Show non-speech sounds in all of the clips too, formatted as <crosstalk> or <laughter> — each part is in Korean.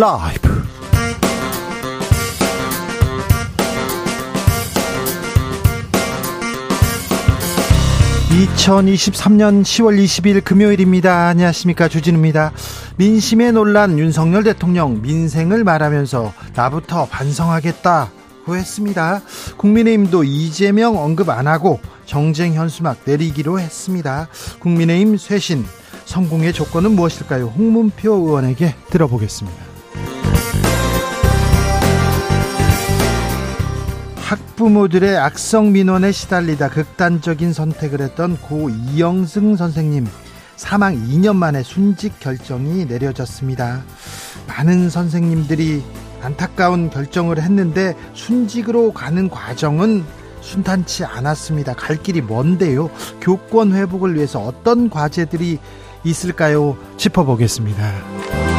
라이브 2023년 10월 20일 금요일입니다. 안녕하십니까. 주진우입니다. 민심에 놀란 윤석열 대통령 민생을 말하면서 나부터 반성하겠다 고 했습니다. 국민의힘도 이재명 언급 안 하고 정쟁 현수막 내리기로 했습니다. 국민의힘 쇄신 성공의 조건은 무엇일까요? 홍문표 의원에게 들어보겠습니다. 학부모들의 악성 민원에 시달리다 극단적인 선택을 했던 고 이영승 선생님 사망 2년 만에 순직 결정이 내려졌습니다. 많은 선생님들이 안타까운 결정을 했는데 순직으로 가는 과정은 순탄치 않았습니다. 갈 길이 먼데요. 교권 회복을 위해서 어떤 과제들이 있을까요? 짚어보겠습니다.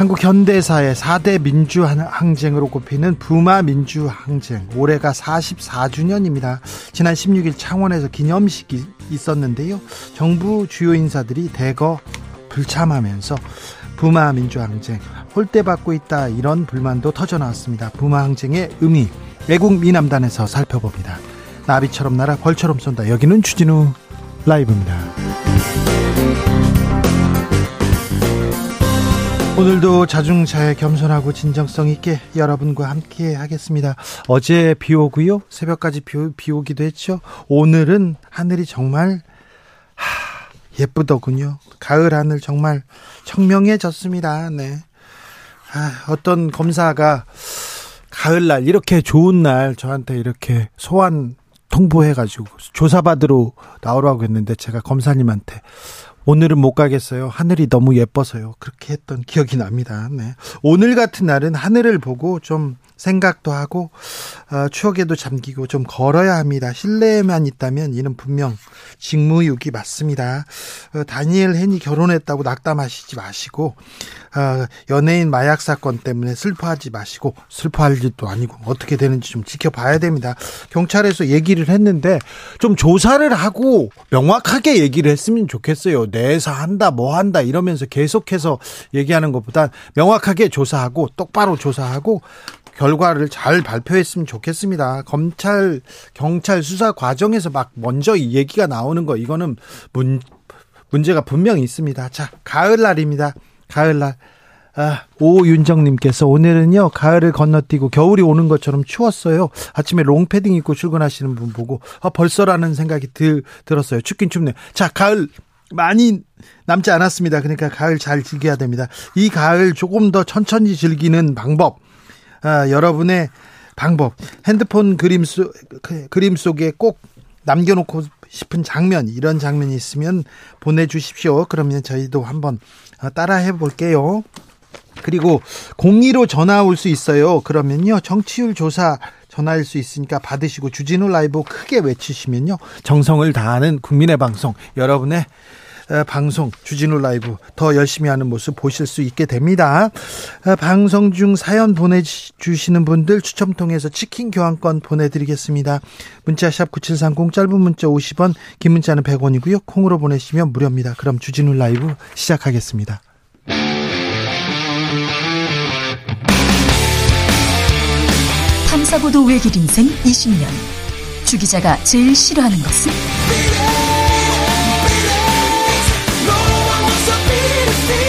한국 현대사의 4대 민주항쟁으로 꼽히는 부마 민주항쟁 올해가 44주년입니다. 지난 16일 창원에서 기념식이 있었는데요. 정부 주요 인사들이 대거 불참하면서 부마 민주항쟁 홀대받고 있다 이런 불만도 터져나왔습니다. 부마 항쟁의 의미 외국 미남단에서 살펴봅니다. 나비처럼 날아 벌처럼 쏜다. 여기는 추진우 라이브입니다. 오늘도 자중차에 겸손하고 진정성 있게 여러분과 함께 하겠습니다. 어제 비 오고요. 새벽까지 비, 비 오기도 했죠. 오늘은 하늘이 정말 하, 예쁘더군요. 가을 하늘 정말 청명해졌습니다. 네. 아, 어떤 검사가 가을날 이렇게 좋은 날 저한테 이렇게 소환 통보해가지고 조사받으러 나오라고 했는데 제가 검사님한테 오늘은 못 가겠어요. 하늘이 너무 예뻐서요. 그렇게 했던 기억이 납니다. 네. 오늘 같은 날은 하늘을 보고 좀 생각도 하고 어, 추억에도 잠기고 좀 걸어야 합니다. 실내에만 있다면 이는 분명 직무유기 맞습니다. 어, 다니엘 헨이 결혼했다고 낙담하시지 마시고 어, 연예인 마약 사건 때문에 슬퍼하지 마시고 슬퍼할 일도 아니고 어떻게 되는지 좀 지켜봐야 됩니다. 경찰에서 얘기를 했는데 좀 조사를 하고 명확하게 얘기를 했으면 좋겠어요. 내사 한다 뭐 한다 이러면서 계속해서 얘기하는 것보다 명확하게 조사하고 똑바로 조사하고 결과를 잘 발표했으면 좋겠습니다. 검찰, 경찰 수사 과정에서 막 먼저 이 얘기가 나오는 거, 이거는 문, 문제가 분명히 있습니다. 자, 가을날입니다. 가을날. 아, 오윤정님께서 오늘은요, 가을을 건너뛰고 겨울이 오는 것처럼 추웠어요. 아침에 롱패딩 입고 출근하시는 분 보고, 아, 벌써라는 생각이 들, 들었어요. 춥긴 춥네요. 자, 가을 많이 남지 않았습니다. 그러니까 가을 잘 즐겨야 됩니다. 이 가을 조금 더 천천히 즐기는 방법, 아, 여러분의 방법 핸드폰 그림 속 그, 그림 속에 꼭 남겨놓고 싶은 장면 이런 장면이 있으면 보내주십시오. 그러면 저희도 한번 아, 따라해 볼게요. 그리고 공의로 전화 올 수 있어요. 그러면요 정치율 조사 전화일 수 있으니까 받으시고 주진우 라이브 크게 외치시면요 정성을 다하는 국민의 방송 여러분의 방송 주진우 라이브 더 열심히 하는 모습 보실 수 있게 됩니다. 방송 중 사연 보내주시는 분들 추첨 통해서 치킨 교환권 보내드리겠습니다. 문자샵 9730 짧은 문자 50원 긴 문자는 100원이고요. 콩으로 보내시면 무료입니다. 그럼 주진우 라이브 시작하겠습니다. 탐사보도 외길 인생 20년 주 기자가 제일 싫어하는 것은?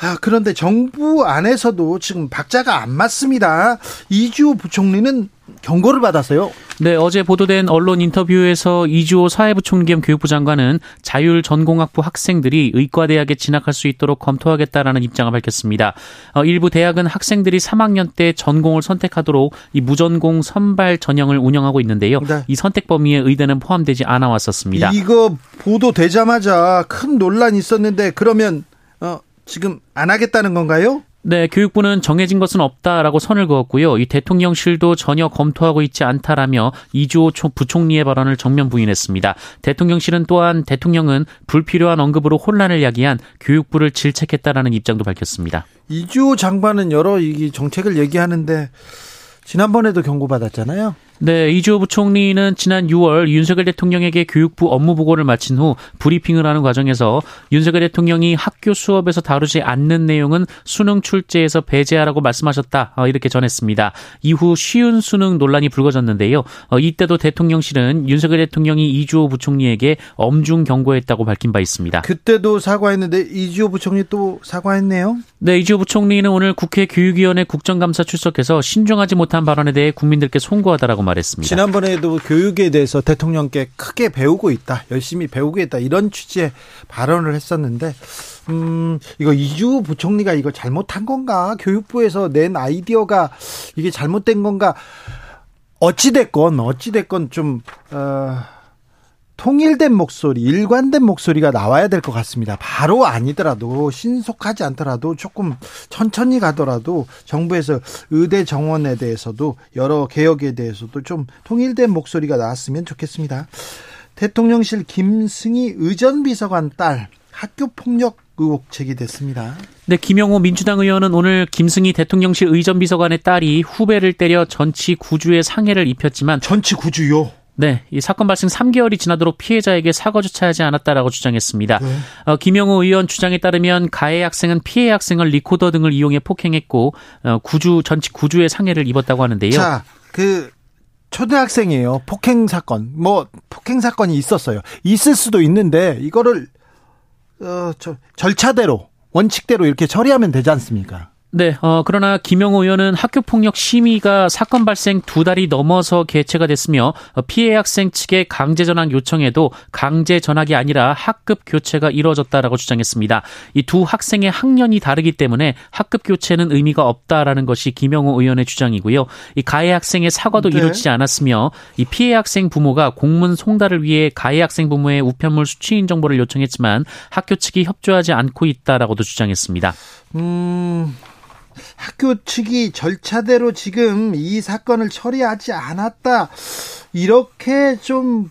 아, 그런데 정부 안에서도 지금 박자가 안 맞습니다. 이주호 부총리는 경고를 받았어요. 네, 어제 보도된 언론 인터뷰에서 이주호 사회부총리 겸 교육부 장관은 자율 전공학부 학생들이 의과대학에 진학할 수 있도록 검토하겠다라는 입장을 밝혔습니다. 어, 일부 대학은 학생들이 3학년 때 전공을 선택하도록 이 무전공 선발 전형을 운영하고 있는데요. 네. 이 선택 범위에 의대는 포함되지 않아 왔었습니다. 이거 보도되자마자 큰 논란이 있었는데 그러면 어, 지금 안 하겠다는 건가요? 네, 교육부는 정해진 것은 없다라고 선을 그었고요. 이 대통령실도 전혀 검토하고 있지 않다라며 이주호 부총리의 발언을 정면 부인했습니다. 대통령실은 또한 대통령은 불필요한 언급으로 혼란을 야기한 교육부를 질책했다라는 입장도 밝혔습니다. 이주호 장관은 여러 이 정책을 얘기하는데 지난번에도 경고받았잖아요. 네, 이주호 부총리는 지난 6월 윤석열 대통령에게 교육부 업무 보고를 마친 후 브리핑을 하는 과정에서 윤석열 대통령이 학교 수업에서 다루지 않는 내용은 수능 출제에서 배제하라고 말씀하셨다. 어, 이렇게 전했습니다. 이후 쉬운 수능 논란이 불거졌는데요. 어, 이때도 대통령실은 윤석열 대통령이 이주호 부총리에게 엄중 경고했다고 밝힌 바 있습니다. 그때도 사과했는데 이주호 부총리 또 사과했네요. 네, 이주호 부총리는 오늘 국회 교육위원회 국정감사 출석해서 신중하지 못한 발언에 대해 국민들께 송구하다라고 말했습니다. 지난번에도 교육에 대해서 대통령께 크게 배우고 있다, 열심히 배우고 있다 이런 취지의 발언을 했었는데 음, 이거 이주 부총리가 이거 잘못한 건가? 교육부에서 낸 아이디어가 이게 잘못된 건가? 어찌됐건, 어찌됐건 좀, 어, 통일된 목소리, 일관된 목소리가 나와야 될 것 같습니다. 바로 아니더라도 신속하지 않더라도 조금 천천히 가더라도 정부에서 의대 정원에 대해서도 여러 개혁에 대해서도 좀 통일된 목소리가 나왔으면 좋겠습니다. 대통령실 김승희 의전비서관 딸 학교 폭력 의혹 제기됐습니다. 네, 김영호 민주당 의원은 오늘 김승희 대통령실 의전비서관의 딸이 후배를 때려 전치 구주의 상해를 입혔지만 전치 구주요? 네, 이 사건 발생 3개월이 지나도록 피해자에게 사과조차 하지 않았다라고 주장했습니다. 네. 어, 김영호 의원 주장에 따르면 가해 학생은 피해 학생을 리코더 등을 이용해 폭행했고 어, 구주 전치 구주의 상해를 입었다고 하는데요. 자, 그 초등학생이에요. 폭행 사건. 뭐 폭행 사건이 있었어요. 있을 수도 있는데 이거를 어, 저, 절차대로 원칙대로 이렇게 처리하면 되지 않습니까? 네, 어, 그러나 김영호 의원은 학교폭력 심의가 사건 발생 두 달이 넘어서 개최가 됐으며 어, 피해 학생 측의 강제 전학 요청에도 강제 전학이 아니라 학급 교체가 이루어졌다라고 주장했습니다. 이 두 학생의 학년이 다르기 때문에 학급 교체는 의미가 없다라는 것이 김영호 의원의 주장이고요. 이 가해 학생의 사과도 네. 이루어지지 않았으며 이 피해 학생 부모가 공문 송달을 위해 가해 학생 부모의 우편물 수취인 정보를 요청했지만 학교 측이 협조하지 않고 있다라고도 주장했습니다. 음. 학교 측이 절차대로 지금 이 사건을 처리하지 않았다. 이렇게 좀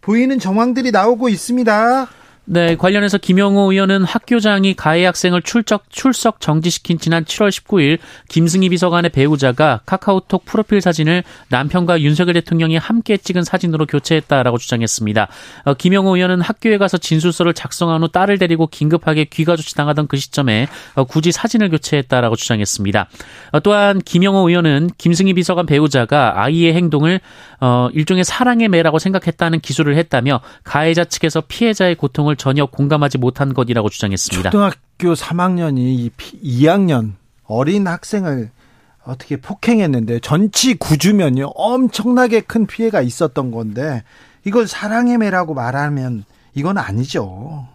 보이는 정황들이 나오고 있습니다. 네, 관련해서 김영호 의원은 학교장이 가해 학생을 출석, 출석 정지시킨 지난 7월 19일 김승희 비서관의 배우자가 카카오톡 프로필 사진을 남편과 윤석열 대통령이 함께 찍은 사진으로 교체했다라고 주장했습니다. 어, 김영호 의원은 학교에 가서 진술서를 작성한 후 딸을 데리고 긴급하게 귀가 조치 당하던 그 시점에 어, 굳이 사진을 교체했다라고 주장했습니다. 어, 또한 김영호 의원은 김승희 비서관 배우자가 아이의 행동을 어, 일종의 사랑의 매라고 생각했다는 기술을 했다며 가해자 측에서 피해자의 고통을 전혀 공감하지 못한 것이라고 주장했습니다. 초등학교 3학년이 2학년 어린 학생을 어떻게 폭행했는데 전치 구주면요 엄청나게 큰 피해가 있었던 건데 이걸 사랑의 매라고 말하면 이건 아니죠.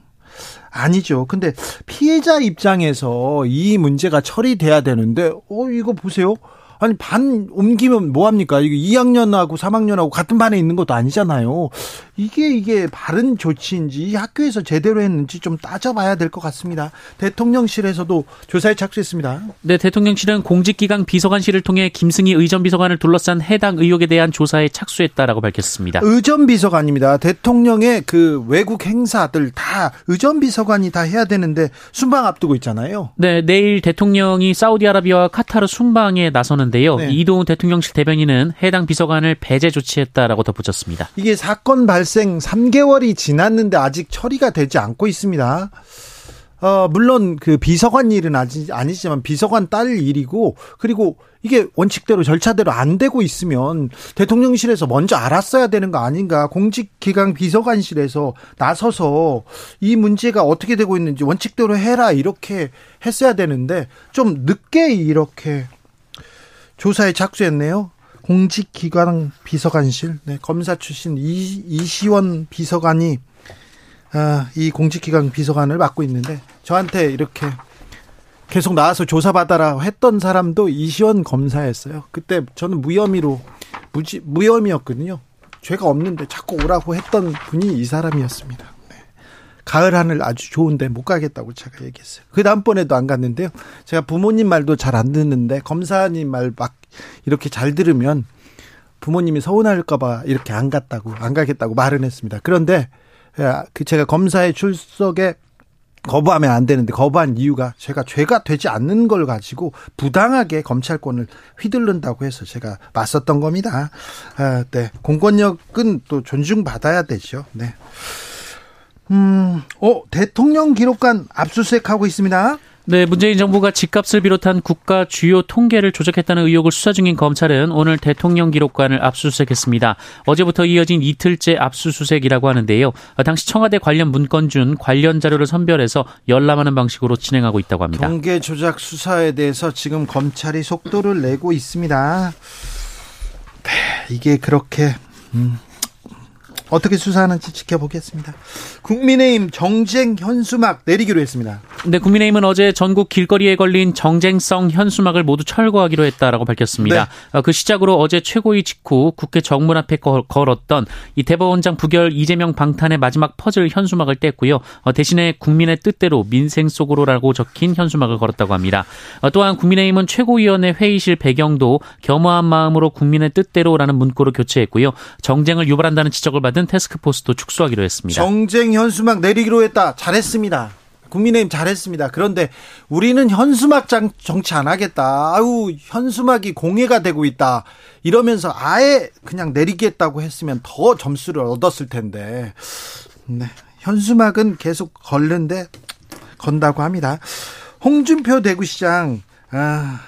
아니죠. 근데 피해자 입장에서 이 문제가 처리돼야 되는데 어 이거 보세요. 아니 반 옮기면 뭐 합니까? 이게 2학년하고 3학년하고 같은 반에 있는 것도 아니잖아요. 이게 이게 바른 조치인지 학교에서 제대로 했는지 좀 따져봐야 될 것 같습니다. 대통령실에서도 조사에 착수했습니다. 네, 대통령실은 공직기강 비서관실을 통해 김승희 의전 비서관을 둘러싼 해당 의혹에 대한 조사에 착수했다라고 밝혔습니다. 의전 비서관입니다. 대통령의 그 외국 행사들 다 의전 비서관이 다 해야 되는데 순방 앞두고 있잖아요. 네, 내일 대통령이 사우디아라비아와 카타르 순방에 나서는데요. 네. 이동훈 대통령실 대변인은 해당 비서관을 배제 조치했다라고 덧붙였습니다. 이게 사건 발 발생 3개월이 지났는데 아직 처리가 되지 않고 있습니다. 어, 물론 그 비서관 일은 아니, 아니지만 비서관 딸 일이고 그리고 이게 원칙대로 절차대로 안 되고 있으면 대통령실에서 먼저 알았어야 되는 거 아닌가 공직기강 비서관실에서 나서서 이 문제가 어떻게 되고 있는지 원칙대로 해라 이렇게 했어야 되는데 좀 늦게 이렇게 조사에 착수했네요. 공직기관 비서관실, 네, 검사 출신 이, 이시원 비서관이 아, 이 공직기관 비서관을 맡고 있는데 저한테 이렇게 계속 나와서 조사받아라 했던 사람도 이시원 검사였어요. 그때 저는 무혐의로 무지, 무혐의였거든요. 죄가 없는데 자꾸 오라고 했던 분이 이 사람이었습니다. 네. 가을 하늘 아주 좋은데 못 가겠다고 제가 얘기했어요. 그 다음번에도 안 갔는데요. 제가 부모님 말도 잘 안 듣는데 검사님 말 막 이렇게 잘 들으면 부모님이 서운할까봐 이렇게 안 갔다고 안 가겠다고 말은 했습니다. 그런데 그 제가 검사의 출석에 거부하면 안 되는데 거부한 이유가 제가 죄가 되지 않는 걸 가지고 부당하게 검찰권을 휘둘른다고 해서 제가 맞섰던 겁니다. 아, 네. 공권력은 또 존중받아야 되죠. 네. 음, 어, 대통령 기록관 압수수색하고 있습니다. 네, 문재인 정부가 집값을 비롯한 국가 주요 통계를 조작했다는 의혹을 수사 중인 검찰은 오늘 대통령 기록관을 압수수색했습니다. 어제부터 이어진 이틀째 압수수색이라고 하는데요. 당시 청와대 관련 문건 준 관련 자료를 선별해서 열람하는 방식으로 진행하고 있다고 합니다. 통계 조작 수사에 대해서 지금 검찰이 속도를 내고 있습니다. 네, 이게 그렇게 음, 어떻게 수사하는지 지켜보겠습니다. 국민의힘 정쟁 현수막 내리기로 했습니다. 네, 국민의힘은 어제 전국 길거리에 걸린 정쟁성 현수막을 모두 철거하기로 했다라고 밝혔습니다. 네. 어, 그 시작으로 어제 최고위 직후 국회 정문 앞에 걸었던 이 대법원장 부결 이재명 방탄의 마지막 퍼즐 현수막을 뗐고요. 어, 대신에 국민의 뜻대로 민생 속으로라고 적힌 현수막을 걸었다고 합니다. 어, 또한 국민의힘은 최고위원회 회의실 배경도 겸허한 마음으로 국민의 뜻대로라는 문구로 교체했고요. 정쟁을 유발한다는 지적을 받은 받은 테스크포스도 축소하기로 했습니다. 정쟁 현수막 내리기로 했다. 잘했습니다. 국민의힘 잘했습니다. 그런데 우리는 현수막 정치 안 하겠다. 아유, 현수막이 공해가 되고 있다. 이러면서 아예 그냥 내리겠다고 했으면 더 점수를 얻었을 텐데. 네. 현수막은 계속 걸는데 건다고 합니다. 홍준표 대구시장, 아,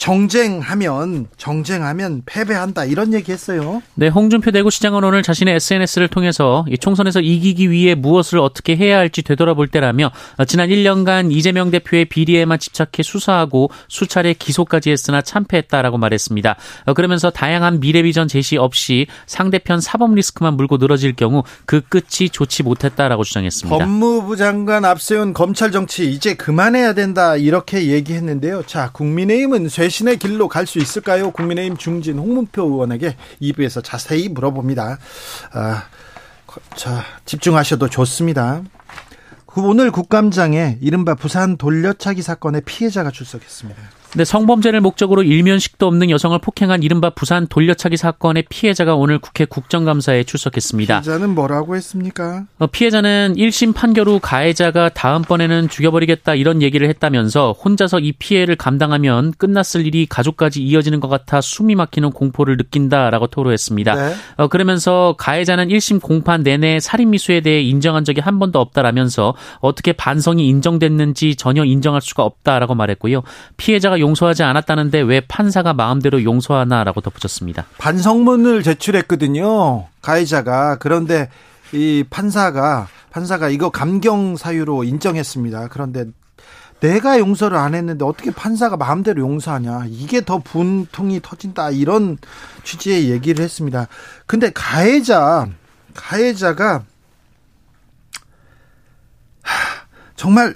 정쟁하면 정쟁하면 패배한다 이런 얘기했어요. 네, 홍준표 대구시장은 오늘 자신의 SNS를 통해서 이 총선에서 이기기 위해 무엇을 어떻게 해야 할지 되돌아볼 때라며 지난 1년간 이재명 대표의 비리에만 집착해 수사하고 수차례 기소까지 했으나 참패했다라고 말했습니다. 어, 그러면서 다양한 미래 비전 제시 없이 상대편 사법 리스크만 물고 늘어질 경우 그 끝이 좋지 못했다라고 주장했습니다. 법무부 장관 앞세운 검찰 정치 이제 그만해야 된다 이렇게 얘기했는데요. 자, 국민의힘은 쇠 대신의 길로 갈 수 있을까요? 국민의힘 중진 홍문표 의원에게 2부에서 자세히 물어봅니다. 아, 자, 집중하셔도 좋습니다. 오늘 국감장에 이른바 부산 돌려차기 사건의 피해자가 출석했습니다. 네, 성범죄를 목적으로 일면식도 없는 여성을 폭행한 이른바 부산 돌려차기 사건의 피해자가 오늘 국회 국정감사에 출석했습니다. 피해자는 뭐라고 했습니까? 어, 피해자는 1심 판결 후 가해자가 다음번에는 죽여버리겠다 이런 얘기를 했다면서 혼자서 이 피해를 감당하면 끝났을 일이 가족까지 이어지는 것 같아 숨이 막히는 공포를 느낀다라고 토로했습니다. 네. 어, 그러면서 가해자는 1심 공판 내내 살인미수에 대해 인정한 적이 한 번도 없다라면서 어떻게 반성이 인정됐는지 전혀 인정할 수가 없다라고 말했고요. 피해자가 용서하지 않았다는데 왜 판사가 마음대로 용서하나라고 덧붙였습니다. 반성문을 제출했거든요. 가해자가 그런데 이 판사가 판사가 이거 감경 사유로 인정했습니다. 그런데 내가 용서를 안 했는데 어떻게 판사가 마음대로 용서하냐. 이게 더 분통이 터진다. 이런 취지의 얘기를 했습니다. 근데 가해자, 가해자가 정말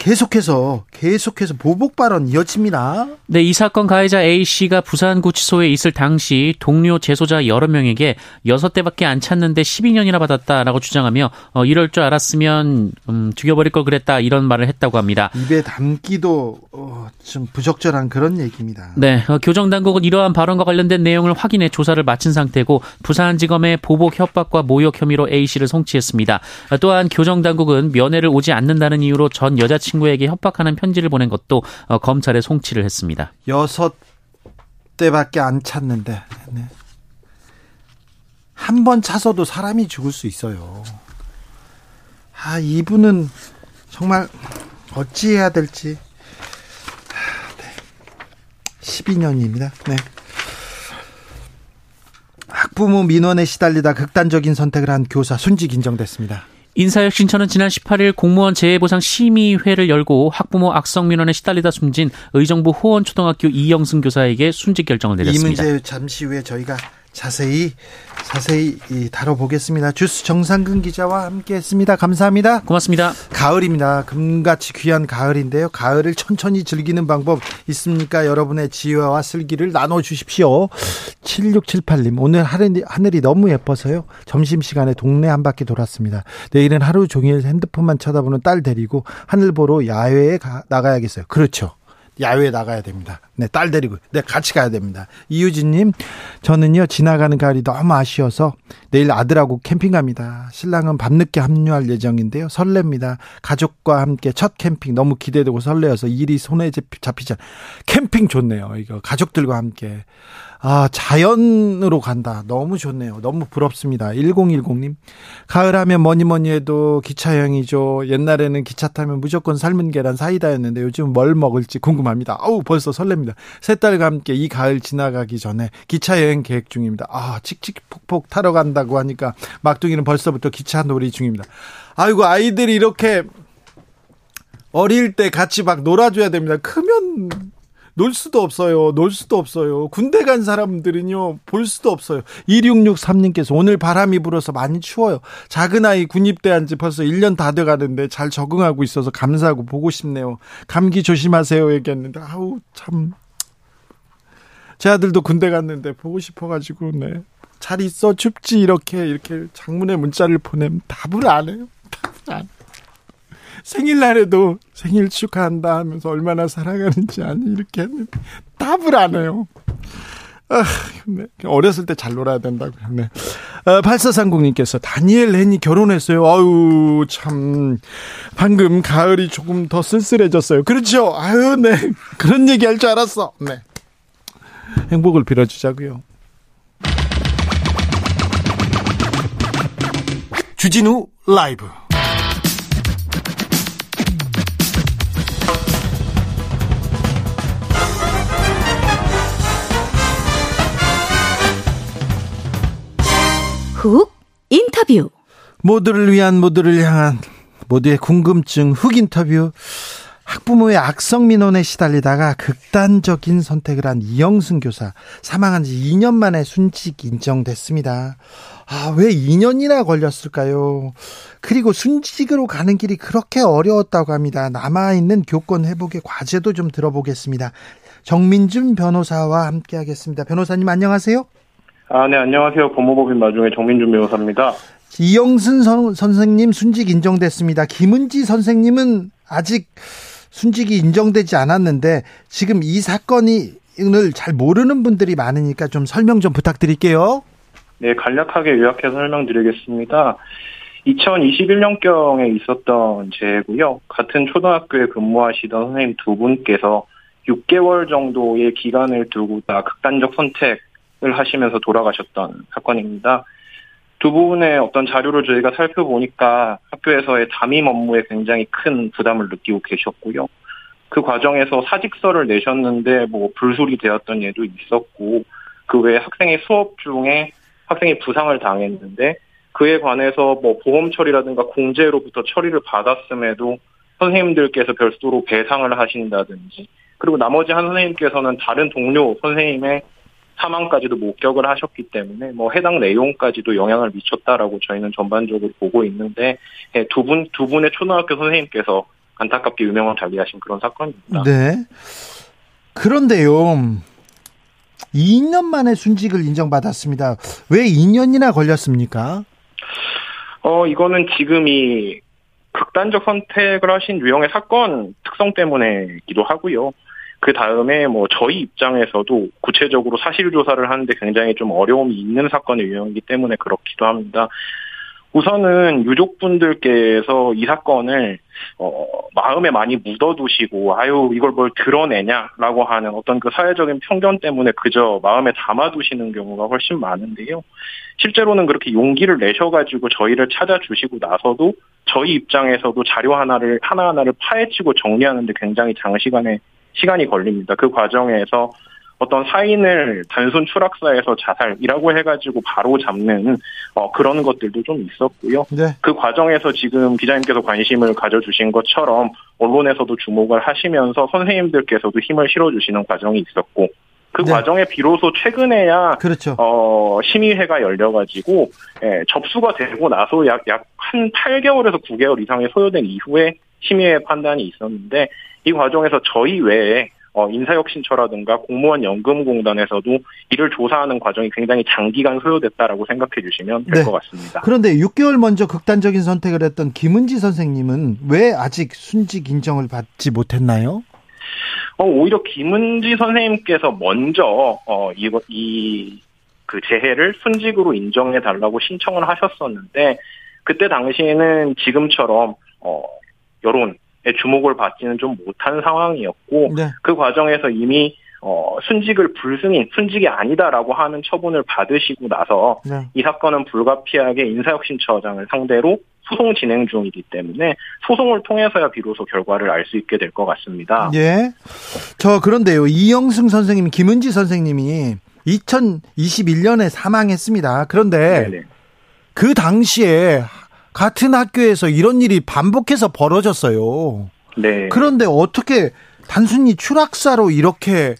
계속해서 계속해서 보복 발언 이어집니다. 네, 이 사건 가해자 A 씨가 부산구치소에 있을 당시 동료 재소자 여러 명에게 6대밖에 안 찼는데 12년이나 받았다라고 주장하며 어, 이럴 줄 알았으면 음, 죽여버릴 걸 그랬다 이런 말을 했다고 합니다. 입에 담기도 어, 좀 부적절한 그런 얘기입니다. 네, 어, 교정 당국은 이러한 발언과 관련된 내용을 확인해 조사를 마친 상태고 부산지검의 보복 협박과 모욕 혐의로 A 씨를 송치했습니다. 어, 또한 교정 당국은 면회를 오지 않는다는 이유로 전 여자친구 친구에게 협박하는 편지를 보낸 것도 어, 검찰에 송치를 했습니다. 여섯 대밖에 안 찼는데 네. 한번 차서도 사람이 죽을 수 있어요. 아 이분은 정말 어찌해야 될지. 아, 네. 12년입니다. 네. 학부모 민원에 시달리다 극단적인 선택을 한 교사 순직 인정됐습니다. 인사혁신처는 지난 18일 공무원 재해보상 심의회를 열고 학부모 악성 민원에 시달리다 숨진 의정부 호원초등학교 이영승 교사에게 순직 결정을 내렸습니다. 이 문제 잠시 후에 저희가 자세히 자세히 다뤄보겠습니다. 주스 정상근 기자와 함께했습니다. 감사합니다. 고맙습니다. 가을입니다. 금같이 귀한 가을인데요. 가을을 천천히 즐기는 방법 있습니까? 여러분의 지혜와 슬기를 나눠주십시오. 7678님 오늘 하늘이, 하늘이 너무 예뻐서요. 점심시간에 동네 한 바퀴 돌았습니다. 내일은 하루 종일 핸드폰만 쳐다보는 딸 데리고 하늘 보러 야외에 가, 나가야겠어요. 그렇죠. 야외에 나가야 됩니다. 네, 딸 데리고. 네, 같이 가야 됩니다. 이유진님, 저는요, 지나가는 가을이 너무 아쉬워서 내일 아들하고 캠핑 갑니다. 신랑은 밤늦게 합류할 예정인데요. 설렙니다. 가족과 함께 첫 캠핑 너무 기대되고 설레어서 일이 손에 잡히지 않. 캠핑 좋네요. 이거 가족들과 함께. 아, 자연으로 간다. 너무 좋네요. 너무 부럽습니다. 1010님. 가을 하면 뭐니 뭐니 해도 기차 여행이죠. 옛날에는 기차 타면 무조건 삶은 계란 사이다였는데 요즘 뭘 먹을지 궁금합니다. 아우, 벌써 설렙니다. 새 딸과 함께 이 가을 지나가기 전에 기차 여행 계획 중입니다. 아, 칙칙폭폭 타러 간다고 하니까 막둥이는 벌써부터 기차 놀이 중입니다. 아이고, 아이들이 이렇게 어릴 때 같이 막 놀아줘야 됩니다. 크면 놀 수도 없어요. 놀 수도 없어요. 군대 간 사람들은요, 볼 수도 없어요. 2663님께서 오늘 바람이 불어서 많이 추워요. 작은 아이 군입대한 지 벌써 1년 다 돼 가는데 잘 적응하고 있어서 감사하고 보고 싶네요. 감기 조심하세요. 얘기했는데, 아우, 참. 제 아들도 군대 갔는데 보고 싶어 가지고, 네. 잘 있어, 춥지, 이렇게, 이렇게 장문의 문자를 보내면 답을 안 해요. 답을 안. 생일날에도 생일 축하한다 하면서 얼마나 사랑하는지 아니 이렇게 했는데 답을 안 해요. 아, 네. 어렸을 때 잘 놀아야 된다고. 네. 아, 8430님께서 다니엘 렌이 결혼했어요. 아유, 참. 방금 가을이 조금 더 쓸쓸해졌어요. 그렇죠. 아유, 네. 그런 얘기 할 줄 알았어. 네. 행복을 빌어주자고요. 주진우 라이브. 훅 인터뷰 모두를 위한 모두를 향한 모두의 궁금증 훅 인터뷰 학부모의 악성 민원에 시달리다가 극단적인 선택을 한 이영승 교사 사망한 지 2년 만에 순직 인정됐습니다. 아, 왜 2년이나 걸렸을까요? 그리고 순직으로 가는 길이 그렇게 어려웠다고 합니다. 남아있는 교권 회복의 과제도 좀 들어보겠습니다. 정민준 변호사와 함께 하겠습니다. 변호사님 안녕하세요. 아, 네, 안녕하세요. 법무법인 마중의 정민준 변호사입니다. 이영순 선, 선생님 순직 인정됐습니다. 김은지 선생님은 아직 순직이 인정되지 않았는데 지금 이 사건이 오늘 잘 모르는 분들이 많으니까 좀 설명 좀 부탁드릴게요. 네, 간략하게 요약해서 설명드리겠습니다. 2021년경에 있었던 재고요. 같은 초등학교에 근무하시던 선생님 두 분께서 6개월 정도의 기간을 두고 다 극단적 선택 을 하시면서 돌아가셨던 사건입니다. 두 분의 어떤 자료를 저희가 살펴보니까 학교에서의 담임 업무에 굉장히 큰 부담을 느끼고 계셨고요. 그 과정에서 사직서를 내셨는데 뭐 불술이 되었던 예도 있었고 그 외에 학생의 수업 중에 학생이 부상을 당했는데 그에 관해서 뭐 보험 처리라든가 공제로부터 처리를 받았음에도 선생님들께서 별도로 배상을 하신다든지 그리고 나머지 한 선생님께서는 다른 동료 선생님의 사망까지도 목격을 하셨기 때문에 뭐 해당 내용까지도 영향을 미쳤다라고 저희는 전반적으로 보고 있는데 예, 두분 두 분의 초등학교 선생님께서 안타깝게 유명을 달리하신 그런 사건입니다. 네. 그런데요. 2년 만에 순직을 인정받았습니다. 왜 2년이나 걸렸습니까? 어, 이거는 지금이 극단적 선택을 하신 유형의 사건 특성 때문에기도 하고요. 그 다음에 뭐 저희 입장에서도 구체적으로 사실 조사를 하는데 굉장히 좀 어려움이 있는 사건의 유형이기 때문에 그렇기도 합니다. 우선은 유족분들께서 이 사건을 어, 마음에 많이 묻어두시고 아유 이걸 뭘 드러내냐라고 하는 어떤 그 사회적인 편견 때문에 그저 마음에 담아두시는 경우가 훨씬 많은데요. 실제로는 그렇게 용기를 내셔가지고 저희를 찾아주시고 나서도 저희 입장에서도 자료 하나를 하나하나를 파헤치고 정리하는데 굉장히 장시간에 시간이 걸립니다. 그 과정에서 어떤 사인을 단순 추락사에서 자살이라고 해가지고 바로 잡는 어, 그런 것들도 좀 있었고요. 네. 그 과정에서 지금 기자님께서 관심을 가져주신 것처럼 언론에서도 주목을 하시면서 선생님들께서도 힘을 실어주시는 과정이 있었고 그그 네. 과정에 비로소 최근에야 그렇죠. 어, 심의회가 열려가지고, 예, 접수가 되고 나서 약, 약 한 8개월에서 9개월 이상이 소요된 이후에 심의회 판단이 있었는데, 이 과정에서 저희 외에, 어, 인사혁신처라든가 공무원 연금공단에서도 이를 조사하는 과정이 굉장히 장기간 소요됐다라고 생각해 주시면 될 네. 것 같습니다. 그런데 6개월 먼저 극단적인 선택을 했던 김은지 선생님은 왜 아직 순직 인정을 받지 못했나요? 어, 오히려 김은지 선생님께서 먼저, 어, 이, 이, 그 재해를 순직으로 인정해 달라고 신청을 하셨었는데, 그때 당시에는 지금처럼, 어, 여론의 주목을 받지는 좀 못한 상황이었고, 네. 그 과정에서 이미, 어, 순직을 불승인, 순직이 아니다라고 하는 처분을 받으시고 나서, 네. 이 사건은 불가피하게 인사혁신처장을 상대로 소송 진행 중이기 때문에 소송을 통해서야 비로소 결과를 알 수 있게 될 것 같습니다. 예. 저 그런데요. 이영승 선생님, 김은지 선생님이 2021년에 사망했습니다. 그런데 네네. 그 당시에 같은 학교에서 이런 일이 반복해서 벌어졌어요. 네. 그런데 어떻게 단순히 추락사로 이렇게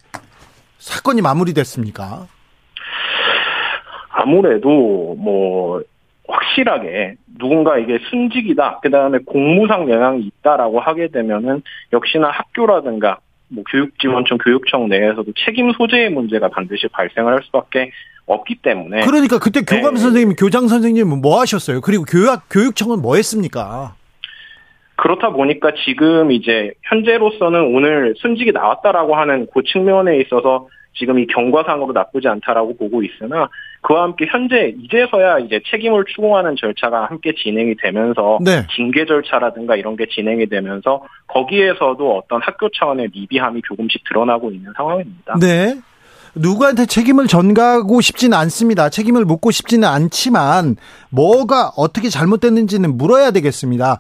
사건이 마무리됐습니까? 아무래도 뭐 확실하게 누군가 이게 순직이다. 그 다음에 공무상 영향이 있다라고 하게 되면은 역시나 학교라든가 뭐 교육지원청 교육청 내에서도 책임 소재의 문제가 반드시 발생을 할 수밖에 없기 때문에 그러니까 그때 교감 네. 선생님, 교장 선생님은 뭐 하셨어요? 그리고 교육 교육청은 뭐 했습니까? 그렇다 보니까 지금 이제 현재로서는 오늘 순직이 나왔다라고 하는 그 측면에 있어서 지금 이 경과상으로 나쁘지 않다라고 보고 있으나 그와 함께 현재 이제서야 이제 책임을 추궁하는 절차가 함께 진행이 되면서 네. 징계 절차라든가 이런 게 진행이 되면서 거기에서도 어떤 학교 차원의 미비함이 조금씩 드러나고 있는 상황입니다. 네. 누구한테 책임을 전가하고 싶지는 않습니다. 책임을 묻고 싶지는 않지만 뭐가 어떻게 잘못됐는지는 물어야 되겠습니다.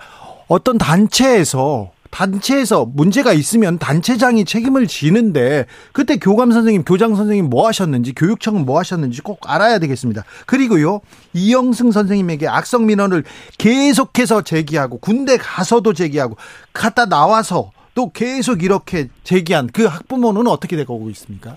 어떤 단체에서 단체에서 문제가 있으면 단체장이 책임을 지는데 그때 교감 선생님, 교장 선생님 뭐 하셨는지 교육청은 뭐 하셨는지 꼭 알아야 되겠습니다. 그리고요 이영승 선생님에게 악성 민원을 계속해서 제기하고 군대 가서도 제기하고 갔다 나와서 또 계속 이렇게 제기한 그 학부모는 어떻게 되고 있습니까?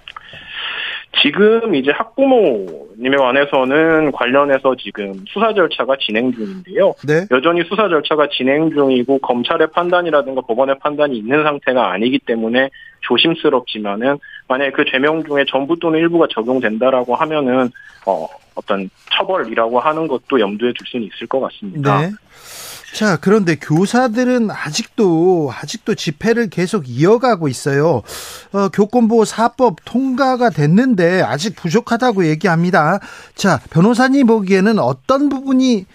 지금 이제 학부모님에 관해서는 관련해서 지금 수사 절차가 진행 중인데요. 네. 여전히 수사 절차가 진행 중이고 검찰의 판단이라든가 법원의 판단이 있는 상태가 아니기 때문에 조심스럽지만은 만약에 그 죄명 중에 전부 또는 일부가 적용된다라고 하면은 어 어떤 처벌이라고 하는 것도 염두에 둘 수는 있을 것 같습니다. 네. 자, 그런데 교사들은 아직도, 아직도 집회를 계속 이어가고 있어요. 어, 교권보호 4법 통과가 됐는데 아직 부족하다고 얘기합니다. 자, 변호사님 보기에는 어떤 부분이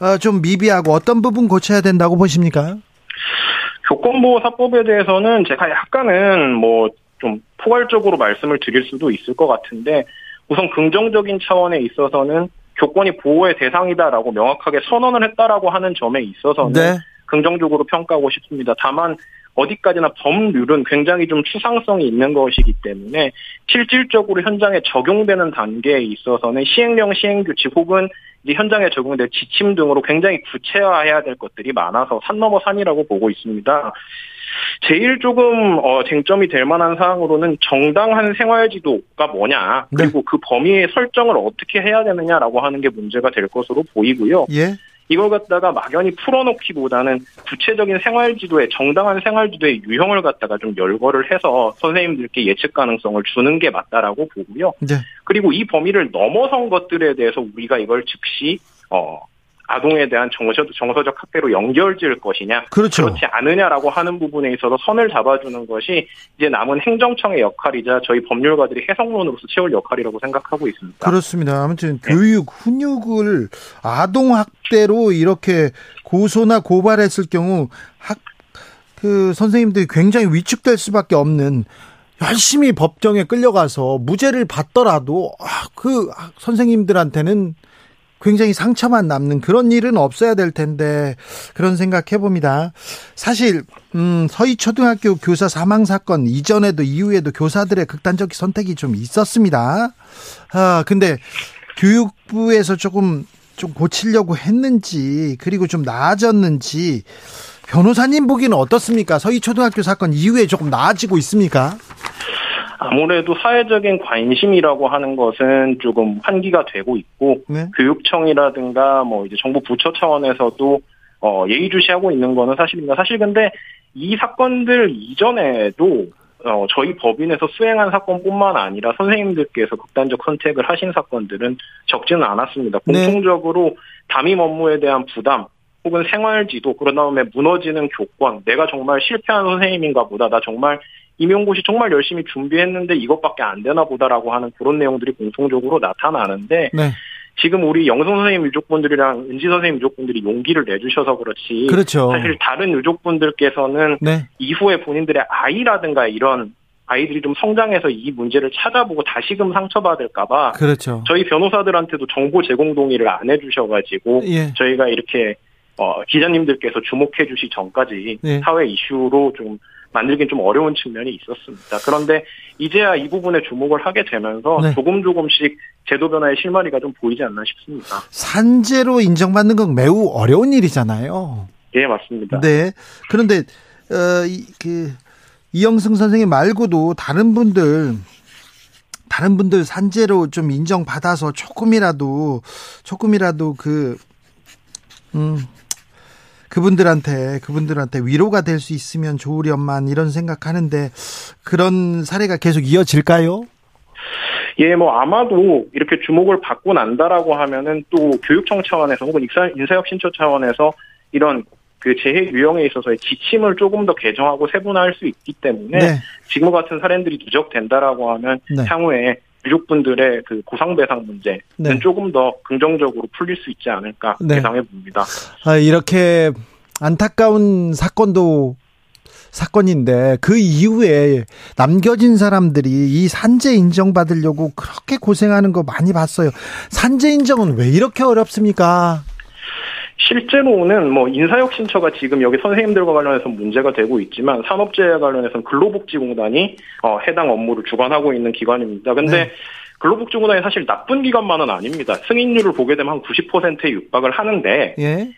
어, 좀 미비하고 어떤 부분 고쳐야 된다고 보십니까? 교권보호 사법에 대해서는 제가 약간은 뭐 좀 포괄적으로 말씀을 드릴 수도 있을 것 같은데 우선 긍정적인 차원에 있어서는 교권이 보호의 대상이다라고 명확하게 선언을 했다라고 하는 점에 있어서는 네. 긍정적으로 평가하고 싶습니다. 다만 어디까지나 법률은 굉장히 좀 추상성이 있는 것이기 때문에 실질적으로 현장에 적용되는 단계에 있어서는 시행령 시행규칙 혹은 이제 현장에 적용될 지침 등으로 굉장히 구체화해야 될 것들이 많아서 산 넘어 산이라고 보고 있습니다. 제일 조금 어, 쟁점이 될 만한 사항으로는 정당한 생활지도가 뭐냐 네. 그리고 그 범위의 설정을 어떻게 해야 되느냐라고 하는 게 문제가 될 것으로 보이고요. 예. 이걸 갖다가 막연히 풀어놓기보다는 구체적인 생활지도에 정당한 생활지도의 유형을 갖다가 좀 열거를 해서 선생님들께 예측 가능성을 주는 게 맞다라고 보고요. 네. 그리고 이 범위를 넘어선 것들에 대해서 우리가 이걸 즉시 어 아동에 대한 정서, 정서적 학대로 연결 지을 것이냐 그렇죠. 그렇지 않느냐라고 하는 부분에 있어서 선을 잡아주는 것이 이제 남은 행정청의 역할이자 저희 법률가들이 해석론으로서 채울 역할이라고 생각하고 있습니다. 그렇습니다. 아무튼 네. 교육, 훈육을 아동학대로 이렇게 고소나 고발했을 경우 학, 그 선생님들이 굉장히 위축될 수밖에 없는 열심히 법정에 끌려가서 무죄를 받더라도 아, 그 선생님들한테는 굉장히 상처만 남는 그런 일은 없어야 될 텐데 그런 생각 해 봅니다. 사실 음, 서희 초등학교 교사 사망 사건 이전에도 이후에도 교사들의 극단적 선택이 좀 있었습니다. 아 근데 교육부에서 조금 좀 고치려고 했는지 그리고 좀 나아졌는지 변호사님 보기는 어떻습니까? 서희 초등학교 사건 이후에 조금 나아지고 있습니까? 아무래도 사회적인 관심이라고 하는 것은 조금 환기가 되고 있고 네. 교육청이라든가 뭐 이제 정부 부처 차원에서도 어 예의주시하고 있는 거는 사실입니다. 사실 근데 이 사건들 이전에도 어 저희 법인에서 수행한 사건뿐만 아니라 선생님들께서 극단적 선택을 하신 사건들은 적지는 않았습니다. 네. 공통적으로 담임 업무에 대한 부담 혹은 생활지도 그런 다음에 무너지는 교권 내가 정말 실패한 선생님인가 보다 나 정말 임용고시 정말 열심히 준비했는데 이것밖에 안 되나 보다라고 하는 그런 내용들이 공통적으로 나타나는데 네. 지금 우리 영성 선생님 유족분들이랑 은지 선생님 유족분들이 용기를 내주셔서 그렇지 그렇죠. 사실 다른 유족분들께서는 네. 이후에 본인들의 아이라든가 이런 아이들이 좀 성장해서 이 문제를 찾아보고 다시금 상처받을까봐 그렇죠. 저희 변호사들한테도 정보 제공 동의를 안 해주셔가지고 예. 저희가 이렇게 어, 기자님들께서 주목해 주시 전까지 네. 사회 이슈로 좀 만들긴 좀 어려운 측면이 있었습니다. 그런데 이제야 이 부분에 주목을 하게 되면서 네. 조금 조금씩 제도 변화의 실마리가 좀 보이지 않나 싶습니다. 산재로 인정받는 건 매우 어려운 일이잖아요. 예, 맞습니다. 네. 그런데 어, 이, 그 이영승 선생님 말고도 다른 분들 다른 분들 산재로 좀 인정받아서 조금이라도 조금이라도 그 음. 그분들한테 그분들한테 위로가 될 수 있으면 좋으련만 이런 생각하는데 그런 사례가 계속 이어질까요? 예, 뭐 아마도 이렇게 주목을 받고 난다라고 하면은 또 교육청 차원에서 혹은 인사, 인사혁신처 차원에서 이런 그 재해 유형에 있어서의 지침을 조금 더 개정하고 세분화할 수 있기 때문에 네. 지금 같은 사례들이 누적된다라고 하면 네. 향후에 유족분들의 그 보상 배상 문제는 네. 조금 더 긍정적으로 풀릴 수 있지 않을까 네. 예상해 봅니다. 아, 이렇게 안타까운 사건도 사건인데 그 이후에 남겨진 사람들이 이 산재 인정받으려고 그렇게 고생하는 거 많이 봤어요. 산재 인정은 왜 이렇게 어렵습니까? 실제로는 뭐 인사혁신처가 지금 여기 선생님들과 관련해서 문제가 되고 있지만 산업재해 관련해서는 근로복지공단이 어, 해당 업무를 주관하고 있는 기관입니다. 근데 네. 근로복지공단이 사실 나쁜 기관만은 아닙니다. 승인율을 보게 되면 한 90%에 육박을 하는데 예.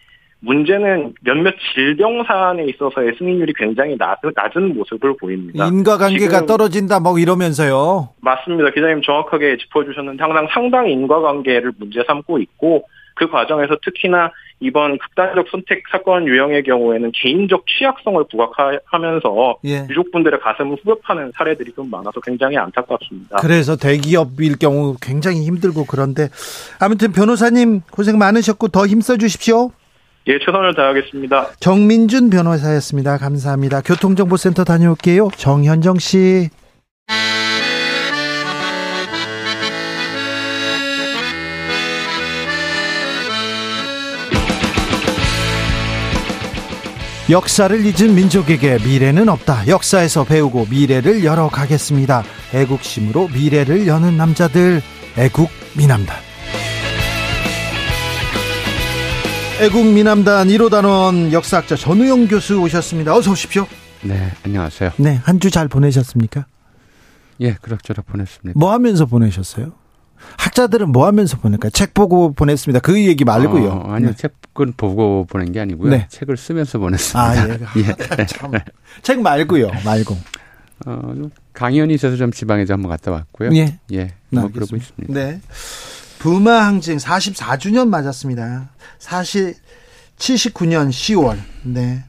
문제는 몇몇 질병 사안에 있어서의 승인율이 굉장히 낮, 낮은 모습을 보입니다. 인과관계가 떨어진다 뭐 이러면서요. 맞습니다. 기자님 정확하게 짚어주셨는데 항상 상당 인과관계를 문제 삼고 있고 그 과정에서 특히나 이번 극단적 선택 사건 유형의 경우에는 개인적 취약성을 부각하면서 예. 유족분들의 가슴을 후벼파는 사례들이 좀 많아서 굉장히 안타깝습니다. 그래서 대기업일 경우 굉장히 힘들고 그런데 아무튼 변호사님 고생 많으셨고 더 힘써 주십시오. 예, 최선을 다하겠습니다. 정민준 변호사였습니다. 감사합니다. 교통정보센터 다녀올게요. 정현정 씨. 역사를 잊은 민족에게 미래는 없다. 역사에서 배우고 미래를 열어가겠습니다. 애국심으로 미래를 여는 남자들, 애국 미남단. 애국 미남단 1호 단원 역사학자 전우영 교수 오셨습니다. 어서 오십시오. 네, 안녕하세요. 네, 한 주 잘 보내셨습니까? 예, 그럭저럭 보냈습니다. 뭐 하면서 보내셨어요? 학자들은 뭐 하면서 보낼까요? 책 보고 보냈습니다. 그 얘기 말고요. 어, 아니요, 네. 책은 보고 보낸 게 아니고요. 네. 책을 쓰면서 보냈습니다. 아, 예. <laughs> 예. 참. 책 말고요. 말고. 어, 강연이 있어서 좀 지방에서 한번 갔다 왔고요. 예. 예, 뭐 알겠습니다. 그러고 있습니다. 네. 부마 항쟁 44주년 맞았습니다. 사실 79년 10월. 네.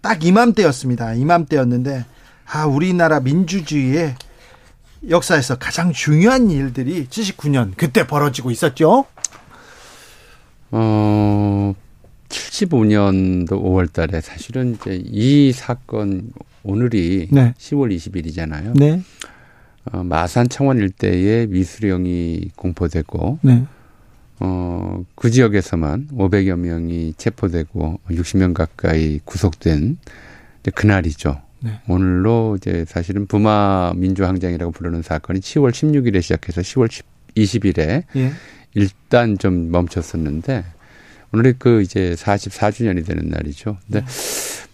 딱 이맘때였습니다. 이맘때였는데 아, 우리나라 민주주의의 역사에서 가장 중요한 일들이 79년 그때 벌어지고 있었죠. 어, 75년도 5월 달에 사실은 이제 이 사건 오늘이 네. 10월 20일이잖아요. 네. 어, 마산 청원 일대에 미수령이 공포되고 네. 어, 그 지역에서만 500여 명이 체포되고 60명 가까이 구속된 그날이죠. 네. 오늘로 이제 사실은 부마 민주항쟁이라고 부르는 사건이 10월 16일에 시작해서 10월 20일에 예. 일단 좀 멈췄었는데 오늘이 그 이제 44주년이 되는 날이죠. 근데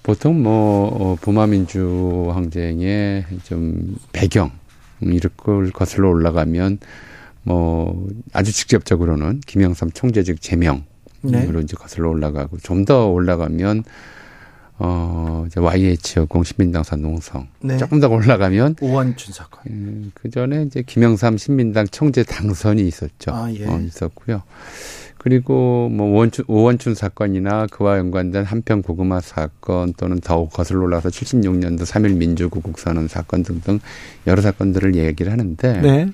보통 뭐 어, 부마 민주 항쟁의 좀 배경 음, 이런 걸 거슬러 올라가면 뭐 아주 직접적으로는 김영삼 총재직 제명 으로 네. 이제 거슬러 올라가고 좀 더 올라가면 어, 이제 YH여공 신민당선 농성. 네. 조금 더 올라가면 오원춘 사건. 음, 그 전에 이제 김영삼 신민당 청재 당선이 있었죠. 아, 예. 어, 있었고요. 그리고 뭐 원춘, 오원춘 사건이나 그와 연관된 한평 고구마 사건 또는 더 거슬러 올라서 76년도 3.1 민주구국 선언 사건 등등 여러 사건들을 얘기를 하는데 네.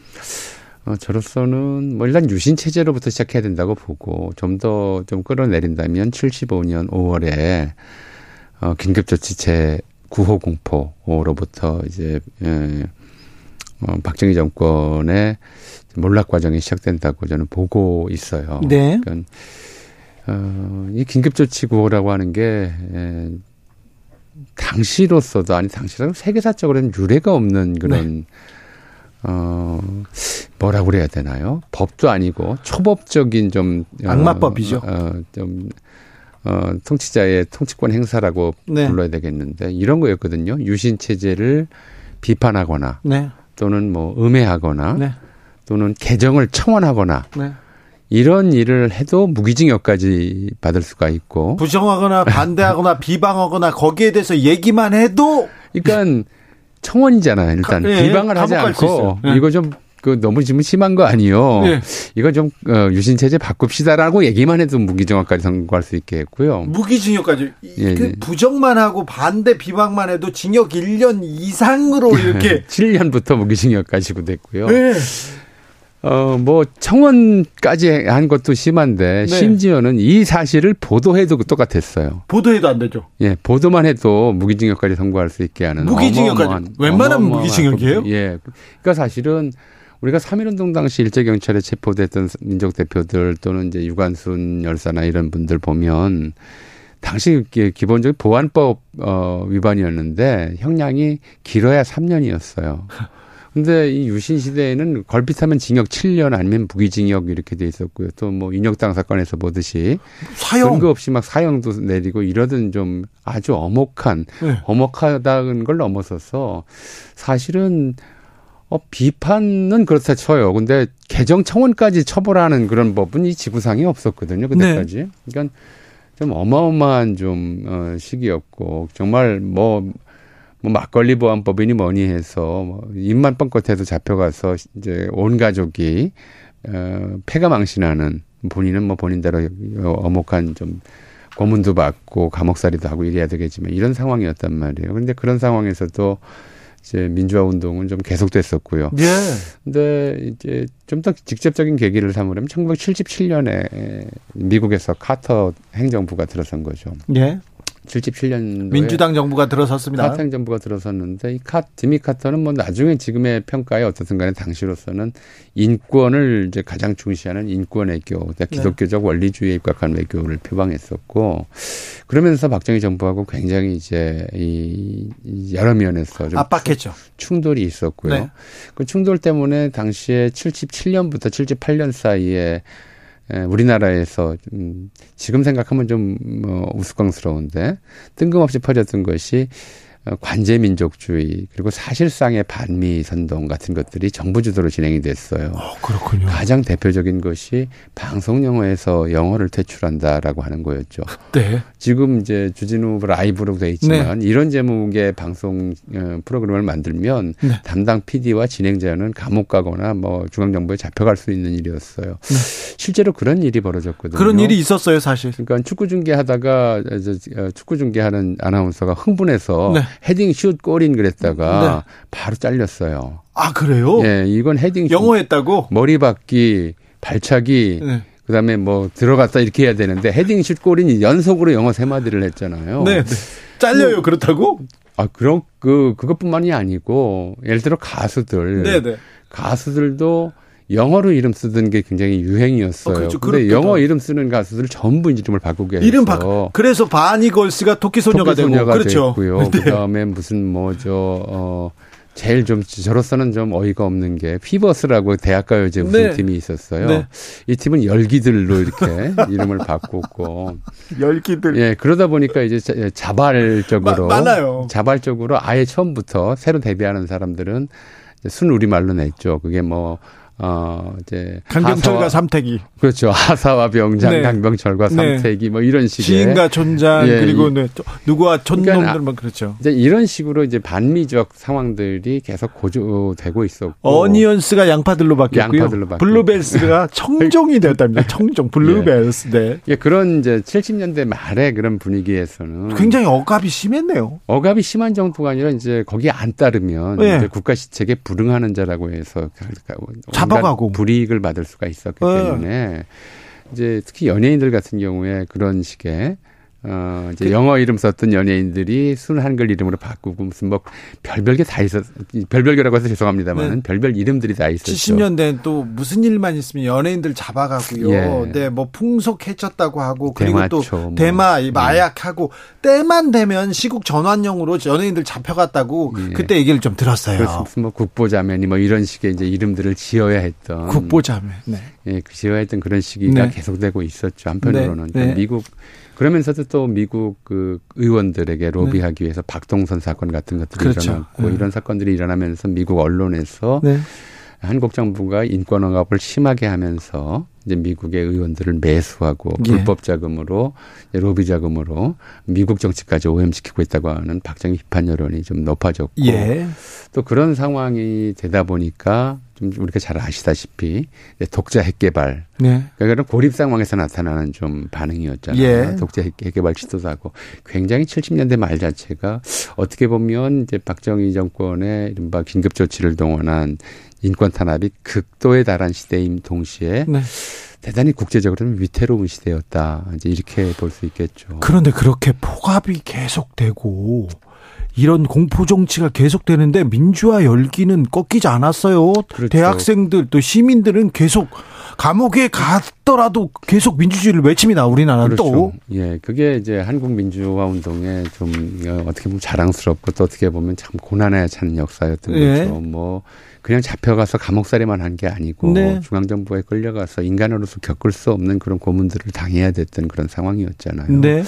어, 저로서는 뭐 일단 유신 체제로부터 시작해야 된다고 보고 좀 더좀 끌어내린다면 75년 5월에 어, 긴급조치 제 9호 공포로부터 이제 예, 어, 박정희 정권의 몰락 과정이 시작된다고 저는 보고 있어요. 네. 그러니까 어, 이 긴급조치 구호라고 하는 게 에, 당시로서도 아니 당시라도 세계사적으로는 유례가 없는 그런 네. 어 뭐라고 그래야 되나요? 법도 아니고 초법적인 좀 어, 악마법이죠. 어, 좀 어, 통치자의 통치권 행사라고 네. 불러야 되겠는데 이런 거였거든요. 유신 체제를 비판하거나 네. 또는 뭐 음해하거나 네. 또는 개정을 청원하거나 네. 이런 일을 해도 무기징역까지 받을 수가 있고 부정하거나 <laughs> 반대하거나 비방하거나 거기에 대해서 얘기만 해도 그러니까 청원이잖아요. 일단 가- 예, 비방을 하지 않고. 예. 이거 좀 그 너무 지금 심한 거 아니요. 예. 이거 좀 어, 유신 체제 바꿉시다라고 얘기만 해도 무기징역까지 선고할 수 있게 했고요. 무기징역까지 이- 예, 그 예. 부정만 하고 반대 비방만 해도 징역 1년 이상으로 이렇게 <laughs> 7년부터 무기징역까지 구됐고요. 네. 어, 뭐, 청원까지 한 것도 심한데, 네. 심지어는 이 사실을 보도해도 똑같았어요. 보도해도 안 되죠. 예, 보도만 해도 무기징역까지 선고할 수 있게 하는. 무기징역까지. 어마어마한- 웬만하면 어마어마한 무기징역이에요? 예. 그러니까 사실은 우리가 3.1운동 당시 일제경찰에 체포됐던 민족 대표들 또는 이제 유관순 열사나 이런 분들 보면 당시 기본적인 보안법 어 위반이었는데 형량이 길어야 3년이었어요. <laughs> 근데 이 유신 시대에는 걸핏하면 징역 7년 아니면 무기징역 이렇게 돼 있었고요. 또 뭐 인혁당 사건에서 보듯이 사형. 근거 없이 막 사형도 내리고 이러던 좀 아주 엄혹한 네. 엄혹하다는 걸 넘어서서 사실은 어, 비판은 그렇다 쳐요. 근데 개정 청원까지 처벌하는 그런 법은 이 지구상에 없었거든요. 그때까지. 그러니까 좀 어마어마한 좀 어, 시기였고 정말 뭐, 뭐 막걸리 보안법이니 뭐니 해서 뭐 입만 뻥끗해도 잡혀가서 이제 온 가족이 어, 폐가 망신하는 본인은 뭐 본인대로 어목한 좀 고문도 받고 감옥살이도 하고 이래야 되겠지만 이런 상황이었단 말이에요. 그런데 그런 상황에서도 이제 민주화 운동은 좀 계속됐었고요. 예. 근데 이제 좀 더 직접적인 계기를 삼으려면 1977년에 미국에서 카터 행정부가 들어선 거죠. 예. 77년도에 민주당 정부가 들어섰습니다. 카터 행정부가 들어섰는데 이 카, 디미 카터는 뭐 나중에 지금의 평가에 어떻든 간에 당시로서는 인권을 이제 가장 중시하는 인권 외교, 그러니까 기독교적 원리주의에 입각한 외교를 표방했었고 그러면서 박정희 정부하고 굉장히 이제 이, 이 여러 면에서 좀 압박했죠. 충돌이 있었고요. 네. 그 충돌 때문에 당시에 77년부터 78년 사이에 에, 우리나라에서 좀 지금 생각하면 좀뭐 우스꽝스러운데 뜬금없이 퍼졌던 것이 어, 관제 민족주의 그리고 사실상의 반미 선동 같은 것들이 정부 주도로 진행이 됐어요. 어, 그렇군요. 가장 대표적인 것이 방송 영어에서 영어를 퇴출한다라고 하는 거였죠. 네. 지금 이제 주진우 라이브로 돼 있지만 이런 제목의 방송 어, 프로그램을 만들면 네. 담당 PD와 진행자는 감옥 가거나 뭐 중앙정부에 잡혀갈 수 있는 일이었어요. 실제로 그런 일이 벌어졌거든요. 네. 그런 일이 있었어요, 사실. 그러니까 축구 중계하다가 저, 어, 축구 중계하는 아나운서가 흥분해서 네. 헤딩 슛 골인 그랬다가 바로 잘렸어요. 아, 그래요? 예, 이건 헤딩 슛 영어 했다고? 머리 박기, 발차기, 네. 그다음에 뭐 들어갔다 이렇게 해야 되는데 헤딩 슛 골인 연속으로 영어 세 마디를 했잖아요. 네. 네. 잘려요, 그렇다고? 아, 그런 그 그것뿐만이 아니고 예를 들어 가수들 네, 네. 가수들도 영어로 이름 쓰던 게 굉장히 유행이었어요. 어, 그렇죠. 근데 영어. 이름 쓰는 가수들 전부 이름을 바꾸게 해서 이름 바꿔. 그래서 바니 걸스가 토끼 소녀가 되고. 토끼소녀가 그렇죠. 됐고요. 네. 그다음에 무슨 뭐죠 어 제일 좀 저로서는 좀 어이가 없는 게 휘버스라고 대학가요제 무슨 네. 팀이 있었어요. 네. 이 팀은 열기들로 이렇게 <laughs> 이름을 바꿨고 열기들. 예 그러다 보니까 이제 자- 예, 자발적으로 마- 많아요. 자발적으로 아예 처음부터 새로 데뷔하는 사람들은 순 우리말로 냈죠. 그게 뭐 어 이제 강병철과 삼태기. 그렇죠. 하사와 병장 네. 강병철과 네. 삼태기 뭐 이런 식의 시인과 촌장 예, 그리고 네, 누구와 촌놈들 그러니까 뭐 그렇죠. 이제 이런 식으로 이제 반미적 상황들이 계속 고조되고 있었고 어니언스가 양파들로 바뀌었고요. 양파들로 블루벨스가 <laughs> 청종이 되었답니다. 청종 블루벨스. 네. 예, 그런 이제 70년대 말에 그런 분위기에서는 굉장히 억압이 심했네요. 억압이 심한 정도가 아니라 이제 거기에 안 따르면 네. 이제 국가 시책에 불응하는 자라고 해서 잡아가고 불이익을 받을 수가 있었기 네. 때문에 이제 특히 연예인들 같은 경우에 그런 식의 어, 이제 그, 영어 이름 썼던 연예인들이 순 한글 이름으로 바꾸고 무슨 뭐 별별 게 다 있었, 별별게라고 해서 죄송합니다만 네. 별별 이름들이 다 있었죠. 70년대는 또 무슨 일만 있으면 연예인들 잡아가고요. 예. 네, 뭐 풍속 해쳤다고 하고 그리고 대마초, 또 뭐. 대마, 예. 마약하고 때만 되면 시국 전환용으로 연예인들 잡혀갔다고 예. 그때 얘기를 좀 들었어요. 그래서 뭐 국보자매니 뭐 이런 식의 이제 이름들을 지어야 했던. 국보자매. 네. 예, 그 지어야 했던 그런 시기가 네. 계속되고 있었죠. 한편으로는. 네. 그러니까 미국 그러면서도 또 미국 그 의원들에게 로비하기 네. 위해서 박동선 사건 같은 것들이 그렇죠. 일어났고 네. 이런 사건들이 일어나면서 미국 언론에서 네. 한국 정부가 인권 억압을 심하게 하면서 이제 미국의 의원들을 매수하고 예. 불법 자금으로 로비 자금으로 미국 정치까지 오염시키고 있다고 하는 박정희 비판 여론이 좀 높아졌고 예. 또 그런 상황이 되다 보니까 좀 우리가 잘 아시다시피 독자 핵 개발. 네. 그러니까 그런 고립 상황에서 나타나는 좀 반응이었잖아요. 예. 독자 핵 개발 시도도 하고 굉장히 70년대 말 자체가 어떻게 보면 이제 박정희 정권의 이른바 긴급 조치를 동원한 인권 탄압이 극도에 달한 시대임 동시에 네. 대단히 국제적으로는 위태로운 시대였다. 이제 이렇게 볼 수 있겠죠. 그런데 그렇게 폭압이 계속되고 이런 공포 정치가 계속되는데 민주화 열기는 꺾이지 않았어요. 그렇죠. 대학생들 또 시민들은 계속 감옥에 갔더라도 계속 민주주의를 외칩니다. 우리나라는 그렇죠. 또. 예, 그게 이제 한국 민주화 운동의 좀 어, 어떻게 보면 자랑스럽고 또 어떻게 보면 참 고난에 찬 역사였던 예. 거죠. 뭐 그냥 잡혀가서 감옥살이만 한 게 아니고 네. 중앙정부에 끌려가서 인간으로서 겪을 수 없는 그런 고문들을 당해야 됐던 그런 상황이었잖아요. 네.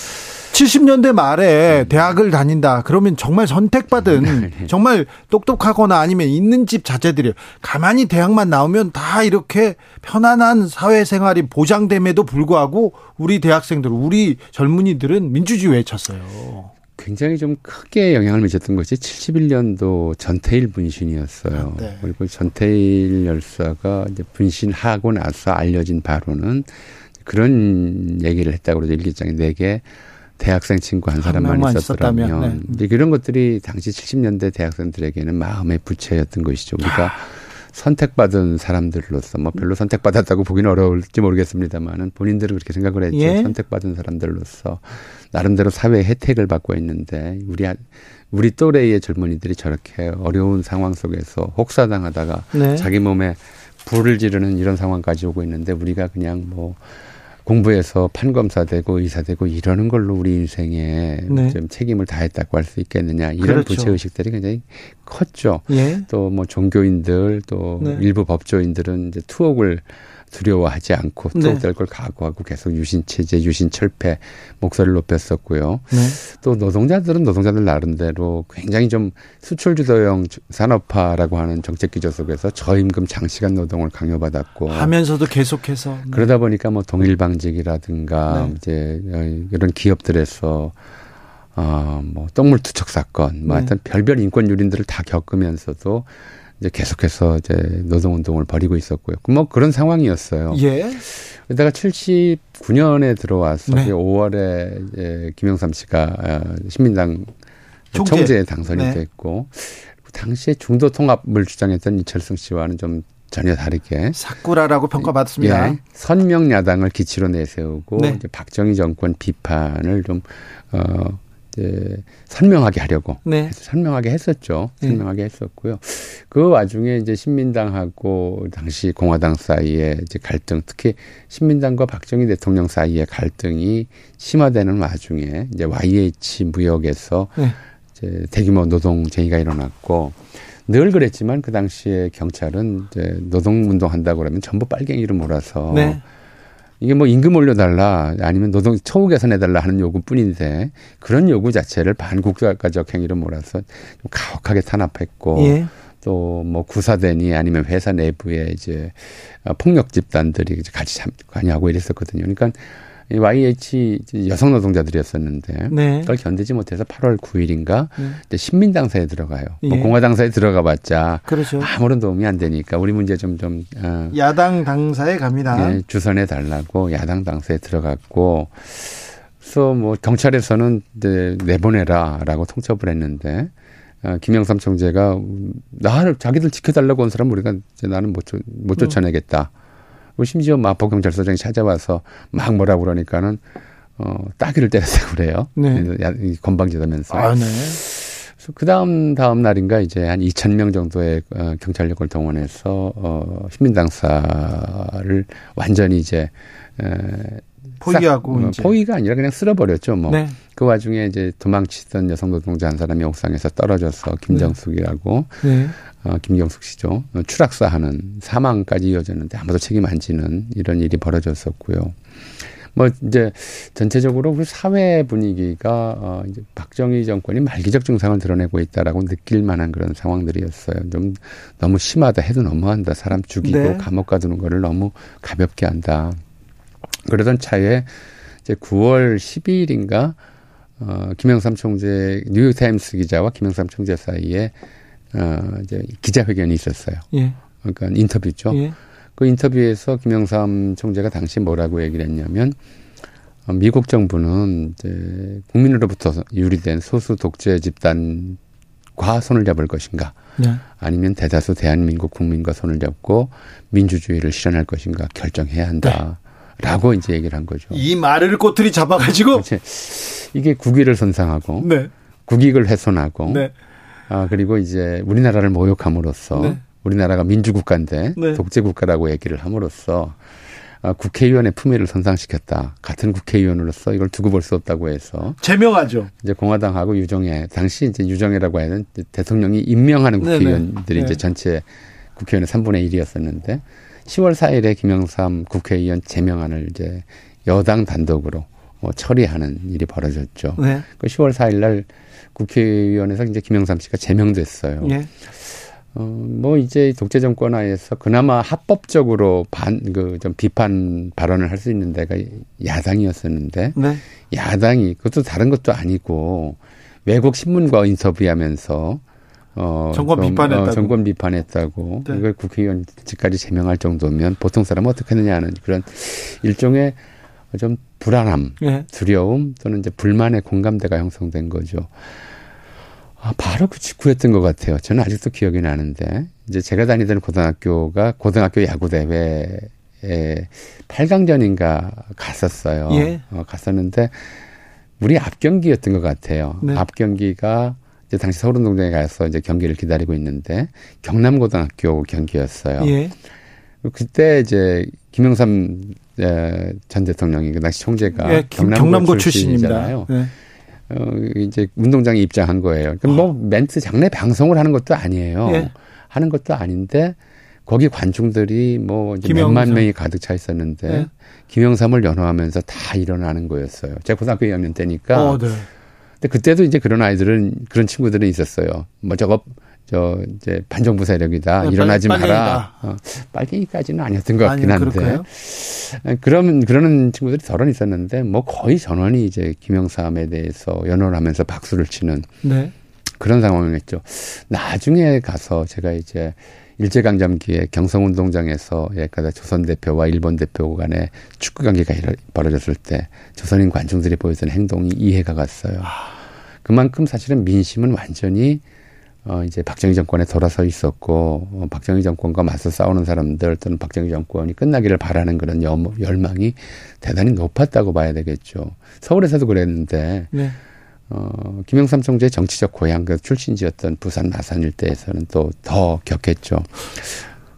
70년대 말에 대학을 다닌다. 그러면 정말 선택받은 네. 정말 똑똑하거나 아니면 있는 집 자제들이 가만히 대학만 나오면 다 이렇게 편안한 사회생활이 보장됨에도 불구하고 우리 대학생들, 우리 젊은이들은 민주주의 외쳤어요. 굉장히 좀 크게 영향을 미쳤던 것이 71년도 전태일 분신이었어요. 아, 네. 그리고 전태일 열사가 이제 분신하고 나서 알려진 바로는 그런 얘기를 했다고 그러죠. 일기장에 내게 대학생 친구 한 사람만 있었더라면. 네. 이제 그런 것들이 당시 70년대 대학생들에게는 마음의 부채였던 것이죠. 우리가 선택받은 사람들로서 뭐 별로 선택받았다고 보기는 어려울지 모르겠습니다만은 본인들은 그렇게 생각을 했죠. 예. 선택받은 사람들로서 나름대로 사회 혜택을 받고 있는데 우리 우리 또래의 젊은이들이 저렇게 어려운 상황 속에서 혹사당하다가 네. 자기 몸에 불을 지르는 이런 상황까지 오고 있는데 우리가 그냥 뭐 공부해서 판검사 되고 의사 되고 이러는 걸로 우리 인생에 네. 좀 책임을 다했다고 할 수 있겠느냐 이런 그렇죠. 부채 의식들이 굉장히 컸죠. 예. 또뭐 종교인들 또 네. 일부 법조인들은 이제 투옥을 두려워하지 않고 투옥될 네. 걸 각오하고 계속 유신 체제, 유신 철폐 목소리를 높였었고요. 네. 또 노동자들은 노동자들 나름대로 굉장히 좀 수출 주도형 산업화라고 하는 정책 기조 속에서 저임금 장시간 노동을 강요받았고 하면서도 계속해서 네. 그러다 보니까 뭐 동일방직이라든가 네. 이제 이런 기업들에서 어, 뭐 똥물 투척 사건, 뭐 네. 하여튼 별별 인권 유린들을 다 겪으면서도 이제 계속해서 이제 노동운동을 벌이고 있었고요. 뭐 그런 상황이었어요. 예. 그러다가 79년에 들어와서 네. 5월에 이제 김영삼 씨가 어, 신민당 총재. 총재에 당선이 네. 됐고 당시에 중도 통합을 주장했던 이철승 씨와는 좀 전혀 다르게 사쿠라라고 평가받습니다. 예, 선명 야당을 기치로 내세우고 네. 이제 박정희 정권 비판을 좀 어, 이제 설명하게 하려고 네. 설명하게 했었죠. 네. 설명하게 했었고요. 그 와중에 이제 신민당하고 당시 공화당 사이에 이제 갈등, 특히 신민당과 박정희 대통령 사이의 갈등이 심화되는 와중에 이제 YH 무역에서 네. 이제 대규모 노동쟁의가 일어났고 늘 그랬지만 그 당시에 경찰은 이제 노동 운동 한다고 그러면 전부 빨갱이로 몰아서 네. 이게 뭐 임금 올려달라 아니면 노동 처우 개선해달라 하는 요구뿐인데 그런 요구 자체를 반국가적 행위로 몰아서 좀 가혹하게 탄압했고 예. 또뭐 구사대니 아니면 회사 내부에 이제 어, 폭력 집단들이 같이 참 관여하고 이랬었거든요. 그러니까 이 YH 여성 노동자들이었었는데 네. 그걸 견디지 못해서 8월 9일인가 네. 이제 신민당사에 들어가요. 뭐 예. 공화당사에 들어가봤자 그렇죠. 아무런 도움이 안 되니까 우리 문제 좀좀 어, 야당 당사에 갑니다. 예, 주선해 달라고 야당 당사에 들어갔고 그래서 뭐 경찰에서는 이제 내보내라라고 통첩을 했는데 어, 김영삼 총재가 나를 자기들 지켜달라고 온 사람 우리가 이제 나는 못, 쫓- 못 쫓아내겠다. 그리고 심지어 마포 경찰서장이 찾아와서 막 뭐라 그러니까는 어 따귀를 때려서 그래요. 네. 건방지다면서. 아, 네. 그 다음 다음 날인가 이제 한 2천 명 정도의 어, 경찰력을 동원해서 어, 시민당사를 완전히 이제 에, 포기하고 싹, 어, 이제. 포기가 아니라 그냥 쓸어버렸죠. 뭐. 네. 그 와중에 이제 도망치던 여성 노동자 한 사람이 옥상에서 떨어져서 김정숙이라고 네. 어, 김경숙 씨죠. 어, 추락사하는 사망까지 이어졌는데 아무도 책임 안 지는 이런 일이 벌어졌었고요. 뭐 이제 전체적으로 그 사회 분위기가 어 이제 박정희 정권이 말기적 증상을 드러내고 있다라고 느낄 만한 그런 상황들이었어요. 좀 너무 심하다 해도 너무한다. 사람 죽이고 네. 감옥 가두는 거를 너무 가볍게 한다. 그러던 차에 이제 9월 12일인가 어 김영삼 총재 뉴욕타임스 기자와 김영삼 총재 사이에 어 이제 기자회견이 있었어요. 예. 그러니까 인터뷰죠. 예. 그 인터뷰에서 김영삼 총재가 당시 뭐라고 얘기를 했냐면 어, 미국 정부는 이제 국민으로부터 유리된 소수 독재 집단과 손을 잡을 것인가 네. 아니면 대다수 대한민국 국민과 손을 잡고 민주주의를 실현할 것인가 결정해야 한다. 라고 이제 얘기를 한 거죠. 이 말을 꼬투리 잡아가지고. <laughs> 이게 국위를 손상하고 네. 국익을 훼손하고 네. 아 그리고 이제 우리나라를 모욕함으로써 네. 우리나라가 민주국가인데 네. 독재국가라고 얘기를 함으로써 아, 국회의원의 품위를 손상시켰다. 같은 국회의원으로서 이걸 두고 볼 수 없다고 해서 제명하죠. 이제 공화당하고 유정회 당시 이제 유정회라고 하는 대통령이 임명하는 네네. 국회의원들이 네. 이제 전체 국회의원의 3분의 1이었었는데 10월 4일에 김영삼 국회의원 제명안을 이제 여당 단독으로 어, 처리하는 일이 벌어졌죠. 네. 그 10월 4일 날 국회의원에서 이제 김영삼 씨가 제명됐어요. 예. 어, 뭐 이제 독재 정권 하에서 그나마 합법적으로 반, 그 좀 비판 발언을 할 수 있는 데가 야당이었었는데 네. 야당이 그것도 다른 것도 아니고 외국 신문과 인터뷰하면서 어, 정권 좀, 비판했다고. 어, 정권 비판했다고 네. 이걸 국회의원직까지 제명할 정도면 보통 사람은 어떻게 하느냐 하는 그런 일종의 좀 불안함, 예. 두려움 또는 이제 불만의 공감대가 형성된 거죠. 아, 바로 그 직후였던 것 같아요. 저는 아직도 기억이 나는데 이제 제가 다니던 고등학교가 고등학교 야구 대회에 8강전인가 갔었어요. 예. 어, 갔었는데 우리 앞 경기였던 것 같아요. 네. 앞 경기가 이제 당시 서울운동장에 가서 이제 경기를 기다리고 있는데 경남고등학교 경기였어요. 예. 그때 이제 김영삼 에, 전 대통령이 그 당시 총재가 예. 김- 경남고, 경남고 출신이잖아요. 네. 어, 이제 운동장에 입장한 거예요. 그럼 뭐 멘트 장례 방송을 하는 것도 아니에요. 예. 하는 것도 아닌데 거기 관중들이 뭐. 몇만 명이 가득 차 있었는데 예. 김영삼을 연호하면서 다 일어나는 거였어요. 제가 고등학교 2학년 때니까. 어, 네. 근데 그때도 이제 그런 아이들은 그런 친구들은 있었어요. 뭐 저거 저 이제 반정부 세력이다. 네, 일어나지 빨- 마라. 어, 빨갱이까지는 아니었던 것 같긴 아니, 한데. 그럴까요? 그런 그러는 친구들이 덜은 있었는데 뭐 거의 전원이 이제 김영삼에 대해서 연호를 하면서 박수를 치는 네. 그런 상황이었죠. 나중에 가서 제가 이제 일제강점기에 경성운동장에서 예까지 조선 대표와 일본 대표 간의 축구 경기가 벌어졌을 때 조선인 관중들이 보였던 행동이 이해가 갔어요. 그만큼 사실은 민심은 완전히 어 이제 박정희 정권에 돌아서 있었고 어, 박정희 정권과 맞서 싸우는 사람들 또는 박정희 정권이 끝나기를 바라는 그런 염, 열망이 대단히 높았다고 봐야 되겠죠. 서울에서도 그랬는데 네. 어, 김영삼 총재의 정치적 고향, 그 출신지였던 부산 마산 일대에서는 또 더 격했죠.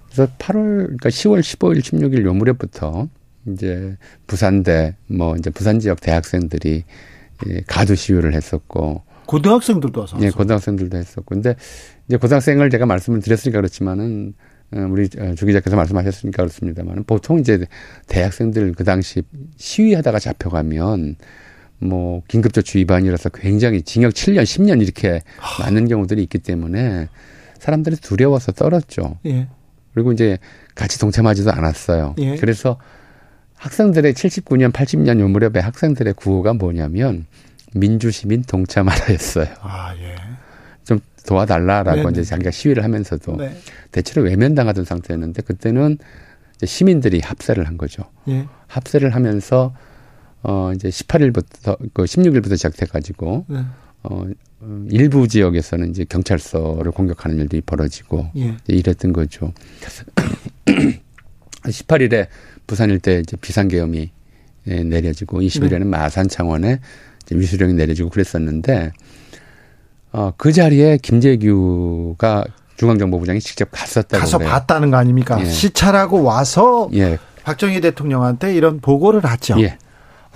그래서 8월, 그러니까 10월 15일, 16일 요 무렵부터 이제 부산대, 뭐 이제 부산 지역 대학생들이 예, 가두 시위를 했었고, 고등학생들도 와서. 예, 고등학생들도 했었고. 근데 이제 고등학생을 제가 말씀을 드렸으니까 그렇지만은, 어, 우리 어, 주 기자께서 말씀하셨으니까 그렇습니다만 보통 이제 대학생들 그 당시 시위하다가 잡혀가면 뭐 긴급조치 위반이라서 굉장히 징역 7년, 10년 이렇게 맞는 경우들이 있기 때문에 사람들이 두려워서 떨었죠. 예. 그리고 이제 같이 동참하지도 않았어요. 예. 그래서 학생들의 79년, 80년 요 무렵에 학생들의 구호가 뭐냐면 민주시민 동참하라였어요. 아, 예. 좀 도와달라라고 네네. 이제 자기가 시위를 하면서도 네. 대체로 대체로 외면당하던 상태였는데 그때는 이제 시민들이 합세를 한 거죠. 예. 합세를 하면서 어 이제 18일부터 그 16일부터 시작돼 가지고 네. 어 어, 일부 지역에서는 이제 경찰서를 공격하는 일들이 벌어지고 예. 이랬던 거죠. <clears throat> 18일에 부산 일대 이제 비상계엄이 예, 내려지고 20일에는 마산 창원에 이제 위수령이 내려지고 그랬었는데 어, 그 자리에 김재규가 중앙정보부장이 직접 갔었다고 가서 그래요. 봤다는 거 아닙니까? 예. 시찰하고 와서 예, 박정희 대통령한테 이런 보고를 하죠. 예.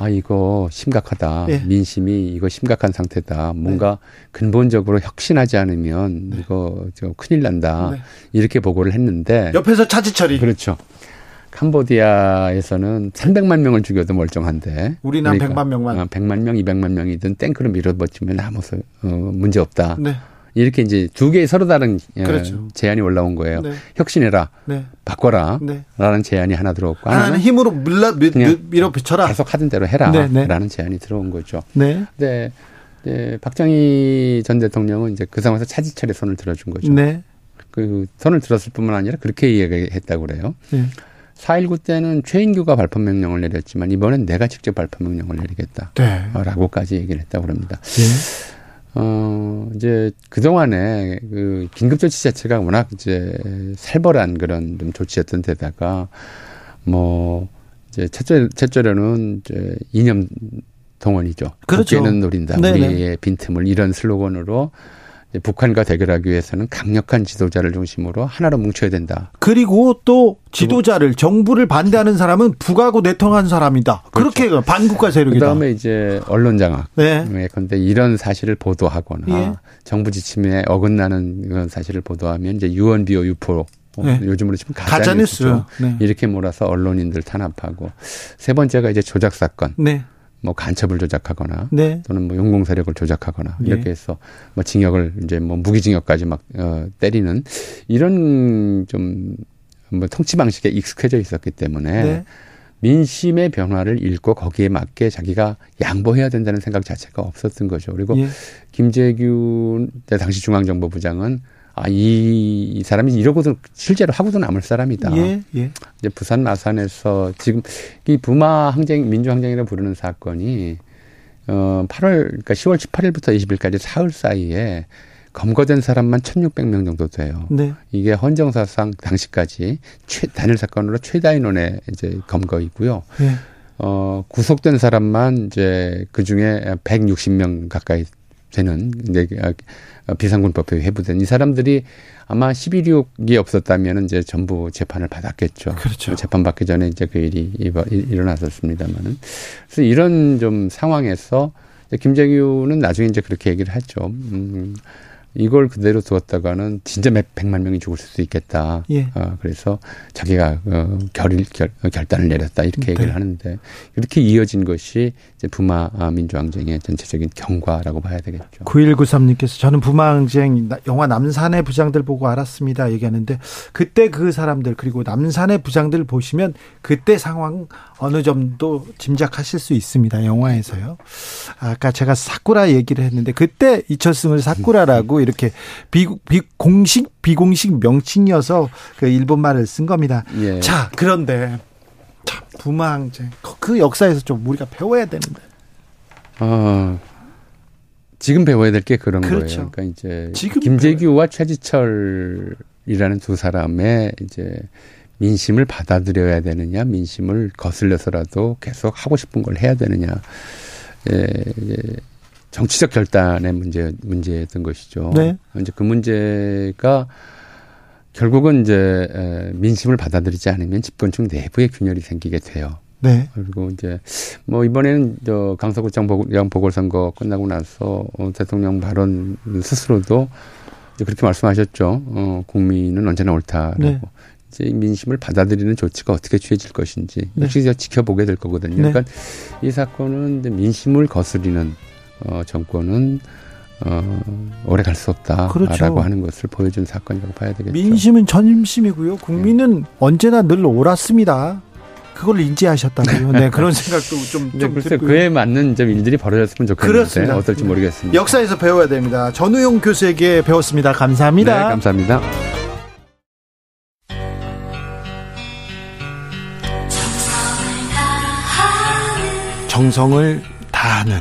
아 이거 심각하다. 예. 민심이 이거 심각한 상태다. 뭔가 근본적으로 혁신하지 않으면 이거 저 큰일 난다. 네. 이렇게 보고를 했는데 옆에서 차지 처리. 그렇죠. 캄보디아에서는 300만 명을 죽여도 멀쩡한데 우리는 100만 명만. 어, 100만 명, 200만 명이든 탱크로 밀어버티면 아무 소- 어, 문제 없다. 네. 이렇게 이제 두 개의 서로 다른 어, 그렇죠. 제안이 올라온 거예요. 네. 혁신해라, 네. 바꿔라, 네. 라는 제안이 하나 들어왔고 하나는 힘으로 밀라 밀, 그냥 밀어 붙여라. 계속 하던 대로 해라, 네, 네. 라는 제안이 들어온 거죠. 네. 근데 이제 박정희 전 대통령은 이제 그 상황에서 차지철에 손을 들어준 거죠. 네. 그 손을 들었을 뿐만 아니라 그렇게 이야기했다고 그래요. 네. 4.19 때는 최인규가 발포 명령을 내렸지만 이번엔 내가 직접 발포 명령을 내리겠다. 네. 라고까지 얘기를 했다고 합니다. 예. 어, 이제 그동안에 그 긴급조치 자체가 워낙 이제 살벌한 그런 좀 조치였던 데다가 뭐 이제 첫째, 첫째로는 이제 이념 동원이죠. 그렇죠. 국회는 노린다. 네네. 우리의 빈틈을 이런 슬로건으로 북한과 대결하기 위해서는 강력한 지도자를 중심으로 하나로 뭉쳐야 된다. 그리고 또 지도자를 정부를 반대하는 사람은 북하고 내통한 사람이다. 그렇게 반국가 세력이다. 그다음에 이제 언론 장악. 네. 예, 근데 이런 사실을 보도하거나 예. 정부 지침에 어긋나는 그런 사실을 보도하면 이제 유언 비어 유포 어, 네. 요즘으로 치면 가짜 뉴스. 가짜뉴스죠. 네. 이렇게 몰아서 언론인들 탄압하고 세 번째가 이제 조작 사건, 네. 뭐 간첩을 조작하거나 네. 또는 뭐 용공 세력을 조작하거나 예. 이렇게 해서 뭐 징역을 이제 뭐 무기징역까지 막 어, 때리는 이런 좀 뭐 통치 방식에 익숙해져 있었기 때문에 네. 민심의 변화를 읽고 거기에 맞게 자기가 양보해야 된다는 생각 자체가 없었던 거죠. 그리고 예. 김재규 당시 중앙정보부장은 아, 이, 이 사람이 이러고도 실제로 하고도 남을 사람이다. 예. 예. 이제 부산 마산에서 지금 이 부마 항쟁, 민주항쟁이라고 부르는 사건이 어, 8월, 그러니까 10월 18일부터 20일까지 사흘 사이에 검거된 사람만 1,600명 정도 돼요. 네. 이게 헌정사상 당시까지 최, 단일 사건으로 최다 인원의 이제 검거이고요. 예. 어, 구속된 사람만 이제 그 중에 160명 가까이 되는 이제 비상군법에 회부된 이 사람들이 아마 11.6이 없었다면 이제 전부 재판을 받았겠죠. 그렇죠. 재판 받기 전에 이제 그 일이 일어- 일어났었습니다만은. 그래서 이런 좀 상황에서 김재규는 나중에 이제 그렇게 얘기를 하죠. 음, 이걸 그대로 두었다가는 진짜 몇 백만 명이 죽을 수도 있겠다. 예. 어, 그래서 자기가 어, 결, 결, 결단을 내렸다 이렇게 네. 얘기를 하는데 이렇게 이어진 것이 이제 부마 민주항쟁의 전체적인 경과라고 봐야 되겠죠. 9193님께서 저는 부마항쟁 나- 영화 남산의 부장들 보고 알았습니다 얘기하는데 그때 그 사람들 그리고 남산의 부장들 보시면 그때 상황 어느 정도 짐작하실 수 있습니다 영화에서요 아까 제가 사쿠라 얘기를 했는데 그때 이철승을 사쿠라라고 이렇게 비, 비 공식 비공식 명칭이어서 그 일본말을 쓴 겁니다 예. 자 그런데 참 부마항쟁 그- 그 역사에서 좀 우리가 배워야 되는데 어, 지금 배워야 될 게 그런 그렇죠. 거예요. 그러니까 이제 김재규와 최지철이라는 두 사람의 이제 민심을 받아들여야 되느냐, 민심을 거슬려서라도 계속 하고 싶은 걸 해야 되느냐, 예, 예, 정치적 결단의 문제 문제였던 것이죠. 네. 이제 그 문제가 결국은 이제 에, 민심을 받아들이지 않으면 집권층 내부에 균열이 생기게 돼요. 네 그리고 이제 뭐 이번에는 저 강서구청 보궐, 보궐선거 끝나고 나서 어, 대통령 발언 스스로도 이제 그렇게 말씀하셨죠. 어, 국민은 언제나 옳다라고. 네. 이제 이 민심을 받아들이는 조치가 어떻게 취해질 것인지 네. 역시 저 지켜보게 될 거거든요. 네. 그러니까 이 사건은 이제 민심을 거스리는 어, 정권은 어, 오래 갈 수 없다라고 그렇죠. 하는 것을 보여준 사건이라고 봐야 되겠죠. 민심은 전심이고요. 국민은 언제나 늘 옳았습니다. 그걸 인지하셨다고요. 네, 그런 <laughs> 생각도 좀, 근데 좀 글쎄 들고요. 그에 맞는 좀 일들이 벌어졌으면 좋겠는데 그렇습니다. 어떨지 모르겠습니다. 역사에서 배워야 됩니다. 전우용 교수에게 배웠습니다. 감사합니다. 네, 감사합니다. 정성을 다하는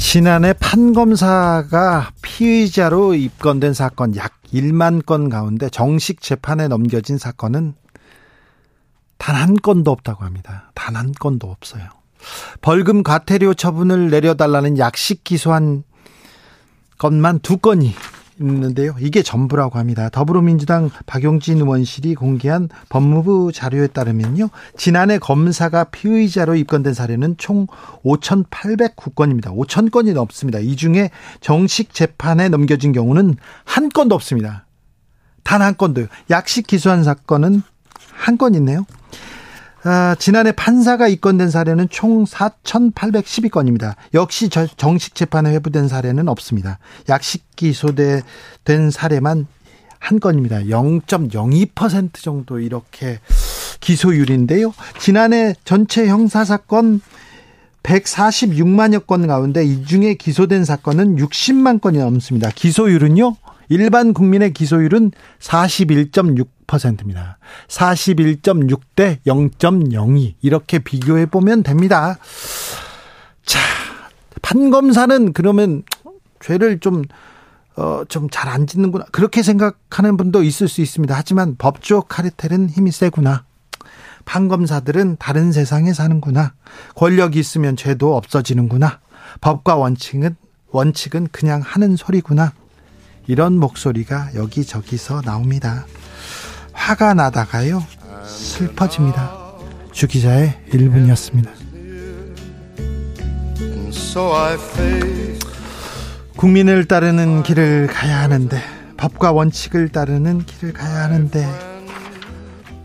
지난해 판검사가 피의자로 입건된 사건 약 1만 건 가운데 정식 재판에 넘겨진 사건은 단 한 건도 없다고 합니다. 단 한 건도 없어요. 벌금 과태료 처분을 내려달라는 약식 기소한 것만 두 건이 있는데요. 이게 전부라고 합니다. 더불어민주당 박용진 의원실이 공개한 법무부 자료에 따르면요. 지난해 검사가 피의자로 입건된 사례는 총 5,809건입니다. 5,000건이 넘습니다. 이 중에 정식 재판에 넘겨진 경우는 한 건도 없습니다. 단 한 건도요. 약식 기소한 사건은 한 건 있네요. 아, 지난해 판사가 입건된 사례는 총 4,812건입니다. 역시 저- 정식 재판에 회부된 사례는 없습니다. 약식 기소된 사례만 한 건입니다. 0.02% 정도 이렇게 기소율인데요. 지난해 전체 형사 사건 146만여 건 가운데 이 중에 기소된 사건은 60만 건이 넘습니다. 기소율은요, 일반 국민의 기소율은 41.6%입니다. 41.6 대 0.02 이렇게 비교해 보면 됩니다. 자, 판검사는 그러면 죄를 좀 어, 좀 잘 안 짓는구나. 그렇게 생각하는 분도 있을 수 있습니다. 하지만 법조 카르텔은 힘이 세구나. 판검사들은 다른 세상에 사는구나. 권력이 있으면 죄도 없어지는구나. 법과 원칙은, 원칙은 그냥 하는 소리구나. 이런 목소리가 여기저기서 나옵니다. 화가 나다가요, 슬퍼집니다. 주 기자의 1분이었습니다. So I face 국민을 따르는 길을 가야 하는데 법과 원칙을 따르는 길을 가야 하는데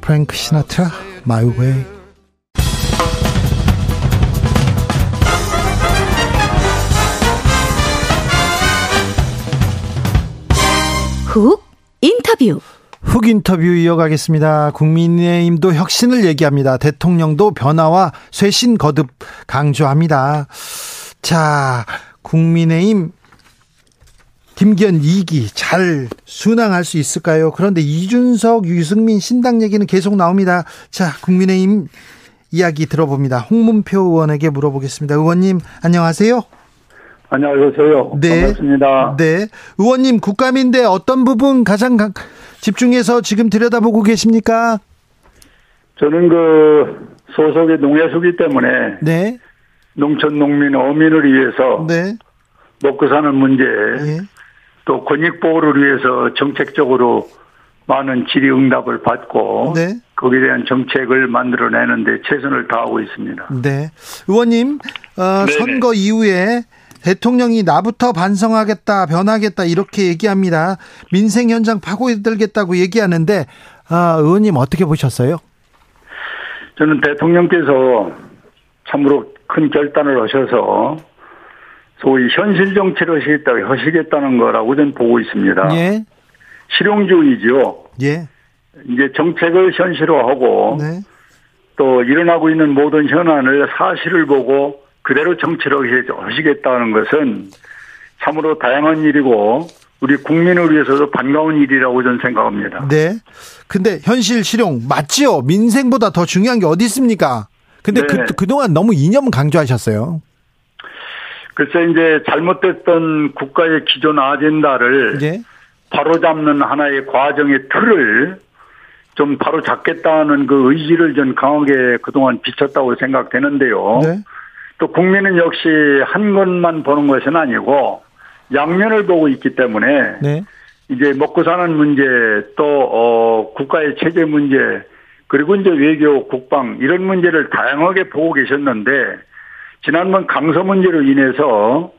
프랭크 시나트라 My Way 훅 인터뷰 훅 인터뷰 이어가겠습니다. 국민의힘도 혁신을 얘기합니다. 대통령도 변화와 쇄신 거듭 강조합니다. 자, 국민의힘 김기현 2기 잘 순항할 수 있을까요? 그런데 이준석, 유승민 신당 얘기는 계속 나옵니다. 자, 국민의힘 이야기 들어봅니다. 홍문표 의원에게 물어보겠습니다. 의원님, 안녕하세요. 안녕하세요. 네. 반갑습니다. 네. 의원님, 국감인데 어떤 부분 가장 가- 집중해서 지금 들여다보고 계십니까? 저는 그 소속의 농해수기 때문에 네. 농촌 농민 어민을 위해서 네. 먹고 사는 문제 예. 또 권익 보호를 위해서 정책적으로 많은 질의응답을 받고 네. 거기에 대한 정책을 만들어내는데 최선을 다하고 있습니다. 네. 의원님, 어, 네네. 선거 이후에 대통령이 나부터 반성하겠다, 변하겠다, 이렇게 얘기합니다. 민생 현장 파고들겠다고 얘기하는데, 아, 의원님 어떻게 보셨어요? 저는 대통령께서 참으로 큰 결단을 하셔서 소위 현실 정치를 하시겠다, 하시겠다는 거라고 저는 보고 있습니다. 예. 실용주의죠. 예. 이제 정책을 현실화하고 네. 또 일어나고 있는 모든 현안을 사실을 보고 그대로 정치를 하시겠다는 것은 참으로 다양한 일이고 우리 국민을 위해서도 반가운 일이라고 저는 생각합니다. 네. 근데 현실 실용 맞지요? 민생보다 더 중요한 게 어디 있습니까? 근데 네. 그, 그동안 너무 이념 강조하셨어요. 글쎄 이제 잘못됐던 국가의 기존 아젠다를 예. 바로잡는 하나의 과정의 틀을 좀 바로 잡겠다는 그 의지를 전 강하게 그동안 비쳤다고 생각되는데요. 네. 또 국민은 역시 한 것만 보는 것은 아니고 양면을 보고 있기 때문에 네. 이제 먹고 사는 문제 또 어, 국가의 체제 문제 그리고 이제 외교 국방 이런 문제를 다양하게 보고 계셨는데 지난번 강서 문제로 인해서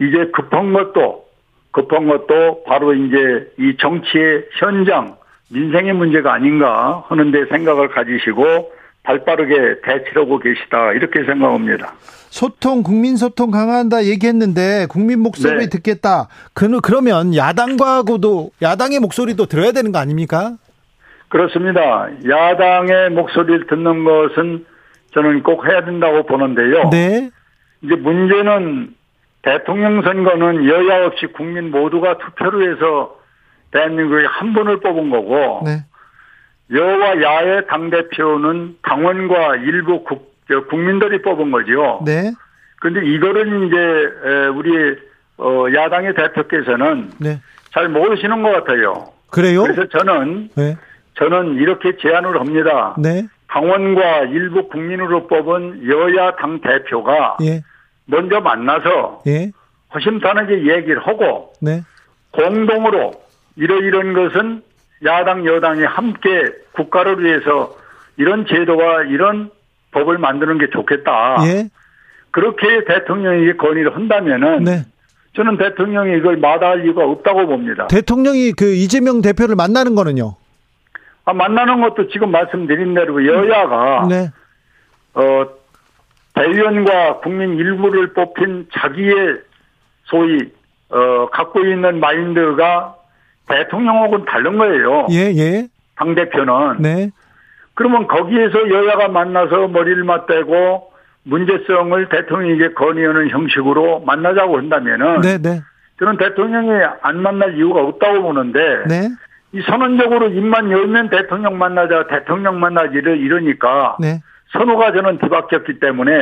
이제 급한 것도 급한 것도 바로 이제 이 정치의 현장 민생의 문제가 아닌가 하는데 생각을 가지시고 발빠르게 대치하고 계시다 이렇게 생각합니다. 소통 국민 소통 강화한다 얘기했는데 국민 목소리 네. 듣겠다. 그 그러면 야당과고도 야당의 목소리도 들어야 되는 거 아닙니까? 그렇습니다. 야당의 목소리를 듣는 것은 저는 꼭 해야 된다고 보는데요. 네. 이제 문제는 대통령 선거는 여야 없이 국민 모두가 투표를 해서 대한민국에 한 분을 뽑은 거고 네. 여와 야의 당 대표는 당원과 일부 국, 저 국민들이 뽑은 거죠. 네. 그런데 이거를 이제 에, 우리 어, 야당의 대표께서는 네. 잘 모르시는 것 같아요. 그래요? 그래서 저는 네. 저는 이렇게 제안을 합니다. 네. 당원과 일부 국민으로 뽑은 여야 당 대표가 예. 먼저 만나서 예. 허심탄회하게 얘기를 하고 네. 공동으로 이러이런 것은 야당 여당이 함께 국가를 위해서 이런 제도와 이런 법을 만드는 게 좋겠다. 예. 그렇게 대통령에게 건의를 한다면은 네. 저는 대통령이 이걸 마다할 이유가 없다고 봅니다. 대통령이 그 이재명 대표를 만나는 거는요. 아, 만나는 것도 지금 말씀드린 대로 여야가 네. 어, 대의원과 국민 일부를 뽑힌 자기의 소위 어, 갖고 있는 마인드가 대통령하고는 다른 거예요. 예, 예. 당 대표는. 네. 그러면 거기에서 여야가 만나서 머리를 맞대고 문제성을 대통령에게 건의하는 형식으로 만나자고 한다면은 네, 네. 저는 대통령이 안 만날 이유가 없다고 보는데 네. 이 선언적으로 입만 열면 대통령 만나자 대통령 만나지 이러- 이러니까 네. 선호가 저는 뒤바뀌었기 때문에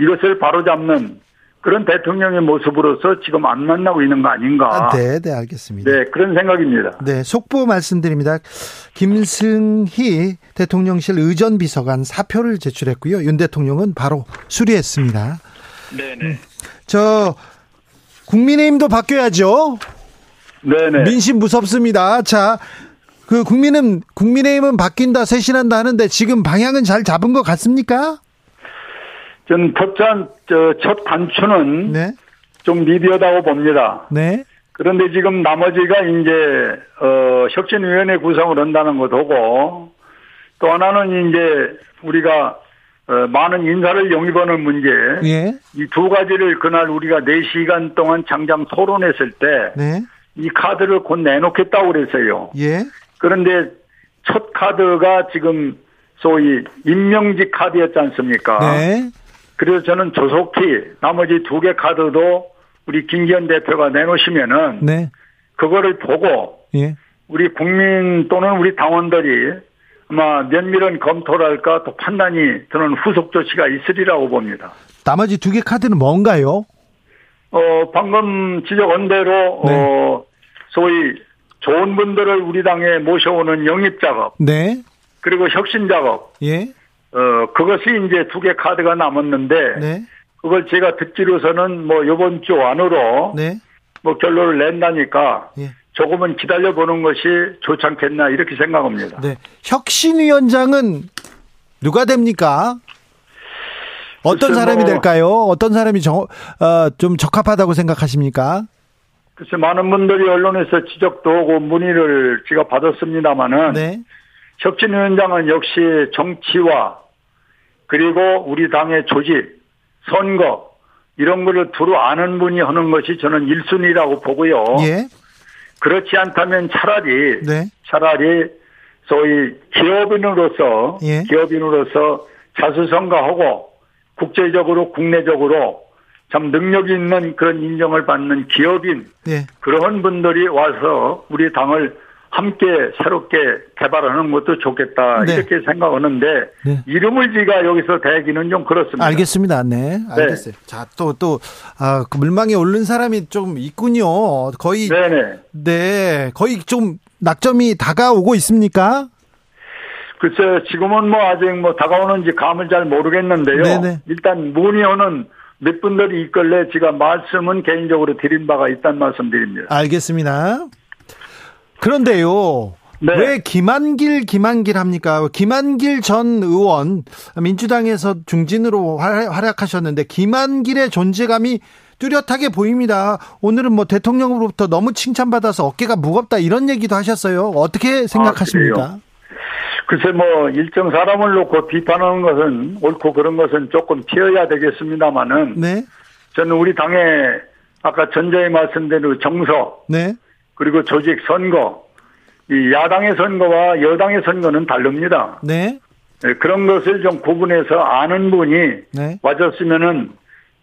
이것을 바로잡는 그런 대통령의 모습으로서 지금 안 만나고 있는 거 아닌가. 아, 네, 네, 알겠습니다. 네, 그런 생각입니다. 네, 속보 말씀드립니다. 김승희 대통령실 의전 비서관 사표를 제출했고요. 윤 대통령은 바로 수리했습니다. 네네. 저 국민의힘도 바뀌어야죠. 네 네. 민심 무섭습니다. 자, 그 국민은 국민의힘은 바뀐다, 쇄신한다 하는데 지금 방향은 잘 잡은 것 같습니까? 전 저, 첫 단추는 네, 좀 미비하다고 봅니다. 네, 그런데 지금 나머지가 이제, 어, 혁신위원회 구성을 한다는 것하고 또 하나는 이제 우리가 어, 많은 인사를 영입하는 문제. 예, 이두 가지를 그날 우리가 4시간 동안 장장 토론했을 때 네, 이 카드를 곧 내놓겠다고 그랬어요. 예, 그런데 첫 카드가 지금 소위 임명직 카드였지 않습니까? 네, 그래서 저는 조속히 나머지 두 개 카드도 우리 김기현 대표가 내놓으시면은 네, 그거를 보고 예. 우리 국민 또는 우리 당원들이 아마 면밀한 검토랄까 또 판단이 저는 후속 조치가 있으리라고 봅니다. 나머지 두 개 카드는 뭔가요? 어, 방금 지적한 대로, 네. 어, 소위 좋은 분들을 우리 당에 모셔오는 영입 작업, 네, 그리고 혁신 작업, 예, 어, 그것이 이제 두 개 카드가 남았는데, 네, 그걸 제가 듣기로서는 뭐 요번 주 안으로 네, 뭐 결론을 낸다니까 예. 조금은 기다려보는 것이 좋지 않겠나 이렇게 생각합니다. 네. 혁신위원장은 누가 됩니까? 어떤 사람이 뭐- 될까요? 어떤 사람이 정, 어, 좀 적합하다고 생각하십니까? 글쎄 많은 분들이 언론에서 지적도 하고 문의를 제가 받았습니다마는 네. 혁신위원장은 역시 정치와 그리고 우리 당의 조직, 선거 이런 거를 두루 아는 분이 하는 것이 저는 1순위라고 보고요. 예. 그렇지 않다면 차라리 네. 차라리 소위 기업인으로서 예. 기업인으로서 자수성가하고 국제적으로 국내적으로 참 능력 있는 그런 인정을 받는 기업인 예. 그런 분들이 와서 우리 당을 함께 새롭게 개발하는 것도 좋겠다 네. 이렇게 생각하는데 네. 이름을 지가 여기서 대기는 좀 그렇습니다. 알겠습니다. 네. 알겠어요. 자, 또, 또, 아, 그 물망에 오른 사람이 좀 있군요. 거의, 네네. 네. 거의 좀 낙점이 다가오고 있습니까? 글쎄 지금은 뭐 아직 뭐 다가오는지 감을 잘 모르겠는데요. 네네. 일단 문의오는 몇 분들이 있걸래 제가 말씀은 개인적으로 드린 바가 있다는 말씀 드립니다. 알겠습니다. 그런데요. 네. 왜 김한길 김한길 합니까? 김한길 전 의원 민주당에서 중진으로 활- 활약하셨는데 김한길의 존재감이 뚜렷하게 보입니다. 오늘은 뭐 대통령으로부터 너무 칭찬받아서 어깨가 무겁다 이런 얘기도 하셨어요. 어떻게 생각하십니까? 글쎄 뭐 일정 사람을 놓고 비판하는 것은 옳고 그런 것은 조금 피해야 되겠습니다만은 네, 저는 우리 당의 아까 전자에 말씀대로 정서 네, 그리고 조직 선거 이 야당의 선거와 여당의 선거는 다릅니다. 네, 예, 그런 것을 좀 구분해서 아는 분이 네, 와줬으면은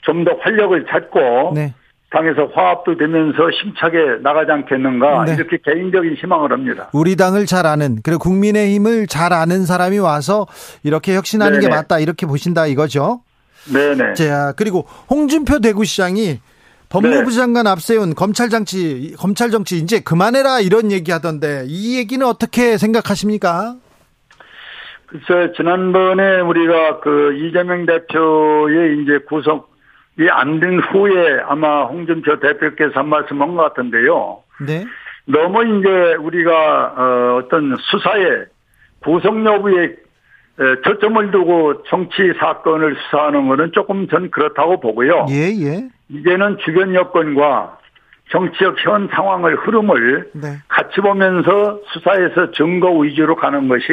좀 더 활력을 찾고 네. 당에서 화합도 되면서 심차게 나가지 않겠는가 네. 이렇게 개인적인 희망을 합니다. 우리 당을 잘 아는 그리고 국민의힘을 잘 아는 사람이 와서 이렇게 혁신하는 게 네네. 맞다 이렇게 보신다 이거죠. 네네. 자 그리고 홍준표 대구시장이 법무부 네. 장관 앞세운 검찰 장치 검찰 정치 이제 그만해라 이런 얘기 하던데 이 얘기는 어떻게 생각하십니까? 글쎄 지난번에 우리가 그 이재명 대표의 이제 구속이 안 된 후에 아마 홍준표 대표께서 한 말씀 한 것 같은데요. 네, 너무 이제 우리가 어, 어떤 수사에 구속 여부에 에, 초점을 두고 정치 사건을 수사하는 것은 조금 전 그렇다고 보고요. 예, 예, 이제는 주변 여건과 정치적 현 상황을 흐름을 네, 같이 보면서 수사에서 증거 위주로 가는 것이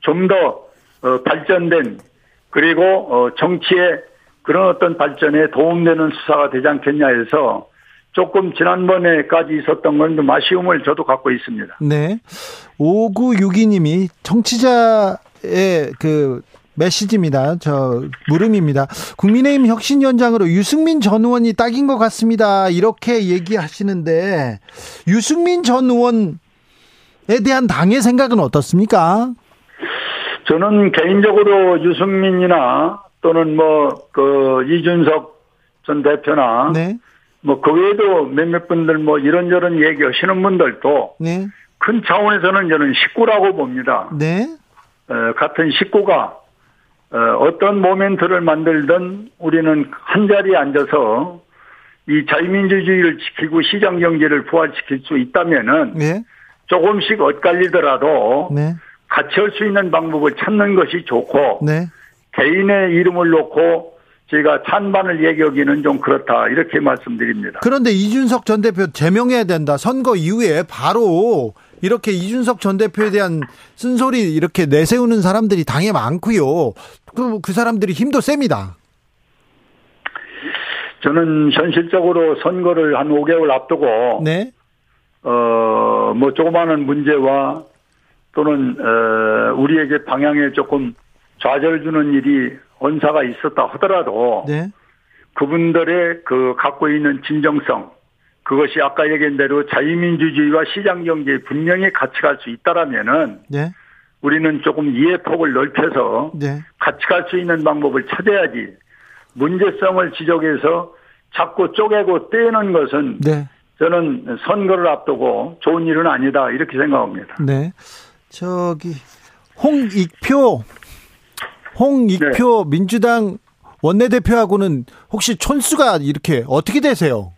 좀더 어, 발전된 그리고 어, 정치의 그런 어떤 발전에 도움되는 수사가 되지 않겠냐 해서 조금 지난번에까지 있었던 건 좀 아쉬움을 저도 갖고 있습니다. 네. 5962님이 청취자의 그 메시지입니다. 저 물음입니다. 국민의힘 혁신위원장으로 유승민 전 의원이 딱인 것 같습니다. 이렇게 얘기하시는데 유승민 전 의원에 대한 당의 생각은 어떻습니까? 저는 개인적으로 유승민이나 또는 뭐 그 이준석 전 대표나 네, 뭐그 외에도 몇몇 분들 뭐 이런저런 얘기하시는 분들도 네, 큰 차원에서는 저는 식구라고 봅니다. 네, 어, 같은 식구가 어, 떤 모멘트를 만들든 우리는 한 자리에 앉아서 이 자유민주주의를 지키고 시장 경제를 부활시킬 수 있다면은 네, 조금씩 엇갈리더라도 네, 같이 할 수 있는 방법을 찾는 것이 좋고 네. 개인의 이름을 놓고 제가 찬반을 얘기하기는 좀 그렇다 이렇게 말씀드립니다. 그런데 이준석 전 대표 제명해야 된다. 선거 이후에 바로 이렇게 이준석 전 대표에 대한 쓴소리 이렇게 내세우는 사람들이 당에 많고요. 그, 그 사람들이 힘도 셉니다. 저는 현실적으로 선거를 한 5개월 앞두고 네. 어, 뭐 조그마한 문제와 또는 어, 우리에게 방향에 조금 좌절 주는 일이 언사가 있었다 하더라도 네. 그분들의 그 갖고 있는 진정성 그것이 아까 얘기한 대로 자유민주주의와 시장 경제에 분명히 같이 갈 수 있다라면은 네. 우리는 조금 이해 폭을 넓혀서 네. 같이 갈 수 있는 방법을 찾아야지 문제성을 지적해서 자꾸 쪼개고 떼는 것은 네. 저는 선거를 앞두고 좋은 일은 아니다 이렇게 생각합니다. 네. 저기 홍익표 홍익표 민주당 원내대표하고는 혹시 촌수가 이렇게 어떻게 되세요?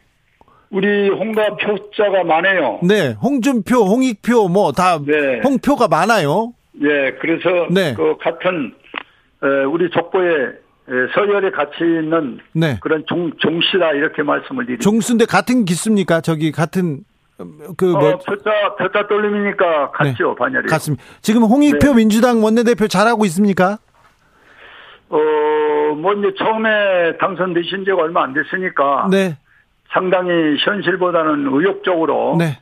우리 홍가 표자가 많아요. 네. 홍준표, 홍익표 뭐다 네. 홍표가 많아요. 예, 그래서 네. 그 같은 에, 우리 족보에 에, 서열에 같이 있는 네. 그런 종, 종씨다 이렇게 말씀을 드립니다. 종수인데 같은 기수입니까? 저기 같은 그뭐 어, 표자 표자 떨림이니까 같죠 반열이. 같습니다. 지금 홍익표 네. 민주당 원내대표 잘하고 있습니까? 어, 뭐 이제 처음에 당선되신 지가 얼마 안 됐으니까 네. 상당히 현실보다는 의욕적으로 네.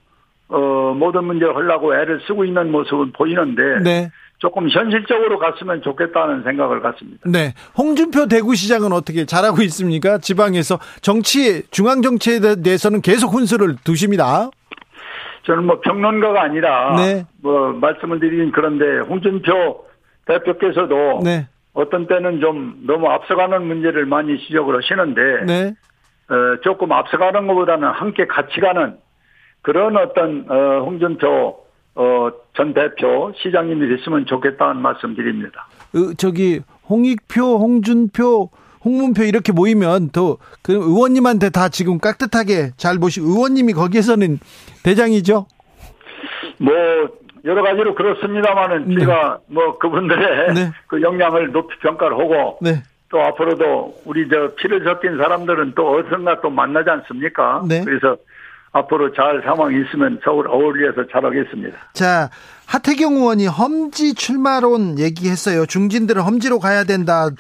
어, 모든 문제를 하려고 애를 쓰고 있는 모습은 보이는데 네. 조금 현실적으로 갔으면 좋겠다는 생각을 갖습니다. 네. 홍준표 대구시장은 어떻게 잘하고 있습니까? 지방에서 정치 중앙 정치에 대해서는 계속 훈수를 두십니다. 저는 뭐 평론가가 아니라 네. 뭐 말씀을 드리긴 그런데 홍준표 대표께서도 네. 어떤 때는 좀 너무 앞서가는 문제를 많이 지적을 하시는데 네. 어, 조금 앞서가는 것보다는 함께 같이 가는 그런 어떤 어, 홍준표 어, 전 대표 시장님이 됐으면 좋겠다는 말씀드립니다. 어, 저기 홍익표, 홍준표, 홍문표 이렇게 모이면 또 그 의원님한테 다 지금 깍듯하게 잘 보시 의원님이 거기에서는 대장이죠. 뭐 여러 가지로 그렇습니다만은 네. 제가 뭐 그분들의 네. 그 역량을 높이 평가를 하고 네. 또 앞으로도 우리 저 피를 섞인 사람들은 또 어디선가 또 만나지 않습니까? 네. 그래서 앞으로 잘 상황이 있으면 서울 어울리에서 잘하겠습니다. 자, 하태경 의원이 험지 출마론 얘기했어요. 중진들은 험지로 가야 된다.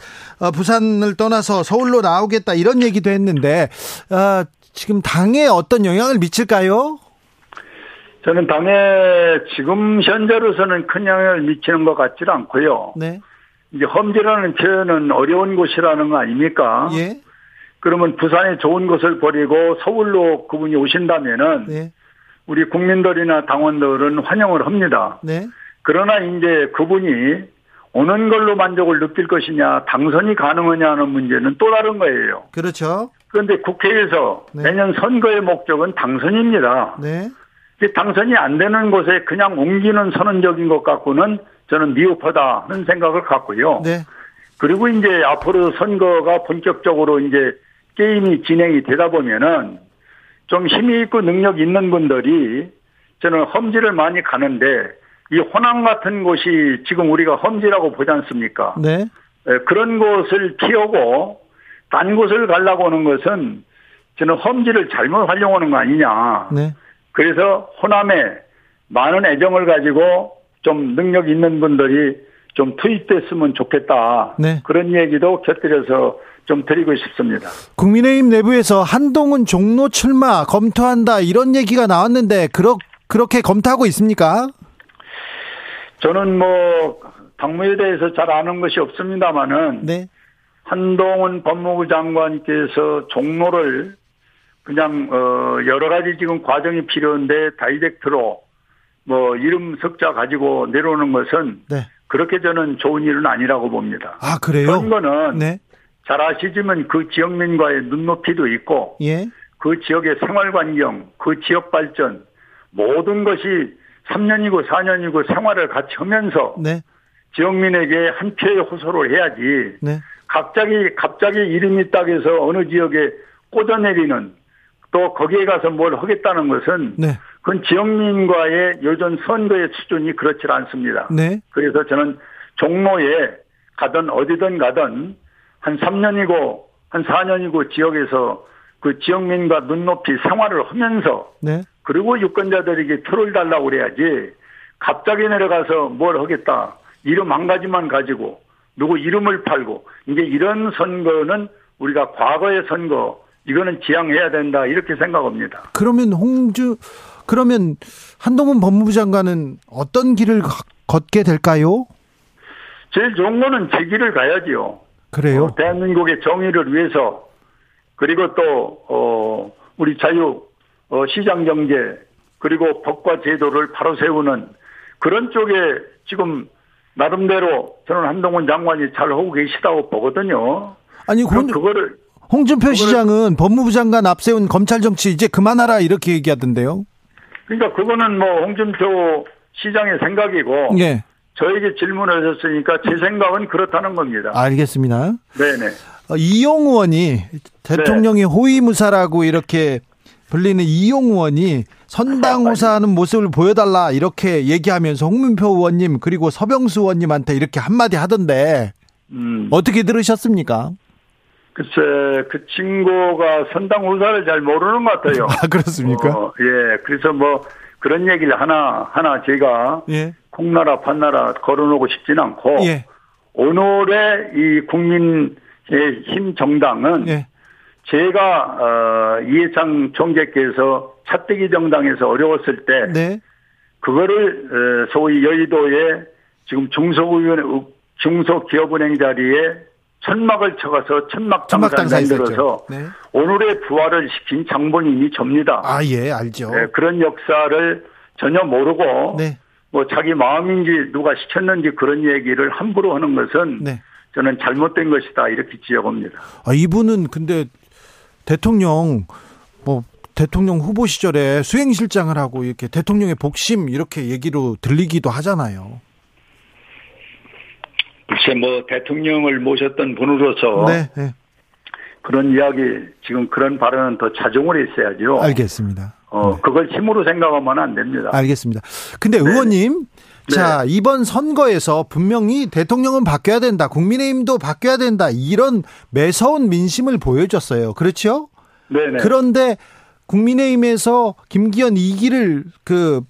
어, 부산을 떠나서 서울로 나오겠다. 이런 얘기도 했는데, 어, 지금 당에 어떤 영향을 미칠까요? 저는 당에 지금 현재로서는 큰 영향을 미치는 것 같지는 않고요. 네. 이제 험지라는 표현은 어려운 곳이라는 거 아닙니까? 예. 그러면 부산에 좋은 곳을 버리고 서울로 그분이 오신다면은 네. 우리 국민들이나 당원들은 환영을 합니다. 네. 그러나 이제 그분이 오는 걸로 만족을 느낄 것이냐, 당선이 가능하냐 하는 문제는 또 다른 거예요. 그렇죠. 그런데 국회에서 네. 매년 선거의 목적은 당선입니다. 네. 당선이 안 되는 곳에 그냥 옮기는 선언적인 것 갖고는 저는 미흡하다 하는 생각을 갖고요. 네. 그리고 이제 앞으로 선거가 본격적으로 이제 게임이 진행이 되다 보면은 좀 힘이 있고 능력 있는 분들이 저는 험지를 많이 가는데 이 호남 같은 곳이 지금 우리가 험지라고 보지 않습니까? 네. 에, 그런 곳을 피하고 딴 곳을 가려고 하는 것은 저는 험지를 잘못 활용하는 거 아니냐. 네. 그래서 호남에 많은 애정을 가지고 좀 능력 있는 분들이 좀 투입됐으면 좋겠다. 네. 그런 얘기도 곁들여서 좀 드리고 싶습니다. 국민의힘 내부에서 한동훈 종로 출마 검토한다 이런 얘기가 나왔는데 그렇 그렇게 검토하고 있습니까? 저는 뭐 당무에 대해서 잘 아는 것이 없습니다만은 네. 한동훈 법무부 장관께서 종로를 그냥 어 여러 가지 지금 과정이 필요한데 다이렉트로 뭐 이름 석자 가지고 내려오는 것은 네. 그렇게 저는 좋은 일은 아니라고 봅니다. 아, 그래요? 선거는 네. 잘 아시지만 그 지역민과의 눈높이도 있고 예. 그 지역의 생활 환경, 그 지역 발전 모든 것이 3년이고 4년이고 생활을 같이 하면서 네. 지역민에게 한 표의 호소를 해야지 네. 갑자기 갑자기 이름이 딱 해서 어느 지역에 꽂아내리는 또 거기에 가서 뭘 하겠다는 것은 네. 그건 지역민과의 요즘 선거의 수준이 그렇지 않습니다. 네. 그래서 저는 종로에 가든 어디든 가든 한 3년이고 한 4년이고 지역에서 그 지역민과 눈높이 생활을 하면서 네. 그리고 유권자들에게 표를 달라고 그래야지 갑자기 내려가서 뭘 하겠다 이름 한 가지만 가지고 누구 이름을 팔고 이제 이런 선거는 우리가 과거의 선거 이거는 지양해야 된다 이렇게 생각합니다. 그러면 홍주 그러면 한동훈 법무부 장관은 어떤 길을 걷- 걷게 될까요? 제일 좋은 거는 제 길을 가야지요. 그래요? 어, 대한민국의 정의를 위해서 그리고 또 어, 우리 자유 어, 시장 경제 그리고 법과 제도를 바로 세우는 그런 쪽에 지금 나름대로 저는 한동훈 장관이 잘 하고 계시다고 보거든요. 아니 그럼 홍, 그거를 홍준표 시장은 법무부 장관 앞세운 검찰 정치 이제 그만하라 이렇게 얘기하던데요. 그러니까 그거는 뭐 홍준표 시장의 생각이고 예. 저에게 질문하셨으니까 제 생각은 그렇다는 겁니다. 알겠습니다. 네네. 어, 이용 의원이 대통령의 호위무사라고 이렇게 불리는 이용 의원이 선당호사하는 모습을 보여달라 이렇게 얘기하면서 홍문표 의원님 그리고 서병수 의원님한테 이렇게 한마디 하던데 음. 어떻게 들으셨습니까? 글쎄 그 친구가 선당 후사를 잘 모르는 것 같아요. 아 그렇습니까? 어, 예, 그래서 뭐 그런 얘기를 하나 하나 제가 예. 콩나라 판나라 걸어놓고 싶진 않고 예. 오늘의 이 국민의 힘 정당은 예. 제가 어, 이해창 총재께서 차떼기 정당에서 어려웠을 때 네. 그거를 어, 소위 여의도에 지금 중소기업은행 자리에 천막을 쳐가서 천막 당사를 당사 만들어서 있었죠. 네. 오늘의 부활을 시킨 장본인이 접니다. 아, 예, 알죠. 네, 그런 역사를 전혀 모르고 네. 뭐 자기 마음인지 누가 시켰는지 그런 얘기를 함부로 하는 것은 네. 저는 잘못된 것이다 이렇게 지적합니다. 아, 이분은 근데 대통령 뭐 대통령 후보 시절에 수행실장을 하고 이렇게 대통령의 복심 이렇게 얘기로 들리기도 하잖아요. 글쎄 뭐 대통령을 모셨던 분으로서 네, 네. 그런 이야기 지금 그런 발언은 더 자중을 했어야죠. 알겠습니다. 어, 그걸 힘으로 생각하면 안 됩니다. 알겠습니다. 근데 의원님, 자, 이번 선거에서 분명히 대통령은 바뀌어야 된다. 국민의힘도 바뀌어야 된다. 이런 매서운 민심을 보여줬어요. 그렇죠? 네네. 그런데 국민의힘에서 김기현 2기를 그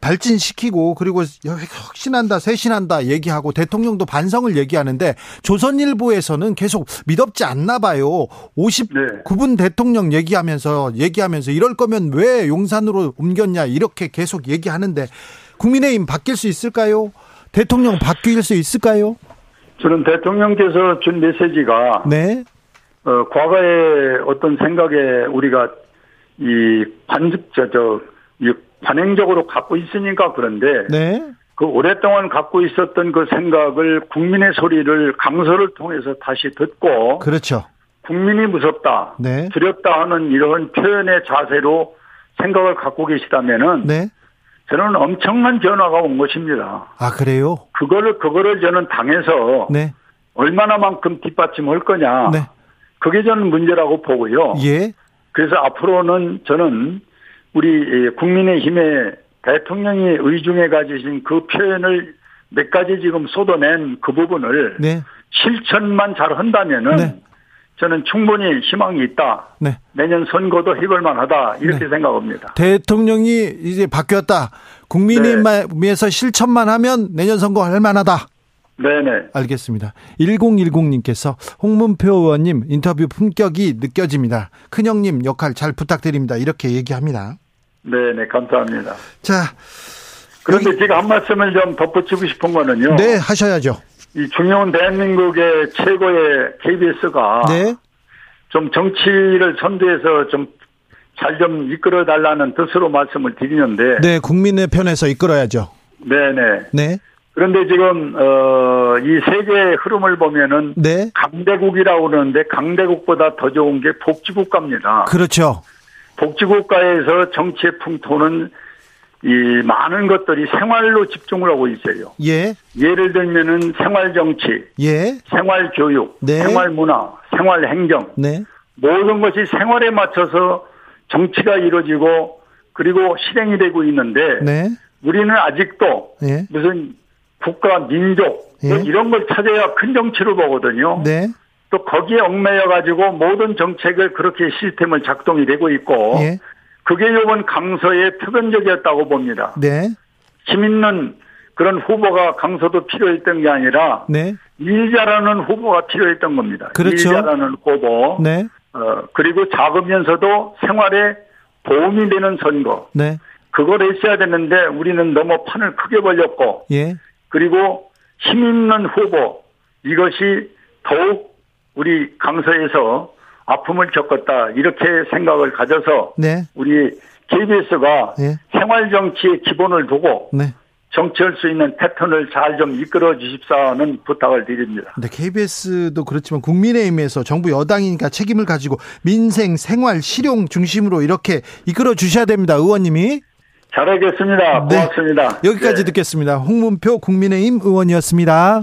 발진시키고 그리고 혁신한다, 쇄신한다 얘기하고 대통령도 반성을 얘기하는데 조선일보에서는 계속 믿업지 않나 봐요. 59분 대통령 얘기하면서 얘기하면서 이럴 거면 왜 용산으로 옮겼냐 이렇게 계속 얘기하는데 국민의힘 바뀔 수 있을까요? 대통령 바뀔 수 있을까요? 저는 대통령께서 준 메시지가 네. 어, 과거의 어떤 생각에 우리가 이 저저 이 관행적으로 갖고 있으니까 그런데 네. 그 오랫동안 갖고 있었던 그 생각을 국민의 소리를 강서를 통해서 다시 듣고 그렇죠. 국민이 무섭다, 네. 두렵다 하는 이런 표현의 자세로 생각을 갖고 계시다면은 네. 저는 엄청난 변화가 온 것입니다. 아, 그래요? 그거를 그거를 저는 당해서 네. 얼마나만큼 뒷받침할 거냐. 네. 그게 저는 문제라고 보고요. 예. 그래서 앞으로는 저는 우리 국민의힘의 대통령이 의중에 가지신 그 표현을 몇 가지 지금 쏟아낸 그 부분을 네. 실천만 잘 한다면은 네. 저는 충분히 희망이 있다. 네. 내년 선거도 해볼 만하다. 이렇게 네. 생각합니다. 대통령이 이제 바뀌었다. 국민의힘에서 실천만 하면 내년 선거 할 만하다. 네네. 알겠습니다. 1010님께서 홍문표 의원님 인터뷰 품격이 느껴집니다. 큰형님 역할 잘 부탁드립니다. 이렇게 얘기합니다. 네네. 감사합니다. 자, 그런데 제가 한 말씀을 좀 덧붙이고 싶은 거는요. 네, 하셔야죠. 이 중요한 대한민국의 최고의 KBS가 네. 좀 정치를 선두에서 좀잘좀 이끌어 달라는 뜻으로 말씀을 드리는데 네, 국민의 편에서 이끌어야죠. 네네. 네. 그런데 지금 어 이 세계의 흐름을 보면은 네. 강대국이라고 그러는데 강대국보다 더 좋은 게 복지국가입니다. 그렇죠. 복지국가에서 정치의 풍토는 이 많은 것들이 생활로 집중을 하고 있어요. 예. 예를 들면은 생활 정치, 예. 생활 교육, 네. 생활 문화, 생활 행정 네. 모든 것이 생활에 맞춰서 정치가 이루어지고 그리고 실행이 되고 있는데 네. 우리는 아직도 예. 무슨 국가 민족 뭐 예. 이런 걸 찾아야 큰 정치로 보거든요. 네. 또 거기에 얽매여 가지고 모든 정책을 그렇게 시스템을 작동이 되고 있고 예. 그게 이번 강서의 표변적이었다고 봅니다. 네. 힘 있는 그런 후보가 강서도 필요했던 게 아니라 네. 일 잘하는 후보가 필요했던 겁니다. 그렇죠. 일 잘하는 후보. 네. 어, 그리고 작으면서도 생활에 도움이 되는 선거. 네. 그걸 했어야 되는데 우리는 너무 판을 크게 벌렸고 예. 그리고 힘 있는 후보 이것이 더욱 우리 강서에서 아픔을 겪었다 이렇게 생각을 가져서 네. 우리 KBS가 예. 생활 정치의 기본을 두고 네. 정치할 수 있는 패턴을 잘 좀 이끌어 주십사는 부탁을 드립니다. 근데 KBS도 그렇지만 국민의힘에서 정부 여당이니까 책임을 가지고 민생, 생활, 실용 중심으로 이렇게 이끌어 주셔야 됩니다. 의원님이. 잘하겠습니다. 네. 고맙습니다. 여기까지 네. 듣겠습니다. 홍문표 국민의힘 의원이었습니다.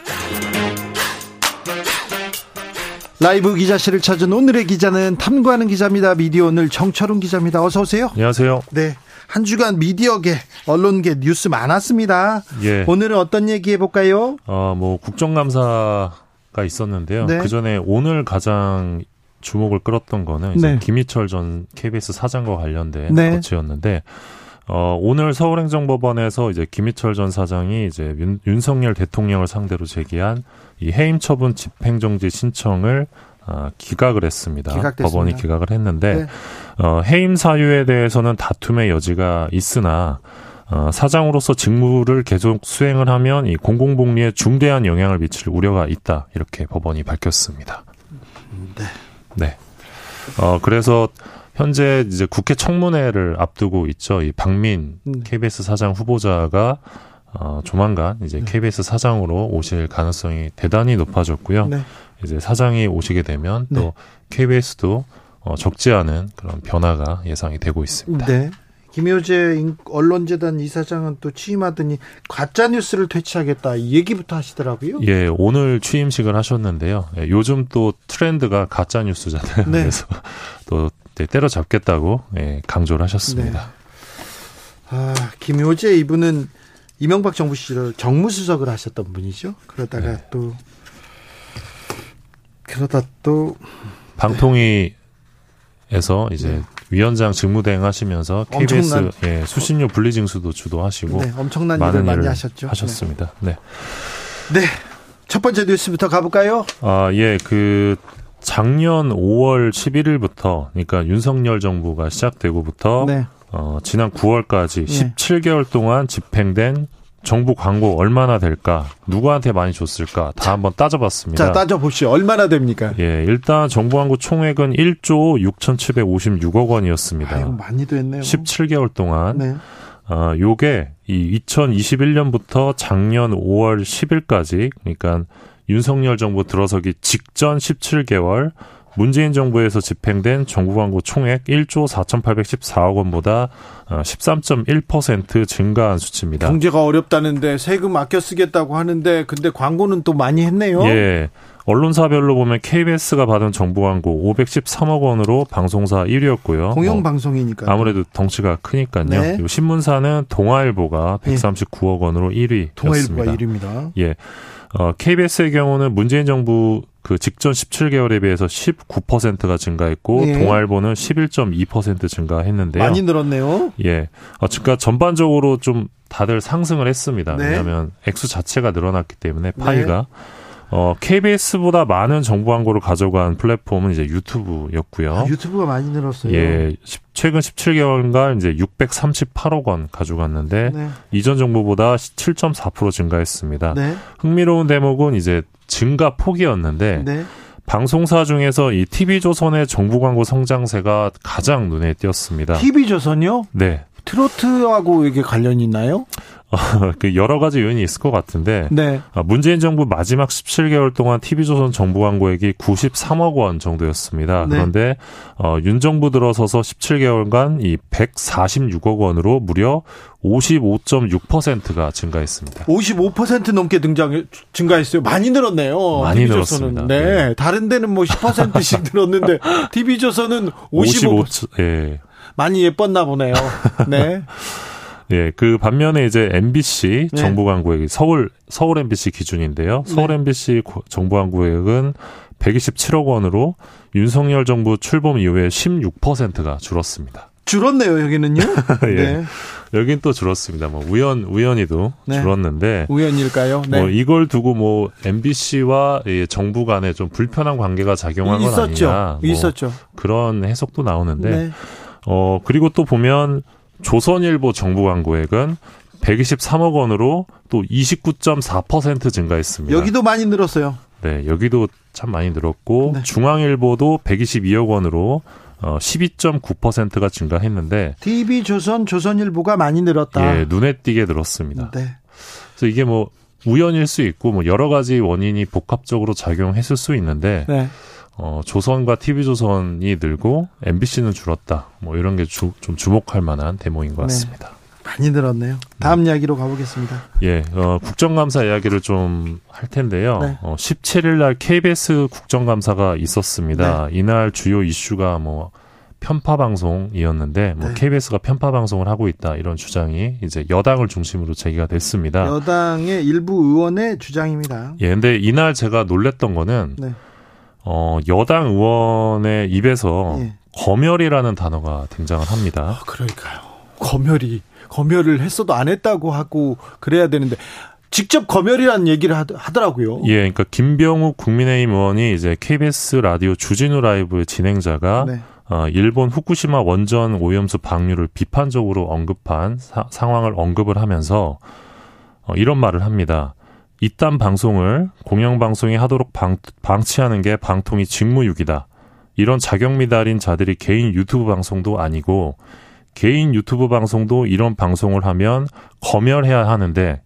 라이브 기자실을 찾은 오늘의 기자는 탐구하는 기자입니다. 미디어 오늘 정철웅 기자입니다. 어서 오세요. 안녕하세요. 네. 한 주간 미디어계, 언론계 뉴스 많았습니다. 예. 오늘은 어떤 얘기 해볼까요? 어, 뭐 국정감사가 있었는데요. 네. 그 전에 오늘 가장 주목을 끌었던 거는 이제 네. 김희철 전 KBS 사장과 관련된 네. 거치였는데 어, 오늘 서울행정법원에서 이제 김희철 전 사장이 이제 윤, 윤석열 대통령을 상대로 제기한 이 해임 처분 집행정지 신청을 아, 기각을 했습니다. 기각됐습니다. 법원이 기각을 했는데 네. 어, 해임 사유에 대해서는 다툼의 여지가 있으나 어, 사장으로서 직무를 계속 수행을 하면 이 공공복리에 중대한 영향을 미칠 우려가 있다 이렇게 법원이 밝혔습니다. 네. 네. 어, 그래서 현재 이제 국회 청문회를 앞두고 있죠. 이 박민 음. KBS 사장 후보자가 어, 조만간 이제 네. KBS 사장으로 오실 가능성이 대단히 높아졌고요. 네. 이제 사장이 오시게 되면 또 네. KBS도 어, 적지 않은 그런 변화가 예상이 되고 있습니다. 네. 김효재 인- 언론재단 이사장은 또 취임하더니 가짜 뉴스를 퇴치하겠다 이 얘기부터 하시더라고요. 예, 오늘 취임식을 하셨는데요. 예, 요즘 또 트렌드가 가짜 뉴스잖아요. 네. 그래서 <laughs> 또 네, 때려잡겠다고 예, 강조를 하셨습니다. 아, 김효재 이분은 이명박 정부 시절 정무수석을 하셨던 분이죠. 그러다가 네. 또 그러다 또 방통위에서 이제 위원장 직무대행 하시면서 KBS 네. 예, 수신료 분리징수도 주도하시고 네, 엄청난 많은 일을 많이 하셨죠. 하셨습니다. 네. 네. 네. 첫 번째 뉴스부터 가볼까요? 아, 예, 그 작년 5월 11일부터 그러니까 윤석열 정부가 시작되고부터 네. 어, 지난 9월까지 네. 17개월 동안 집행된 정부 광고 얼마나 될까? 누구한테 많이 줬을까? 다 한번 따져봤습니다. 자, 따져보시오. 얼마나 됩니까? 예, 일단 정부 광고 총액은 1조 6,756억 원이었습니다. 아이고, 많이 됐네요. 17개월 동안 네. 아, 요게 이 2021년부터 작년 5월 10일까지 그러니까 윤석열 정부 들어서기 직전 17개월 문재인 정부에서 집행된 정부 광고 총액 1조 4,814억 원보다 어, 13.1% 증가한 수치입니다. 경제가 어렵다는데 세금 아껴 쓰겠다고 하는데 근데 광고는 또 많이 했네요. 예. 언론사별로 보면 KBS가 받은 정부 광고 513억 원으로 방송사 1위였고요. 공영 방송이니까. 아무래도 덩치가 크니까요. 네. 신문사는 동아일보가 139억 원으로 1위였습니다. 동아일보가 1위입니다. 예. 어, KBS의 경우는 문재인 정부 그 직전 17개월에 비해서 19%가 증가했고 예. 동아일보는 11.2% 증가했는데요. 많이 늘었네요. 예. 어, 그러니까 전반적으로 좀 다들 상승을 했습니다. 네. 왜냐하면 액수 자체가 늘어났기 때문에 파이가 어, KBS보다 많은 정부 광고를 가져간 플랫폼은 이제 유튜브였고요. 아, 유튜브가 많이 늘었어요. 예, 십- 최근 17개월간 이제 638억 원 가져갔는데 네. 이전 정부보다 7.4% 증가했습니다. 네. 흥미로운 대목은 이제 증가 폭이었는데 네. 방송사 중에서 이 TV조선의 정부 광고 성장세가 가장 눈에 띄었습니다. TV조선요? 네. 트로트하고 이게 관련이 있나요? <laughs> 그 여러 가지 요인이 있을 것 같은데 네. 아, 문재인 정부 마지막 17개월 동안 TV조선 정부 광고액이 93억 원 정도였습니다. 네. 그런데 어, 윤 정부 들어서서 17개월간 이 146억 원으로 무려 55.6%가 증가했습니다. 55% 넘게 등장 증가했어요. 많이 늘었네요. 많이 TV조선은. 늘었습니다. 네. 네. 다른 데는 뭐 10%씩 <laughs> 늘었는데 TV조선은 55 55 예. 많이 예뻤나 보네요. 네. <laughs> 예, 그 반면에 이제 MBC 네. 정부 광고액이 서울 서울 MBC 기준인데요. 서울 네. MBC 고- 정부 광고액은 127억 원으로 윤석열 정부 출범 이후에 16%가 줄었습니다. 줄었네요, 여기는요. <laughs> 예. 네. 여긴 또 줄었습니다. 뭐 우연 우연히도 네. 줄었는데 우연일까요? 네. 뭐 이걸 두고 뭐 MBC와 정부 간에 좀 불편한 관계가 작용한 건 있었죠. 아니냐. 뭐 있었죠. 그런 해석도 나오는데 네. 어 그리고 또 보면 조선일보 정부 광고액은 123억 원으로 또 29.4% 증가했습니다. 여기도 많이 늘었어요. 네, 여기도 참 많이 늘었고 네. 중앙일보도 122억 원으로 어 12.9%가 증가했는데 TV조선, 조선일보가 많이 늘었다. 예, 눈에 띄게 늘었습니다. 네. 그래서 이게 뭐 우연일 수 있고 뭐 여러 가지 원인이 복합적으로 작용했을 수 있는데 네. 어 조선과 TV조선이 늘고 MBC는 줄었다. 뭐 이런 게 좀 주목할 만한 대목인 것 네. 같습니다. 많이 늘었네요. 다음 이야기로 가보겠습니다. 예, 어, 국정감사 이야기를 좀 할 텐데요. 네. 어, 17일 날 KBS 국정감사가 있었습니다. 네. 이날 주요 이슈가 뭐 편파 방송이었는데 뭐 네. KBS가 편파 방송을 하고 있다 이런 주장이 이제 여당을 중심으로 제기가 됐습니다. 여당의 일부 의원의 주장입니다. 예, 근데 이날 제가 놀랬던 거는 네. 어, 여당 의원의 입에서 예. 검열이라는 단어가 등장을 합니다. 아, 그러니까요. 검열이 검열을 했어도 안 했다고 하고 그래야 되는데 직접 검열이라는 얘기를 하더- 하더라고요. 예, 그러니까 김병욱 국민의힘 의원이 이제 KBS 라디오 주진우 라이브의 진행자가 네. 어, 일본 후쿠시마 원전 오염수 방류를 비판적으로 언급한 사- 상황을 언급을 하면서 어, 이런 말을 합니다. 이딴 방송을 공영방송이 하도록 방, 방치하는 게 방통위 직무유기다. 이런 자격 미달인 자들이 개인 유튜브 방송도 아니고 개인 유튜브 방송도 이런 방송을 하면 검열해야 하는데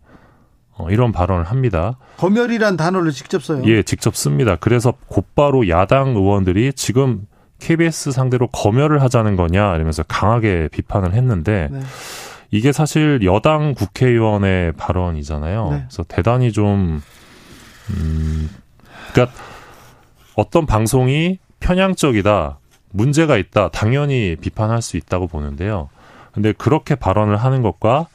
어, 이런 발언을 합니다. 검열이란 단어를 직접 써요. 예, 직접 씁니다. 그래서 곧바로 야당 의원들이 지금 KBS 상대로 검열을 하자는 거냐 이러면서 강하게 비판을 했는데 네. 이게 사실 여당 국회의원의 발언이잖아요. 네. 그래서 대단히 좀 음, 그러니까 어떤 방송이 편향적이다, 문제가 있다, 당연히 비판할 수 있다고 보는데요. 근데 그렇게 발언을 하는 것과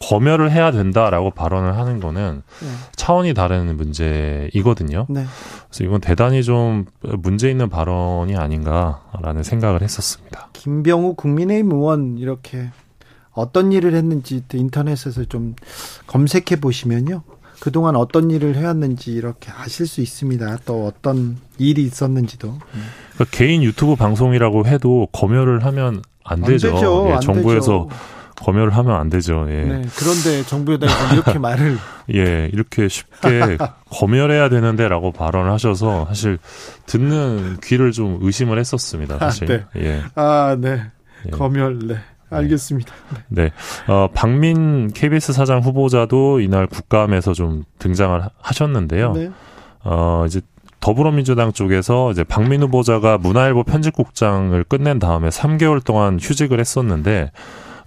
검열을 해야 된다라고 발언을 하는 거는 네. 차원이 다른 문제이거든요. 네. 그래서 이건 대단히 좀 문제 있는 발언이 아닌가라는 생각을 했었습니다. 김병우 국민의힘 의원 이렇게 어떤 일을 했는지 인터넷에서 좀 검색해 보시면요. 그동안 어떤 일을 해왔는지 이렇게 아실 수 있습니다. 또 어떤 일이 있었는지도. 그러니까 개인 유튜브 방송이라고 해도 검열을 하면 안 되죠. 되죠. 예, 안 정부에서 되죠. 검열을 하면 안 되죠. 예. 네. 그런데 정부에다 이렇게 <laughs> 말을 예, 이렇게 쉽게 <laughs> 검열해야 되는데라고 발언을 하셔서 사실 듣는 귀를 좀 의심을 했었습니다. 사실. 네. 예. 아, 네. 예. 검열. 네. 알겠습니다. <laughs> 네. 어, 박민 KBS 사장 후보자도 이날 국감에서 좀 등장을 하- 하셨는데요. 네. 어, 이제 더불어민주당 쪽에서 이제 박민 후보자가 문화일보 편집국장을 끝낸 다음에 3개월 동안 휴직을 했었는데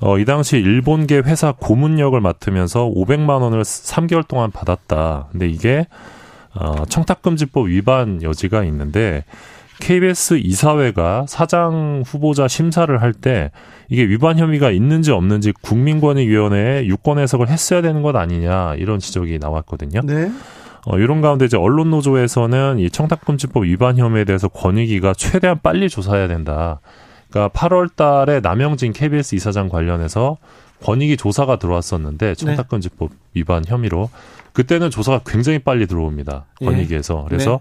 어, 이 당시 일본계 회사 고문역을 맡으면서 500만 원을 3개월 동안 받았다. 근데 이게 어, 청탁금지법 위반 여지가 있는데 KBS 이사회가 사장 후보자 심사를 할 때 이게 위반 혐의가 있는지 없는지 국민권익위원회에 유권 해석을 했어야 되는 것 아니냐 이런 지적이 나왔거든요. 네. 어, 이런 가운데 이제 언론 노조에서는 이 청탁금지법 위반 혐의에 대해서 권익위가 최대한 빨리 조사해야 된다. 그러니까 8월 달에 남영진 KBS 이사장 관련해서 권익위 조사가 들어왔었는데 청탁금지법 위반 혐의로 그때는 조사가 굉장히 빨리 들어옵니다. 예. 권익위에서. 그래서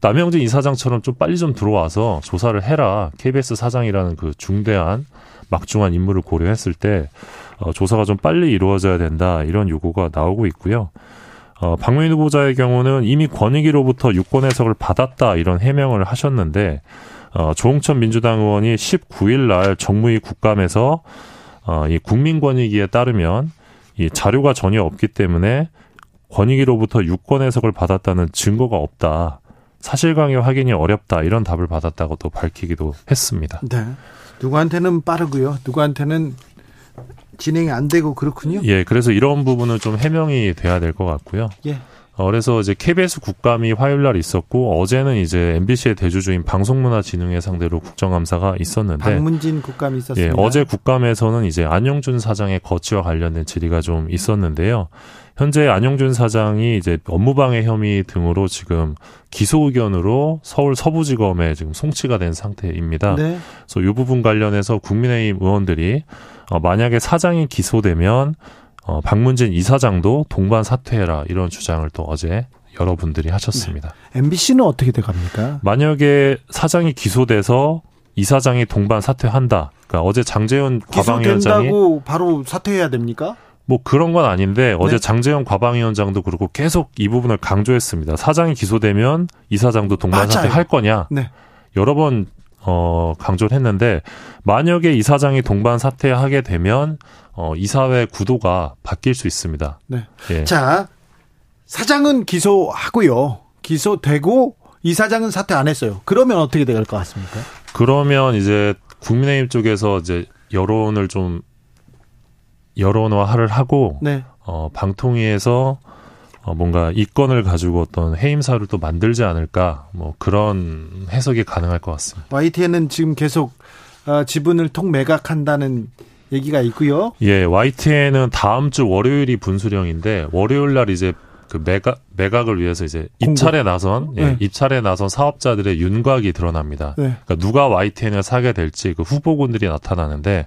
남영진 이사장처럼 좀 빨리 좀 들어와서 조사를 해라. KBS 사장이라는 그 중대한 막중한 임무를 고려했을 때 어, 조사가 좀 빨리 이루어져야 된다. 이런 요구가 나오고 있고요. 어, 박명희 후보자의 경우는 이미 권익위로부터 유권 해석을 받았다 이런 해명을 하셨는데 어, 조홍천 민주당 의원이 19일 날 정무위 국감에서 어, 이 국민권익위에 따르면 이 자료가 전혀 없기 때문에 권익위로부터 유권 해석을 받았다는 증거가 없다. 사실관계 확인이 어렵다. 이런 답을 받았다고 또 밝히기도 했습니다. 네. 누구한테는 빠르고요. 누구한테는 진행이 안 되고 그렇군요. 예, 그래서 이런 부분은 좀 해명이 돼야 될 것 같고요. 예. 어, 그래서 이제 KBS 국감이 화요일 날 있었고 어제는 이제 MBC의 대주주인 방송문화진흥회 상대로 국정감사가 있었는데 박문진 국감이 예, 있었습니다. 어제 국감에서는 이제 안영준 사장의 거취와 관련된 질의가 좀 있었는데요. 현재 안영준 사장이 이제 업무방해 혐의 등으로 지금 기소 의견으로 서울 서부지검에 지금 송치가 된 상태입니다. 네. 그래서 이 부분 관련해서 국민의힘 의원들이 어, 만약에 사장이 기소되면 어, 박문진 이사장도 동반 사퇴해라 이런 주장을 또 어제 여러분들이 하셨습니다. MBC는 어떻게 돼 갑니까? 만약에 사장이 기소돼서 이사장이 동반 사퇴한다. 그러니까 어제 장재현 과방위원장이 기소된다고 바로 사퇴해야 됩니까? 뭐 그런 건 아닌데 어제 네. 장재현 과방위원장도 그렇고 계속 이 부분을 강조했습니다. 사장이 기소되면 이사장도 동반. 사퇴할 거냐? 네. 여러 번 어, 강조를 했는데 만약에 이사장이 동반 사퇴하게 되면 어, 이사회 구도가 바뀔 수 있습니다. 네. 예. 자, 사장은 기소하고요. 기소되고 이사장은 사퇴 안 했어요. 그러면 어떻게 될 것 같습니까? 그러면 이제 국민의힘 쪽에서 이제 여론을 좀 여론화를 하고 네. 어, 방통위에서 어, 뭔가 이건을 가지고 어떤 해임사를 또 만들지 않을까 뭐 그런 해석이 가능할 것 같습니다. YTN은 지금 계속 어, 지분을 통 매각한다는 얘기가 있고요. 예, YTN은 다음 주 월요일이 분수령인데 월요일 날 이제 그 매각 매각을 위해서 이제 입찰에 나선 예, 네. 입찰에 나선 사업자들의 윤곽이 드러납니다. 네. 그러니까 누가 YTN을 사게 될지 그 후보군들이 나타나는데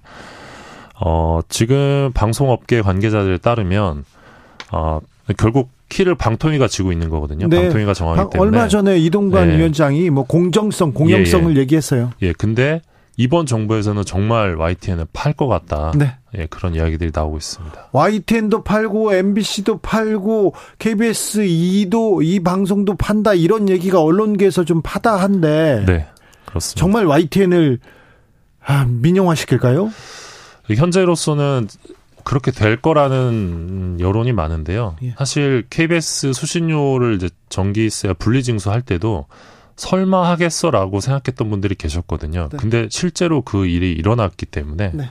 어 지금 방송업계 관계자들에 따르면 어 결국 키를 방통위가 쥐고 있는 거거든요. 네. 방통위가 정하기 방- 때문에 얼마 전에 이동관 네. 위원장이 뭐 공정성, 공영성을 예, 예. 얘기했어요. 예, 근데 이번 정부에서는 정말 YTN을 팔것 같다. 네. 예, 그런 이야기들이 나오고 있습니다. YTN도 팔고 MBC도 팔고 KBS 2도 이 방송도 판다 이런 얘기가 언론계에서 좀 파다한데 네. 그렇습니다. 정말 YTN을 아, 민영화 시킬까요? 현재로서는 그렇게 될 거라는 여론이 많은데요. 예. 사실 KBS 수신료를 이제 전기세 분리징수할 때도 설마 하겠어라고 생각했던 분들이 계셨거든요. 네. 근데 실제로 그 일이 일어났기 때문에 네.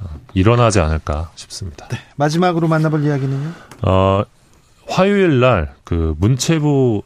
어, 일어나지 않을까 싶습니다. 마지막으로 만나볼 이야기는요. 어, 화요일 날 그 문체부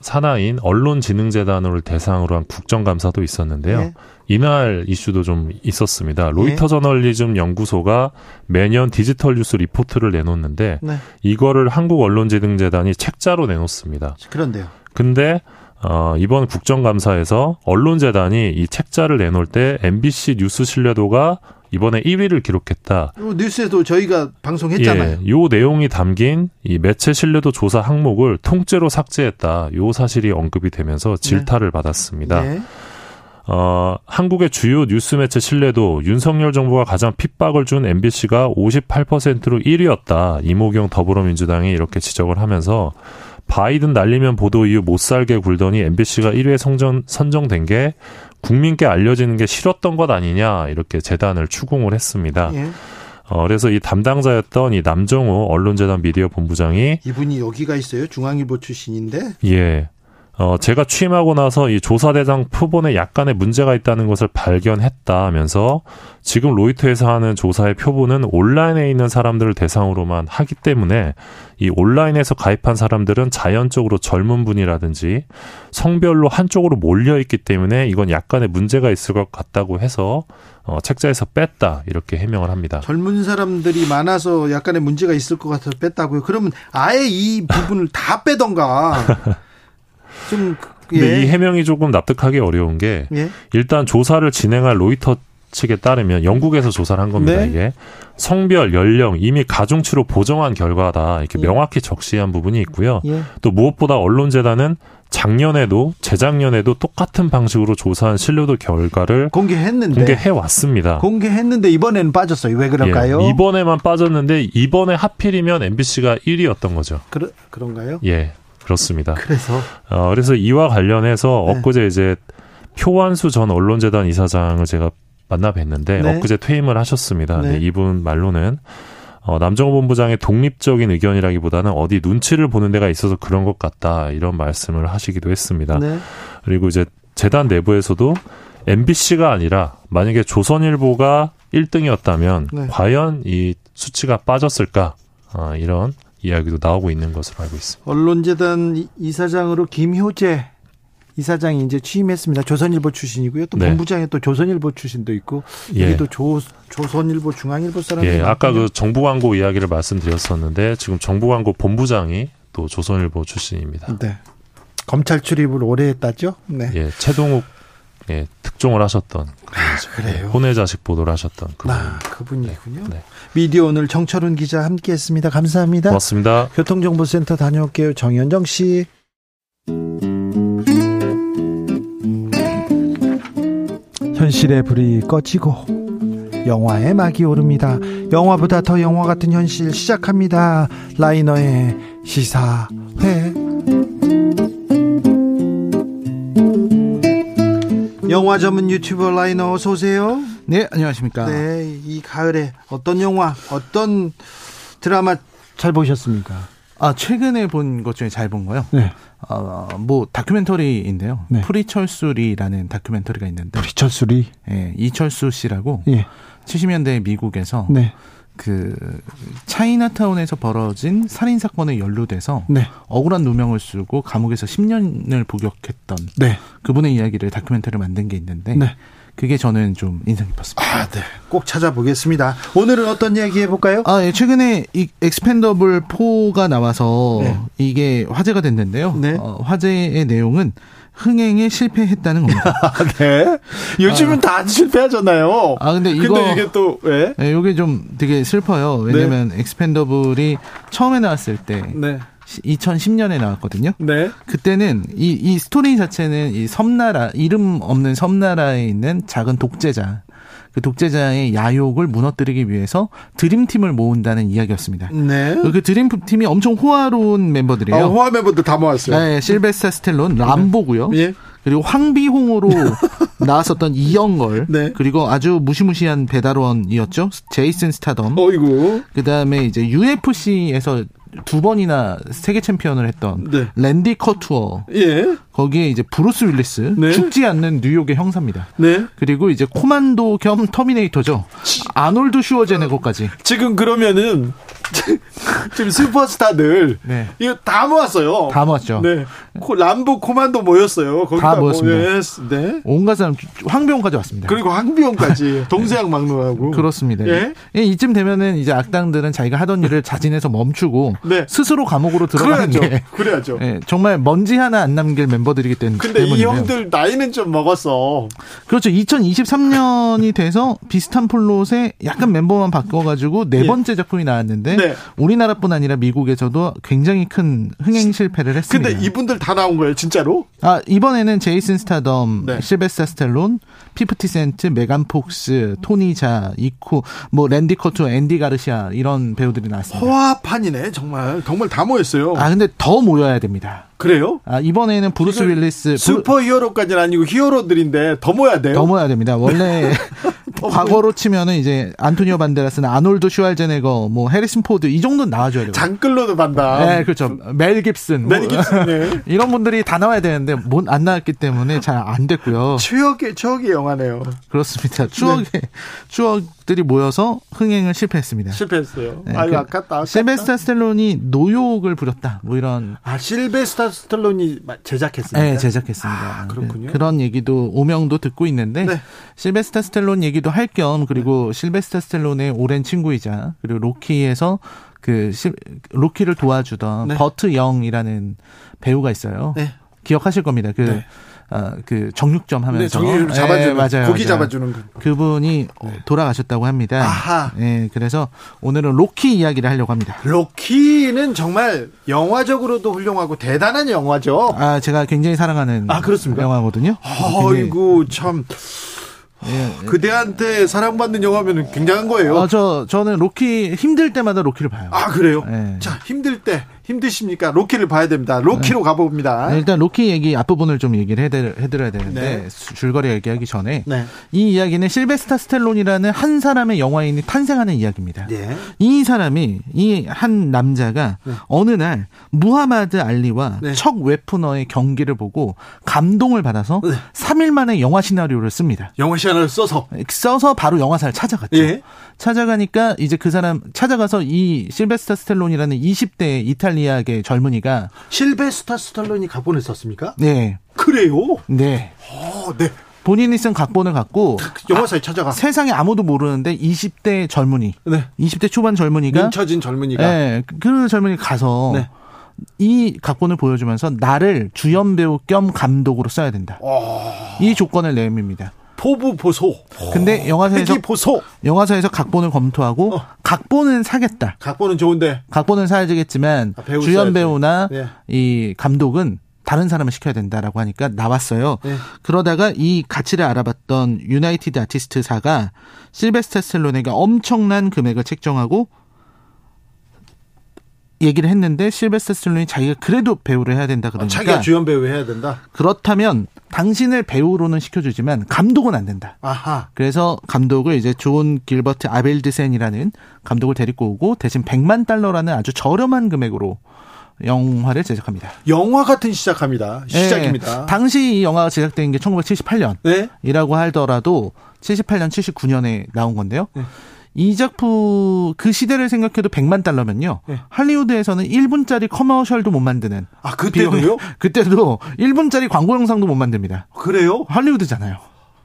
산하인 언론진흥재단을 대상으로 한 국정감사도 있었는데요. 예. 이날 이슈도 좀 있었습니다. 로이터 저널리즘 연구소가 매년 디지털 뉴스 리포트를 내놓는데 네. 이거를 한국 언론진흥재단이 책자로 내놓습니다. 그런데요. 근데 어, 이번 국정감사에서 언론재단이 이 책자를 내놓을 때 MBC 뉴스 신뢰도가 이번에 1위를 기록했다. 요 뉴스에도 저희가 방송했잖아요. 예, 요 내용이 담긴 이 매체 신뢰도 조사 항목을 통째로 삭제했다. 요 사실이 언급이 되면서 질타를 받았습니다. 네. 어, 한국의 주요 뉴스 매체 신뢰도 윤석열 정부가 가장 핍박을 준 MBC가 58%로 1위였다. 이모경 더불어민주당이 이렇게 지적을 하면서 바이든 날리면 보도 이후 못 살게 굴더니 MBC가 1위에 선정, 선정된 게 국민께 알려지는 게 싫었던 것 아니냐 이렇게 재단을 추궁을 했습니다. 예. 어, 그래서 이 담당자였던 이 남정호 언론재단 미디어 본부장이 이분이 여기가 있어요. 중앙일보 출신인데. 예. 어, 제가 취임하고 나서 이 조사 대상 표본에 약간의 문제가 있다는 것을 발견했다 하면서 지금 로이터에서 하는 조사의 표본은 온라인에 있는 사람들을 대상으로만 하기 때문에 이 온라인에서 가입한 사람들은 자연적으로 젊은 분이라든지 성별로 한쪽으로 몰려 있기 때문에 이건 약간의 문제가 있을 것 같다고 해서 어, 책자에서 뺐다 이렇게 해명을 합니다. 젊은 사람들이 많아서 약간의 문제가 있을 것 같아서 뺐다고요. 그러면 아예 이 부분을 다 빼던가. <laughs> 좀 근데 예. 이 해명이 조금 납득하기 어려운 게 예. 일단 조사를 진행할 로이터 측에 따르면 영국에서 조사를 한 겁니다. 네. 이게 성별, 연령 이미 가중치로 보정한 결과다 이렇게 예. 명확히 적시한 부분이 있고요. 예. 또 무엇보다 언론재단은 작년에도 재작년에도 똑같은 방식으로 조사한 신뢰도 결과를 공개했는데 공개해 왔습니다. 공개했는데 이번에는 빠졌어요. 왜 그럴까요? 예, 이번에만 빠졌는데 이번에 하필이면 MBC가 1위였던 거죠. 그러, 그런가요? 예, 그렇습니다. 그래서 어, 그래서 이와 관련해서 네. 엊그제 이제 표완수 전 언론재단 이사장을 제가 만나 뵀는데 네. 엊그제 퇴임을 하셨습니다. 네. 네, 이분 말로는 어, 남정호 본부장의 독립적인 의견이라기보다는 어디 눈치를 보는 데가 있어서 그런 것 같다 이런 말씀을 하시기도 했습니다. 네. 그리고 이제 재단 내부에서도 MBC가 아니라 만약에 조선일보가 1등이었다면 네. 과연 이 수치가 빠졌을까 어, 이런 이야기도 나오고 있는 것으로 알고 있습니다. 언론재단 이- 이사장으로 김효재 이사장이 이제 취임했습니다. 조선일보 출신이고요. 또 네. 본부장에 또 조선일보 출신도 있고 예. 여기도 조 조선일보 중앙일보 사람이 예, 아까. 그 정부 광고 이야기를 말씀드렸었는데 지금 정부 광고 본부장이 또 조선일보 출신입니다. 네. 검찰 출입을 오래 했다죠? 네. 예, 최동욱 예, 특종을 하셨던 분이죠. 그래요? 예, 혼외 자식 보도를 하셨던 그분. 아, 그분이군요. 네. 미디어 오늘 정철훈 기자 함께 했습니다. 감사합니다. 고맙습니다. 교통정보센터 다녀올게요. 정현정 씨. 현실의 불이 꺼지고 영화의 막이 오릅니다. 영화보다 더 영화 같은 현실 시작합니다. 라이너의 시사회. 영화 전문 유튜버 라이너 어서 오세요. 네, 안녕하십니까. 네, 이 가을에 어떤 영화, 어떤 드라마 잘 보셨습니까? 아, 최근에 본 것 중에 잘 본 거요? 네. 어, 뭐, 다큐멘터리인데요. 네. 프리철수리라는 다큐멘터리가 있는데, 프리철수리. 예, 이철수 씨라고 예. 70년대 미국에서 네. 그 차이나타운에서 벌어진 살인 사건에 연루돼서 네. 억울한 누명을 쓰고 감옥에서 10년을 복역했던 네. 그분의 이야기를 다큐멘터리를 만든 게 있는데 네. 그게 저는 좀 인상 깊었습니다. 아, 네. 꼭 찾아보겠습니다. 오늘은 어떤 이야기 해볼까요? 아, 예, 최근에 이 익스펜더블 4가 나와서 네. 이게 화제가 됐는데요. 네. 어, 화제의 내용은 흥행에 실패했다는 겁니다. <laughs> 네. 요즘은 다 실패하잖아요. 아, 근데 이거 근데 이게 또 왜? 네, 이게 좀 되게 슬퍼요. 왜냐면 익스펜더블이 처음에 나왔을 때 네. 2010년에 나왔거든요. 네. 그때는 이, 이 스토리 자체는 이 섬나라, 이름 없는 섬나라에 있는 작은 독재자, 그 독재자의 야욕을 무너뜨리기 위해서 드림팀을 모은다는 이야기였습니다. 네. 그 드림팀이 엄청 호화로운 멤버들이에요. 아, 호화 멤버들 다 모았어요. 네, 실베스터 스탤론, 람보고요. 예. 그리고 황비홍으로 <laughs> 나왔었던 이연걸 네. 그리고 아주 무시무시한 배달원이었죠 제이슨 스타뎀 어이구. 그다음에 이제 UFC에서 두 번이나 세계 챔피언을 했던 네. 랜디 커투어 예. 거기에 이제 브루스 윌리스 네. 죽지 않는 뉴욕의 형사입니다. 네. 그리고 이제 코만도 겸 터미네이터죠. 아놀드 슈워제네거까지. 지금 그러면은 <laughs> 지금 슈퍼스타들 네. 이거 다 모았어요. 다 모았죠. 네. 코, 람보 코만도 모였어요. 거기다 다 모였습니다. 모였- 네. 온갖 사람 황비홍까지 왔습니다. 그리고 황비홍까지 <laughs> 동서양 막론하고 그렇습니다. 예? 예, 이쯤 되면은 이제 악당들은 자기가 하던 일을 자진해서 멈추고 네. 스스로 감옥으로 들어가는 그래야죠. 게 그래야죠. 예, 정말 먼지 하나 안 남길 멤버들이기 때문에 근데 이. 형들 나이는 좀 먹었어. 그렇죠. 2023년이 돼서 비슷한 플롯에 약간 멤버만 바꿔가지고 네 예. 번째 작품이 나왔는데 네. 우리나라뿐 아니라 미국에서도 굉장히 큰 흥행 실패를 했습니다. 근데 이분들 다 나온 거예요, 진짜로? 아 이번에는 제이슨 스타뎀, 네. 실베스터 스탤론, 피프티 센트, 메간 폭스, 토니 자, 이코, 뭐 랜디 커투어, 앤디 가르시아 이런 배우들이 나왔습니다. 호화판이네, 정말. 정말 다 모였어요. 아 근데 더 모여야 됩니다. 그래요? 아 이번에는 브루스 윌리스, 슈퍼 히어로까지는 아니고 히어로들인데 더 모여야 돼요. 더 모여야 됩니다. 원래 <laughs> 과거로 치면은 이제 안토니오 반데라스나 아놀드 슈왈제네거, 뭐 해리슨 포드 이 정도는 나와줘야 돼요. 장클로드 반담. 네, 그렇죠. 멜 깁슨, 멜뭐 깁슨, 네. <laughs> 이런 분들이 다 나와야 되는데 못 안 나왔기 때문에 잘 안 됐고요. 추억의 추억의 영화네요. 그렇습니다. 추억의 추억 들이 모여서 흥행을 실패했습니다. 실패했어요. 네, 아유 그 아깝다. 아깝다. 실베스터 스탤론이 노욕을 부렸다. 뭐 이런 아 실베스터 스탤론이 제작했습니다. 네, 제작했습니다. 아, 그렇군요. 그, 런 얘기도 오명도 듣고 있는데 네. 실베스터 스탤론 얘기도 할 겸 그리고 실베스터 스탤론의 오랜 친구이자 그리고 로키에서 그 실- 로키를 도와주던 네. 버트 영이라는 배우가 있어요. 네. 기억하실 겁니다. 그 네. 아, 그 정육점 하면서 네, 잡아주는 예, 맞아요, 고기 맞아요. 잡아주는 거. 그분이 돌아가셨다고 합니다. 아하. 예, 그래서 오늘은 로키 이야기를 하려고 합니다. 로키는 정말 영화적으로도 훌륭하고 대단한 영화죠. 아, 제가 굉장히 사랑하는 아, 그렇습니까? 영화거든요. 아이고 참 예, 그대한테 사랑받는 영화면 굉장한 거예요. 어, 저, 저는 로키, 힘들 때마다 로키를 봐요. 아 그래요? 네. 자 힘들 때 힘드십니까? 로키를 봐야 됩니다. 로키로 가봅니다. 네, 일단 로키 얘기 앞부분을 좀 얘기를 해드, 해드려야 되는데, 네. 수- 줄거리 얘기하기 전에, 네. 이 이야기는 실베스터 스탤론이라는 한 사람의 영화인이 탄생하는 이야기입니다. 네. 이 사람이, 이 한 남자가 어느 날 무하마드 알리와 네. 척 웨프너의 경기를 보고 감동을 받아서 네. 3일 만에 영화 시나리오를 씁니다. 영화 시간을 써서 써서 바로 영화사를 찾아갔죠. 예. 찾아가니까 이제 그 사람 찾아가서 이 실베스타 스텔론이라는 20대 이탈리아 계 젊은이가 실베스타 스탈론이 각본을 썼습니까? 네, 그래요? 네 어, 네. 본인이 쓴 각본을 갖고 영화사에 찾아가. 세상에 아무도 모르는데 20대 젊은이, 네. 20대 초반 젊은이가 민처진 젊은이가 네, 그 젊은이 가서 네. 이 각본을 보여주면서 나를 주연 배우 겸 감독으로 써야 된다. 이 조건을 내밉니다. 포부 보소. 근데 영화사에서 회기 보소. 영화사에서 각본을 검토하고 어. 각본은 사겠다. 각본은 좋은데 각본은 사야겠지만 아, 배우 주연. 배우나 네. 이 감독은 다른 사람을 시켜야 된다라고 하니까 나왔어요. 네. 그러다가 이 가치를 알아봤던 유나이티드 아티스트사가 실베스타 스텔론에게 엄청난 금액을 책정하고 얘기를 했는데 실베스타 스텔론이 자기가 그래도 배우를 해야 된다 그러니까 자기가 주연 배우 해야 된다. 그렇다면 당신을 배우로는 시켜주지만 감독은 안 된다. 아하. 그래서 감독을 이제 존 길버트 아빌드센이라는 감독을 데리고 오고 대신 100만 달러라는 아주 저렴한 금액으로 영화를 제작합니다. 영화 같은 시작합니다. 시작입니다. 예, 당시 이 영화가 제작된 게 1978년. 네. 이라고 하더라도 78년, 79년에 나온 건데요. 네. 이 작품 그 시대를 생각해도 100만 달러면요. 네. 할리우드에서는 1분짜리 commercial도 못 만드는 아 그때도요? 비용이- 그때도 1분짜리 광고 영상도 못 만듭니다. 그래요? 할리우드잖아요.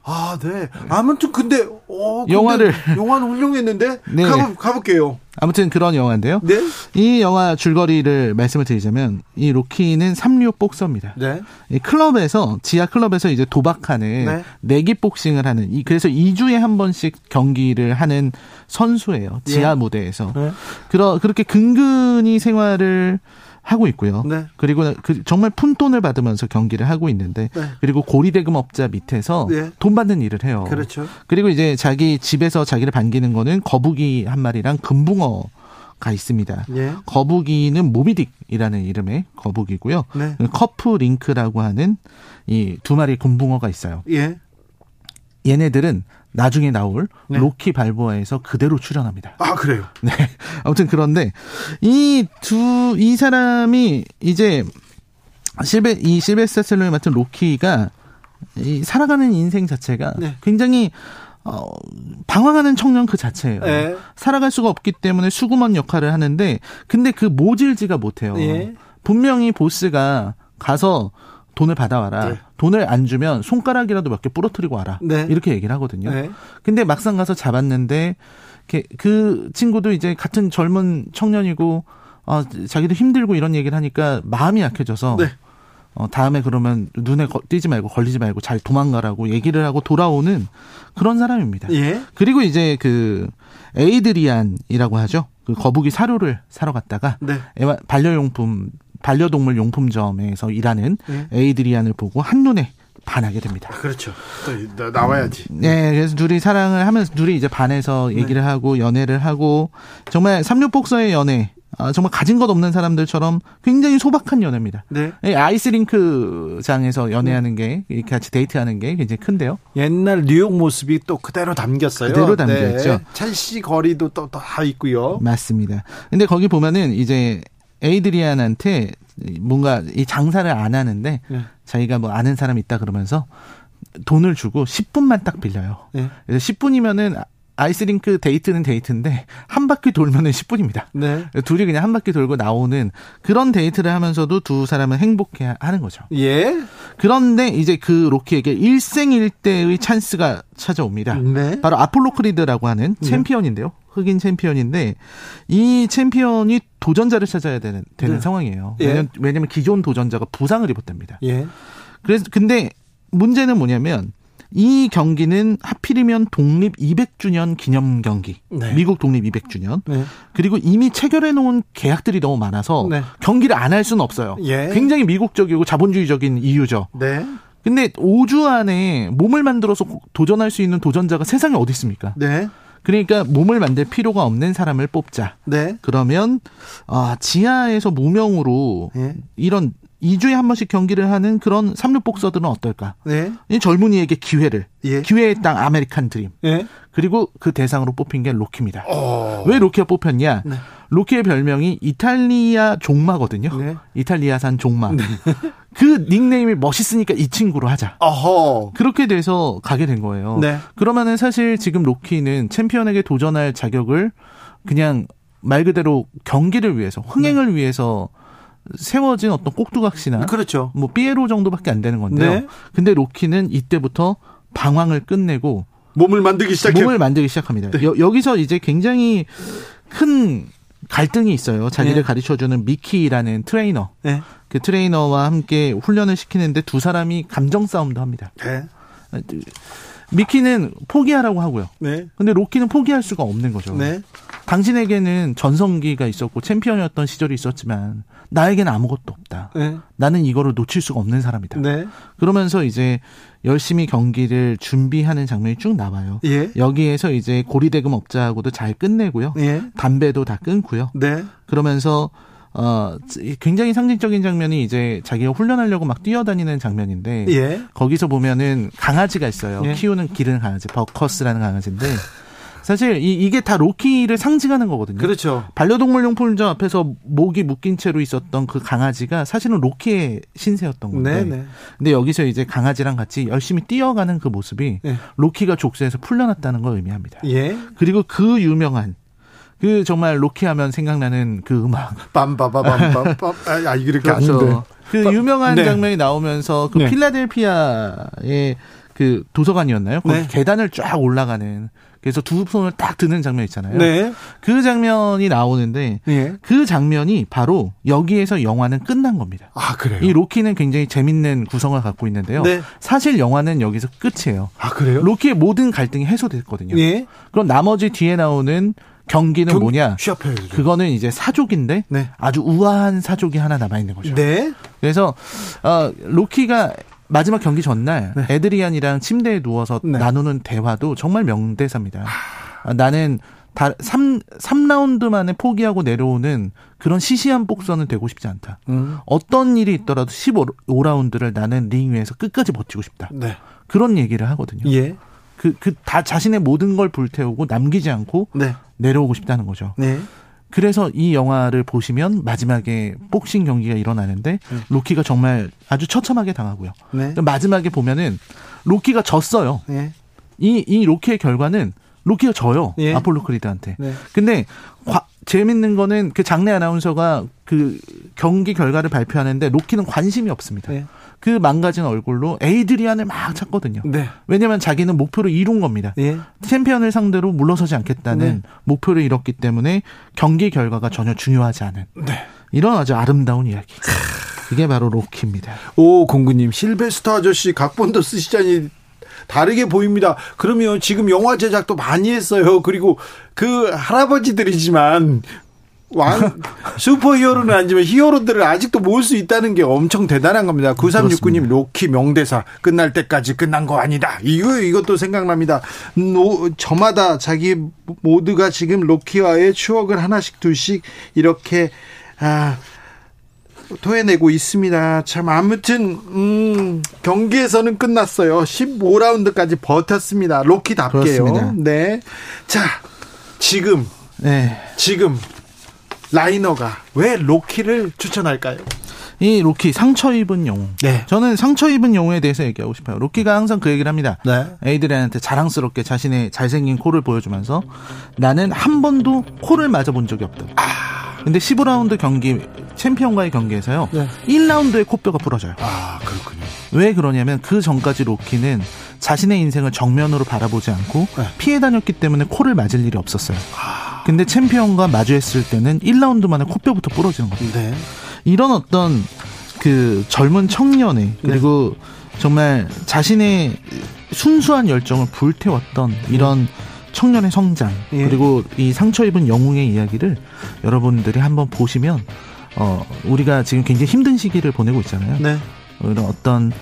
아, 네. 아무튼 근데 어, 근데 영화를- 영화는 훌륭했는데 <laughs> 네. 가보, 가볼게요. 아무튼 그런 영화인데요. 네. 이 영화 줄거리를 말씀을 드리자면 이 로키는 삼류 복서입니다. 네. 이 클럽에서 지하 클럽에서 이제 도박하는 네. 내기 복싱을 하는 이 그래서 2주에 한 번씩 경기를 하는 선수예요. 지하 예. 무대에서. 네. 그러 그렇게 근근히 생활을 하고 있고요. 네. 그리고 그 정말 푼돈을 받으면서 경기를 하고 있는데 네. 그리고 고리대금 업자 밑에서 네. 돈 받는 일을 해요. 그렇죠. 그리고 이제 자기 집에서 자기를 반기는 거는 거북이 한 마리랑 금붕어 가 있습니다. 예. 거북이는 모비딕이라는 이름의 거북이고요. 네. 커프 링크라고 하는 이 두 마리 금붕어가 있어요. 예. 얘네들은 나중에 나올 네. 로키 발보아에서 그대로 출연합니다. 아, 그래요. <laughs> 네. 아무튼 그런데 이 두이 사람이 이제 실베 이 실베스타 셀론이 맡은 로키가 이 살아가는 인생 자체가 네. 굉장히 어 방황하는 청년 그 자체예요. 예. 살아갈 수가 없기 때문에 수구먼 역할을 하는데 근데 그 모질지가 못해요. 예. 분명히 보스가 가서 돈을 받아와라. 네. 돈을 안 주면 손가락이라도 몇 개 부러뜨리고 와라. 네. 이렇게 얘기를 하거든요. 네. 근데 막상 가서 잡았는데 그 친구도 이제 같은 젊은 청년이고 어, 자기도 힘들고 이런 얘기를 하니까 마음이 약해져서 네. 어, 다음에 그러면 눈에 거- 띄지 말고 걸리지 말고 잘 도망가라고 얘기를 하고 돌아오는 그런 사람입니다. 예. 그리고 이제 그 에이드리안이라고 하죠. 그 거북이 사료를 사러 갔다가 네. 반려용품 반려동물 용품점에서 일하는 예. 에이드리안을 보고 한눈에 반하게 됩니다. 아, 그렇죠. 또 나- 나와야지. 네, 그래서 둘이 사랑을 하면서 둘이 이제 반해서 얘기를 하고 연애를 하고 정말 삼육복서의 연애 아, 정말 가진 것 없는 사람들처럼 굉장히 소박한 연애입니다. 네. 이 아이스링크 장에서 연애하는 게 이렇게 같이 데이트하는 게 굉장히 큰데요. 옛날 뉴욕 모습이 또 그대로 담겼어요. 그대로 담겨 있죠. 첼시 거리도 또 다 있고요. 맞습니다. 근데 거기 보면은 이제 에이드리안한테 뭔가 이 장사를 안 하는데 네. 자기가 뭐 아는 사람 있다 그러면서 돈을 주고 10분만 딱 빌려요. 네. 그래서 10분이면은 아이스링크 데이트는 데이트인데 한 바퀴 돌면은 10분입니다. 네. 둘이 그냥 한 바퀴 돌고 나오는 그런 데이트를 하면서도 두 사람은 행복해 하는 거죠. 예. 그런데 이제 그 로키에게 일생일대의 찬스가 찾아옵니다. 네. 바로 아폴로 크리드라고 하는 챔피언인데요. 흑인 챔피언인데 이 챔피언이 도전자를 찾아야 되는, 되는 네. 상황이에요. 예. 왜냐면, 왜냐면 기존 도전자가 부상을 입었답니다. 예. 그래서 근데 문제는 뭐냐면 이 경기는 하필이면 독립 200주년 기념 경기. 네. 미국 독립 200주년. 네. 그리고 이미 체결해 놓은 계약들이 너무 많아서 네. 경기를 안 할 수는 없어요. 예. 굉장히 미국적이고 자본주의적인 이유죠. 네. 근데 5주 안에 몸을 만들어서 도전할 수 있는 도전자가 세상에 어디 있습니까? 네. 그러니까 몸을 만들 필요가 없는 사람을 뽑자. 네. 그러면 아, 지하에서 무명으로 예. 이런 2주에 한 번씩 경기를 하는 그런 삼류 복서들은 어떨까? 네. 이 젊은이에게 기회를 예. 기회의 땅 아메리칸 드림. 예. 그리고 그 대상으로 뽑힌 게 로키입니다. 어. 왜 로키가 뽑혔냐? 네. 로키의 별명이 이탈리아 종마거든요. 네. 이탈리아산 종마. <laughs> 그 닉네임이 멋있으니까 이 친구로 하자. 어허. 그렇게 돼서 가게 된 거예요. 네. 그러면은 사실 지금 로키는 챔피언에게 도전할 자격을 그냥 말 그대로 경기를 위해서 흥행을 위해서 세워진 어떤 꼭두각시나 그렇죠. 뭐 삐에로 정도밖에 안 되는 건데요. 네. 근데 로키는 이때부터 방황을 끝내고 몸을 만들기 시작해. 몸을 만들기 시작합니다. 네. 여, 여기서 이제 굉장히 큰 갈등이 있어요. 자기를 네. 가르쳐주는 미키라는 트레이너. 네. 그 트레이너와 함께 훈련을 시키는데 두 사람이 감정 싸움도 합니다. 네. 미키는 포기하라고 하고요. 네. 근데 로키는 포기할 수가 없는 거죠. 네. 당신에게는 전성기가 있었고 챔피언이었던 시절이 있었지만 나에게는 아무것도 없다. 네. 나는 이거를 놓칠 수가 없는 사람이다. 네. 그러면서 이제 열심히 경기를 준비하는 장면이 쭉 나와요. 예. 여기에서 이제 고리대금 업자하고도 잘 끝내고요. 예. 담배도 다 끊고요. 네. 그러면서 어 굉장히 상징적인 장면이 이제 자기가 훈련하려고 막 뛰어다니는 장면인데 예. 거기서 보면은 강아지가 있어요. 예. 키우는 기른 강아지, 버커스라는 강아지인데 <laughs> 사실 이, 이게 다 로키를 상징하는 거거든요. 그렇죠. 반려동물 용품점 앞에서 목이 묶인 채로 있었던 그 강아지가 사실은 로키의 신세였던 건데. 네, 네. 근데 여기서 이제 강아지랑 같이 열심히 뛰어가는 그 모습이 예. 로키가 족쇄에서 풀려났다는 걸 의미합니다. 예. 그리고 그 유명한 그 정말 로키 하면 생각나는 그 음악. <laughs> 빰빠바밤빰빰. 아, 아, 이렇게 안 돼. 그렇죠. 그 빠- 유명한 네. 장면이 나오면서 그 네. 필라델피아의 그 도서관이었나요? 네. 계단을 쫙 올라가는 그래서 두 손을 딱 드는 장면 있잖아요. 네. 그 장면이 나오는데 예. 그 장면이 바로 여기에서 영화는 끝난 겁니다. 아, 그래요? 이 로키는 굉장히 재밌는 구성을 갖고 있는데요. 네. 사실 영화는 여기서 끝이에요. 아, 그래요? 로키의 모든 갈등이 해소됐거든요. 예. 그럼 나머지 뒤에 나오는 경기는 경- 뭐냐? 취업해야죠. 그거는 이제 사족인데 네. 아주 우아한 사족이 하나 남아 있는 거죠. 네. 그래서 어 로키가 마지막 경기 전날 에드리안이랑 침대에 누워서 네. 나누는 대화도 정말 명대사입니다. 아, 나는 다 3, 3라운드 만에 포기하고 내려오는 그런 시시한 복선은 되고 싶지 않다. 음. 어떤 일이 있더라도 15라운드를 나는 링 위에서 끝까지 버티고 싶다. 네. 그런 얘기를 하거든요. 예. 그, 그, 다 자신의 모든 걸 불태우고 남기지 않고 네. 내려오고 싶다는 거죠. 네. 그래서 이 영화를 보시면 마지막에 복싱 경기가 일어나는데 로키가 정말 아주 처참하게 당하고요. 네. 마지막에 보면은 로키가 졌어요. 네. 이, 이 로키의 결과는 로키가 져요. 예. 아폴로 크리드한테. 네. 근데 과- 재밌는 거는 그 장내 아나운서가 그 경기 결과를 발표하는데 로키는 관심이 없습니다. 네. 그 망가진 얼굴로 에이드리안을 막 찾거든요. 네. 왜냐면 자기는 목표를 이룬 겁니다. 예. 챔피언을 상대로 물러서지 않겠다는 네. 목표를 이뤘기 때문에 경기 결과가 전혀 중요하지 않은 네. 이런 아주 아름다운 이야기. 그게 바로 로키입니다. 오 공구님 실베스터 아저씨 각본도 쓰시자니 다르게 보입니다. 그러면 지금 영화 제작도 많이 했어요. 그리고 그 할아버지들이지만 왕 <laughs> 슈퍼히어로는 아니지만 히어로들을 아직도 모을 수 있다는 게 엄청 대단한 겁니다. 9369님 로키 명대사 끝날 때까지 끝난 거 아니다. 이거 이것도 생각납니다. 노, 저마다 자기 모두가 지금 로키와의 추억을 하나씩 둘씩 이렇게 아 토해내고 있습니다. 참 아무튼 음, 경기에서는 끝났어요. 15라운드까지 버텼습니다. 로키답게요. 그렇습니다. 네. 자, 지금 네. 지금 라이너가 왜 로키를 추천할까요? 이 로키 상처 입은 영웅. 네. 저는 상처 입은 영웅에 대해서 얘기하고 싶어요. 로키가 항상 그 얘기를 합니다. 네. 에이드리안한테 자랑스럽게 자신의 잘생긴 코를 보여주면서 나는 한 번도 코를 맞아본 적이 없다. 근데 15라운드 경기 챔피언과의 경기에서요. 네. 1라운드에 코뼈가 부러져요. 아, 그렇군요. 왜 그러냐면 그 전까지 로키는 자신의 인생을 정면으로 바라보지 않고 네. 피해 다녔기 때문에 코를 맞을 일이 없었어요. 근데 챔피언과 마주했을 때는 1라운드 만에 코뼈부터 부러지는 겁니다. 네. 이런 어떤 그 젊은 청년의 그리고 정말 자신의 순수한 열정을 불태웠던 이런 청년의 성장 예. 그리고 이 상처 입은 영웅의 이야기를 여러분들이 한번 보시면 어 우리가 지금 굉장히 힘든 시기를 보내고 있잖아요. 네. 이런 어떤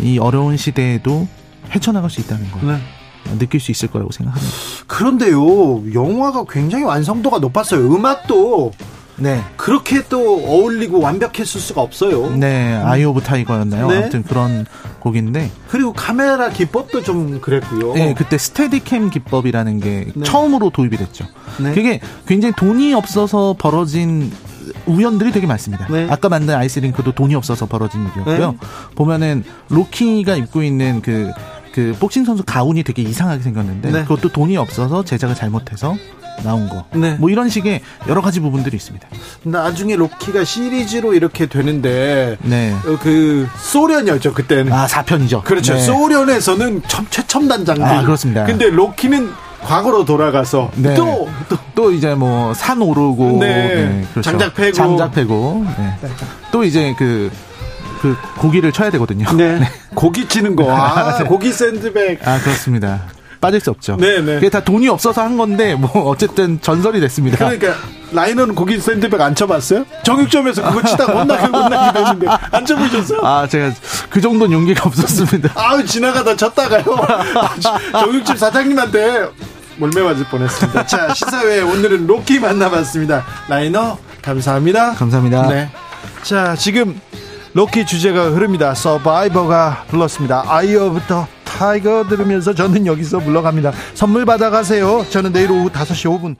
이 어려운 시대에도 헤쳐나갈 수 있다는 걸 네. 느낄 수 있을 거라고 생각합니다. 그런데요, 영화가 굉장히 완성도가 높았어요. 음악도 네. 그렇게 또 어울리고 완벽했을 수가 없어요. 네, Eye of Tiger였나요? 네. 아무튼 그런 곡인데 그리고 카메라 기법도 좀 그랬고요. 네, 그때 Steadicam 기법이라는 게 네. 처음으로 도입이 됐죠. 네. 그게 굉장히 돈이 없어서 벌어진 우연들이 되게 많습니다. 네. 아까 만든 아이스링크도 돈이 없어서 벌어진 일이었고요. 네. 보면은 로키가 입고 있는 그, 그 복싱 선수 가운이 되게 이상하게 생겼는데 네. 그것도 돈이 없어서 제작을 잘못해서 나온 거. 네. 뭐 이런 식의 여러 가지 부분들이 있습니다. 나중에 로키가 시리즈로 이렇게 되는데 네. 어, 그 소련이었죠 그때는. 아, 4편이죠. 그렇죠. 소련에서는 첨, 최첨단 장비. 아, 그렇습니다. 근데 로키는 과거로 돌아가서 네. 또, 또 또 이제 뭐 산 오르고 네. 그렇죠. 장작 패고. 장작 패고 네. 또 이제 그그 고기를 쳐야 되거든요. 네. <laughs> 고기 치는 거. 아, <laughs> 고기 샌드백. 아 그렇습니다. 빠질 수 없죠. 네, 네. 그게 다 돈이 없어서 한 건데 뭐 어쨌든 전설이 됐습니다. 그러니까 라이너는 고기 샌드백 안 쳐봤어요? 정육점에서 그거 치다가 <laughs> 혼나게 혼나게 되는데 안 쳐보셨어요? 아 제가 그 정도는 용기가 없었습니다. 아우 지나가다 쳤다가요. 정육점 사장님한테 몰매 맞을 뻔했습니다. <laughs> 자 시사회 오늘은 로키 만나봤습니다. 라이너 감사합니다. 감사합니다. 네. 자 지금 로키 주제가 흐릅니다. Survivor가 불렀습니다. Eye of the Tiger 들으면서 저는 여기서 물러갑니다. 선물 받아가세요. 저는 내일 오후 5시 5분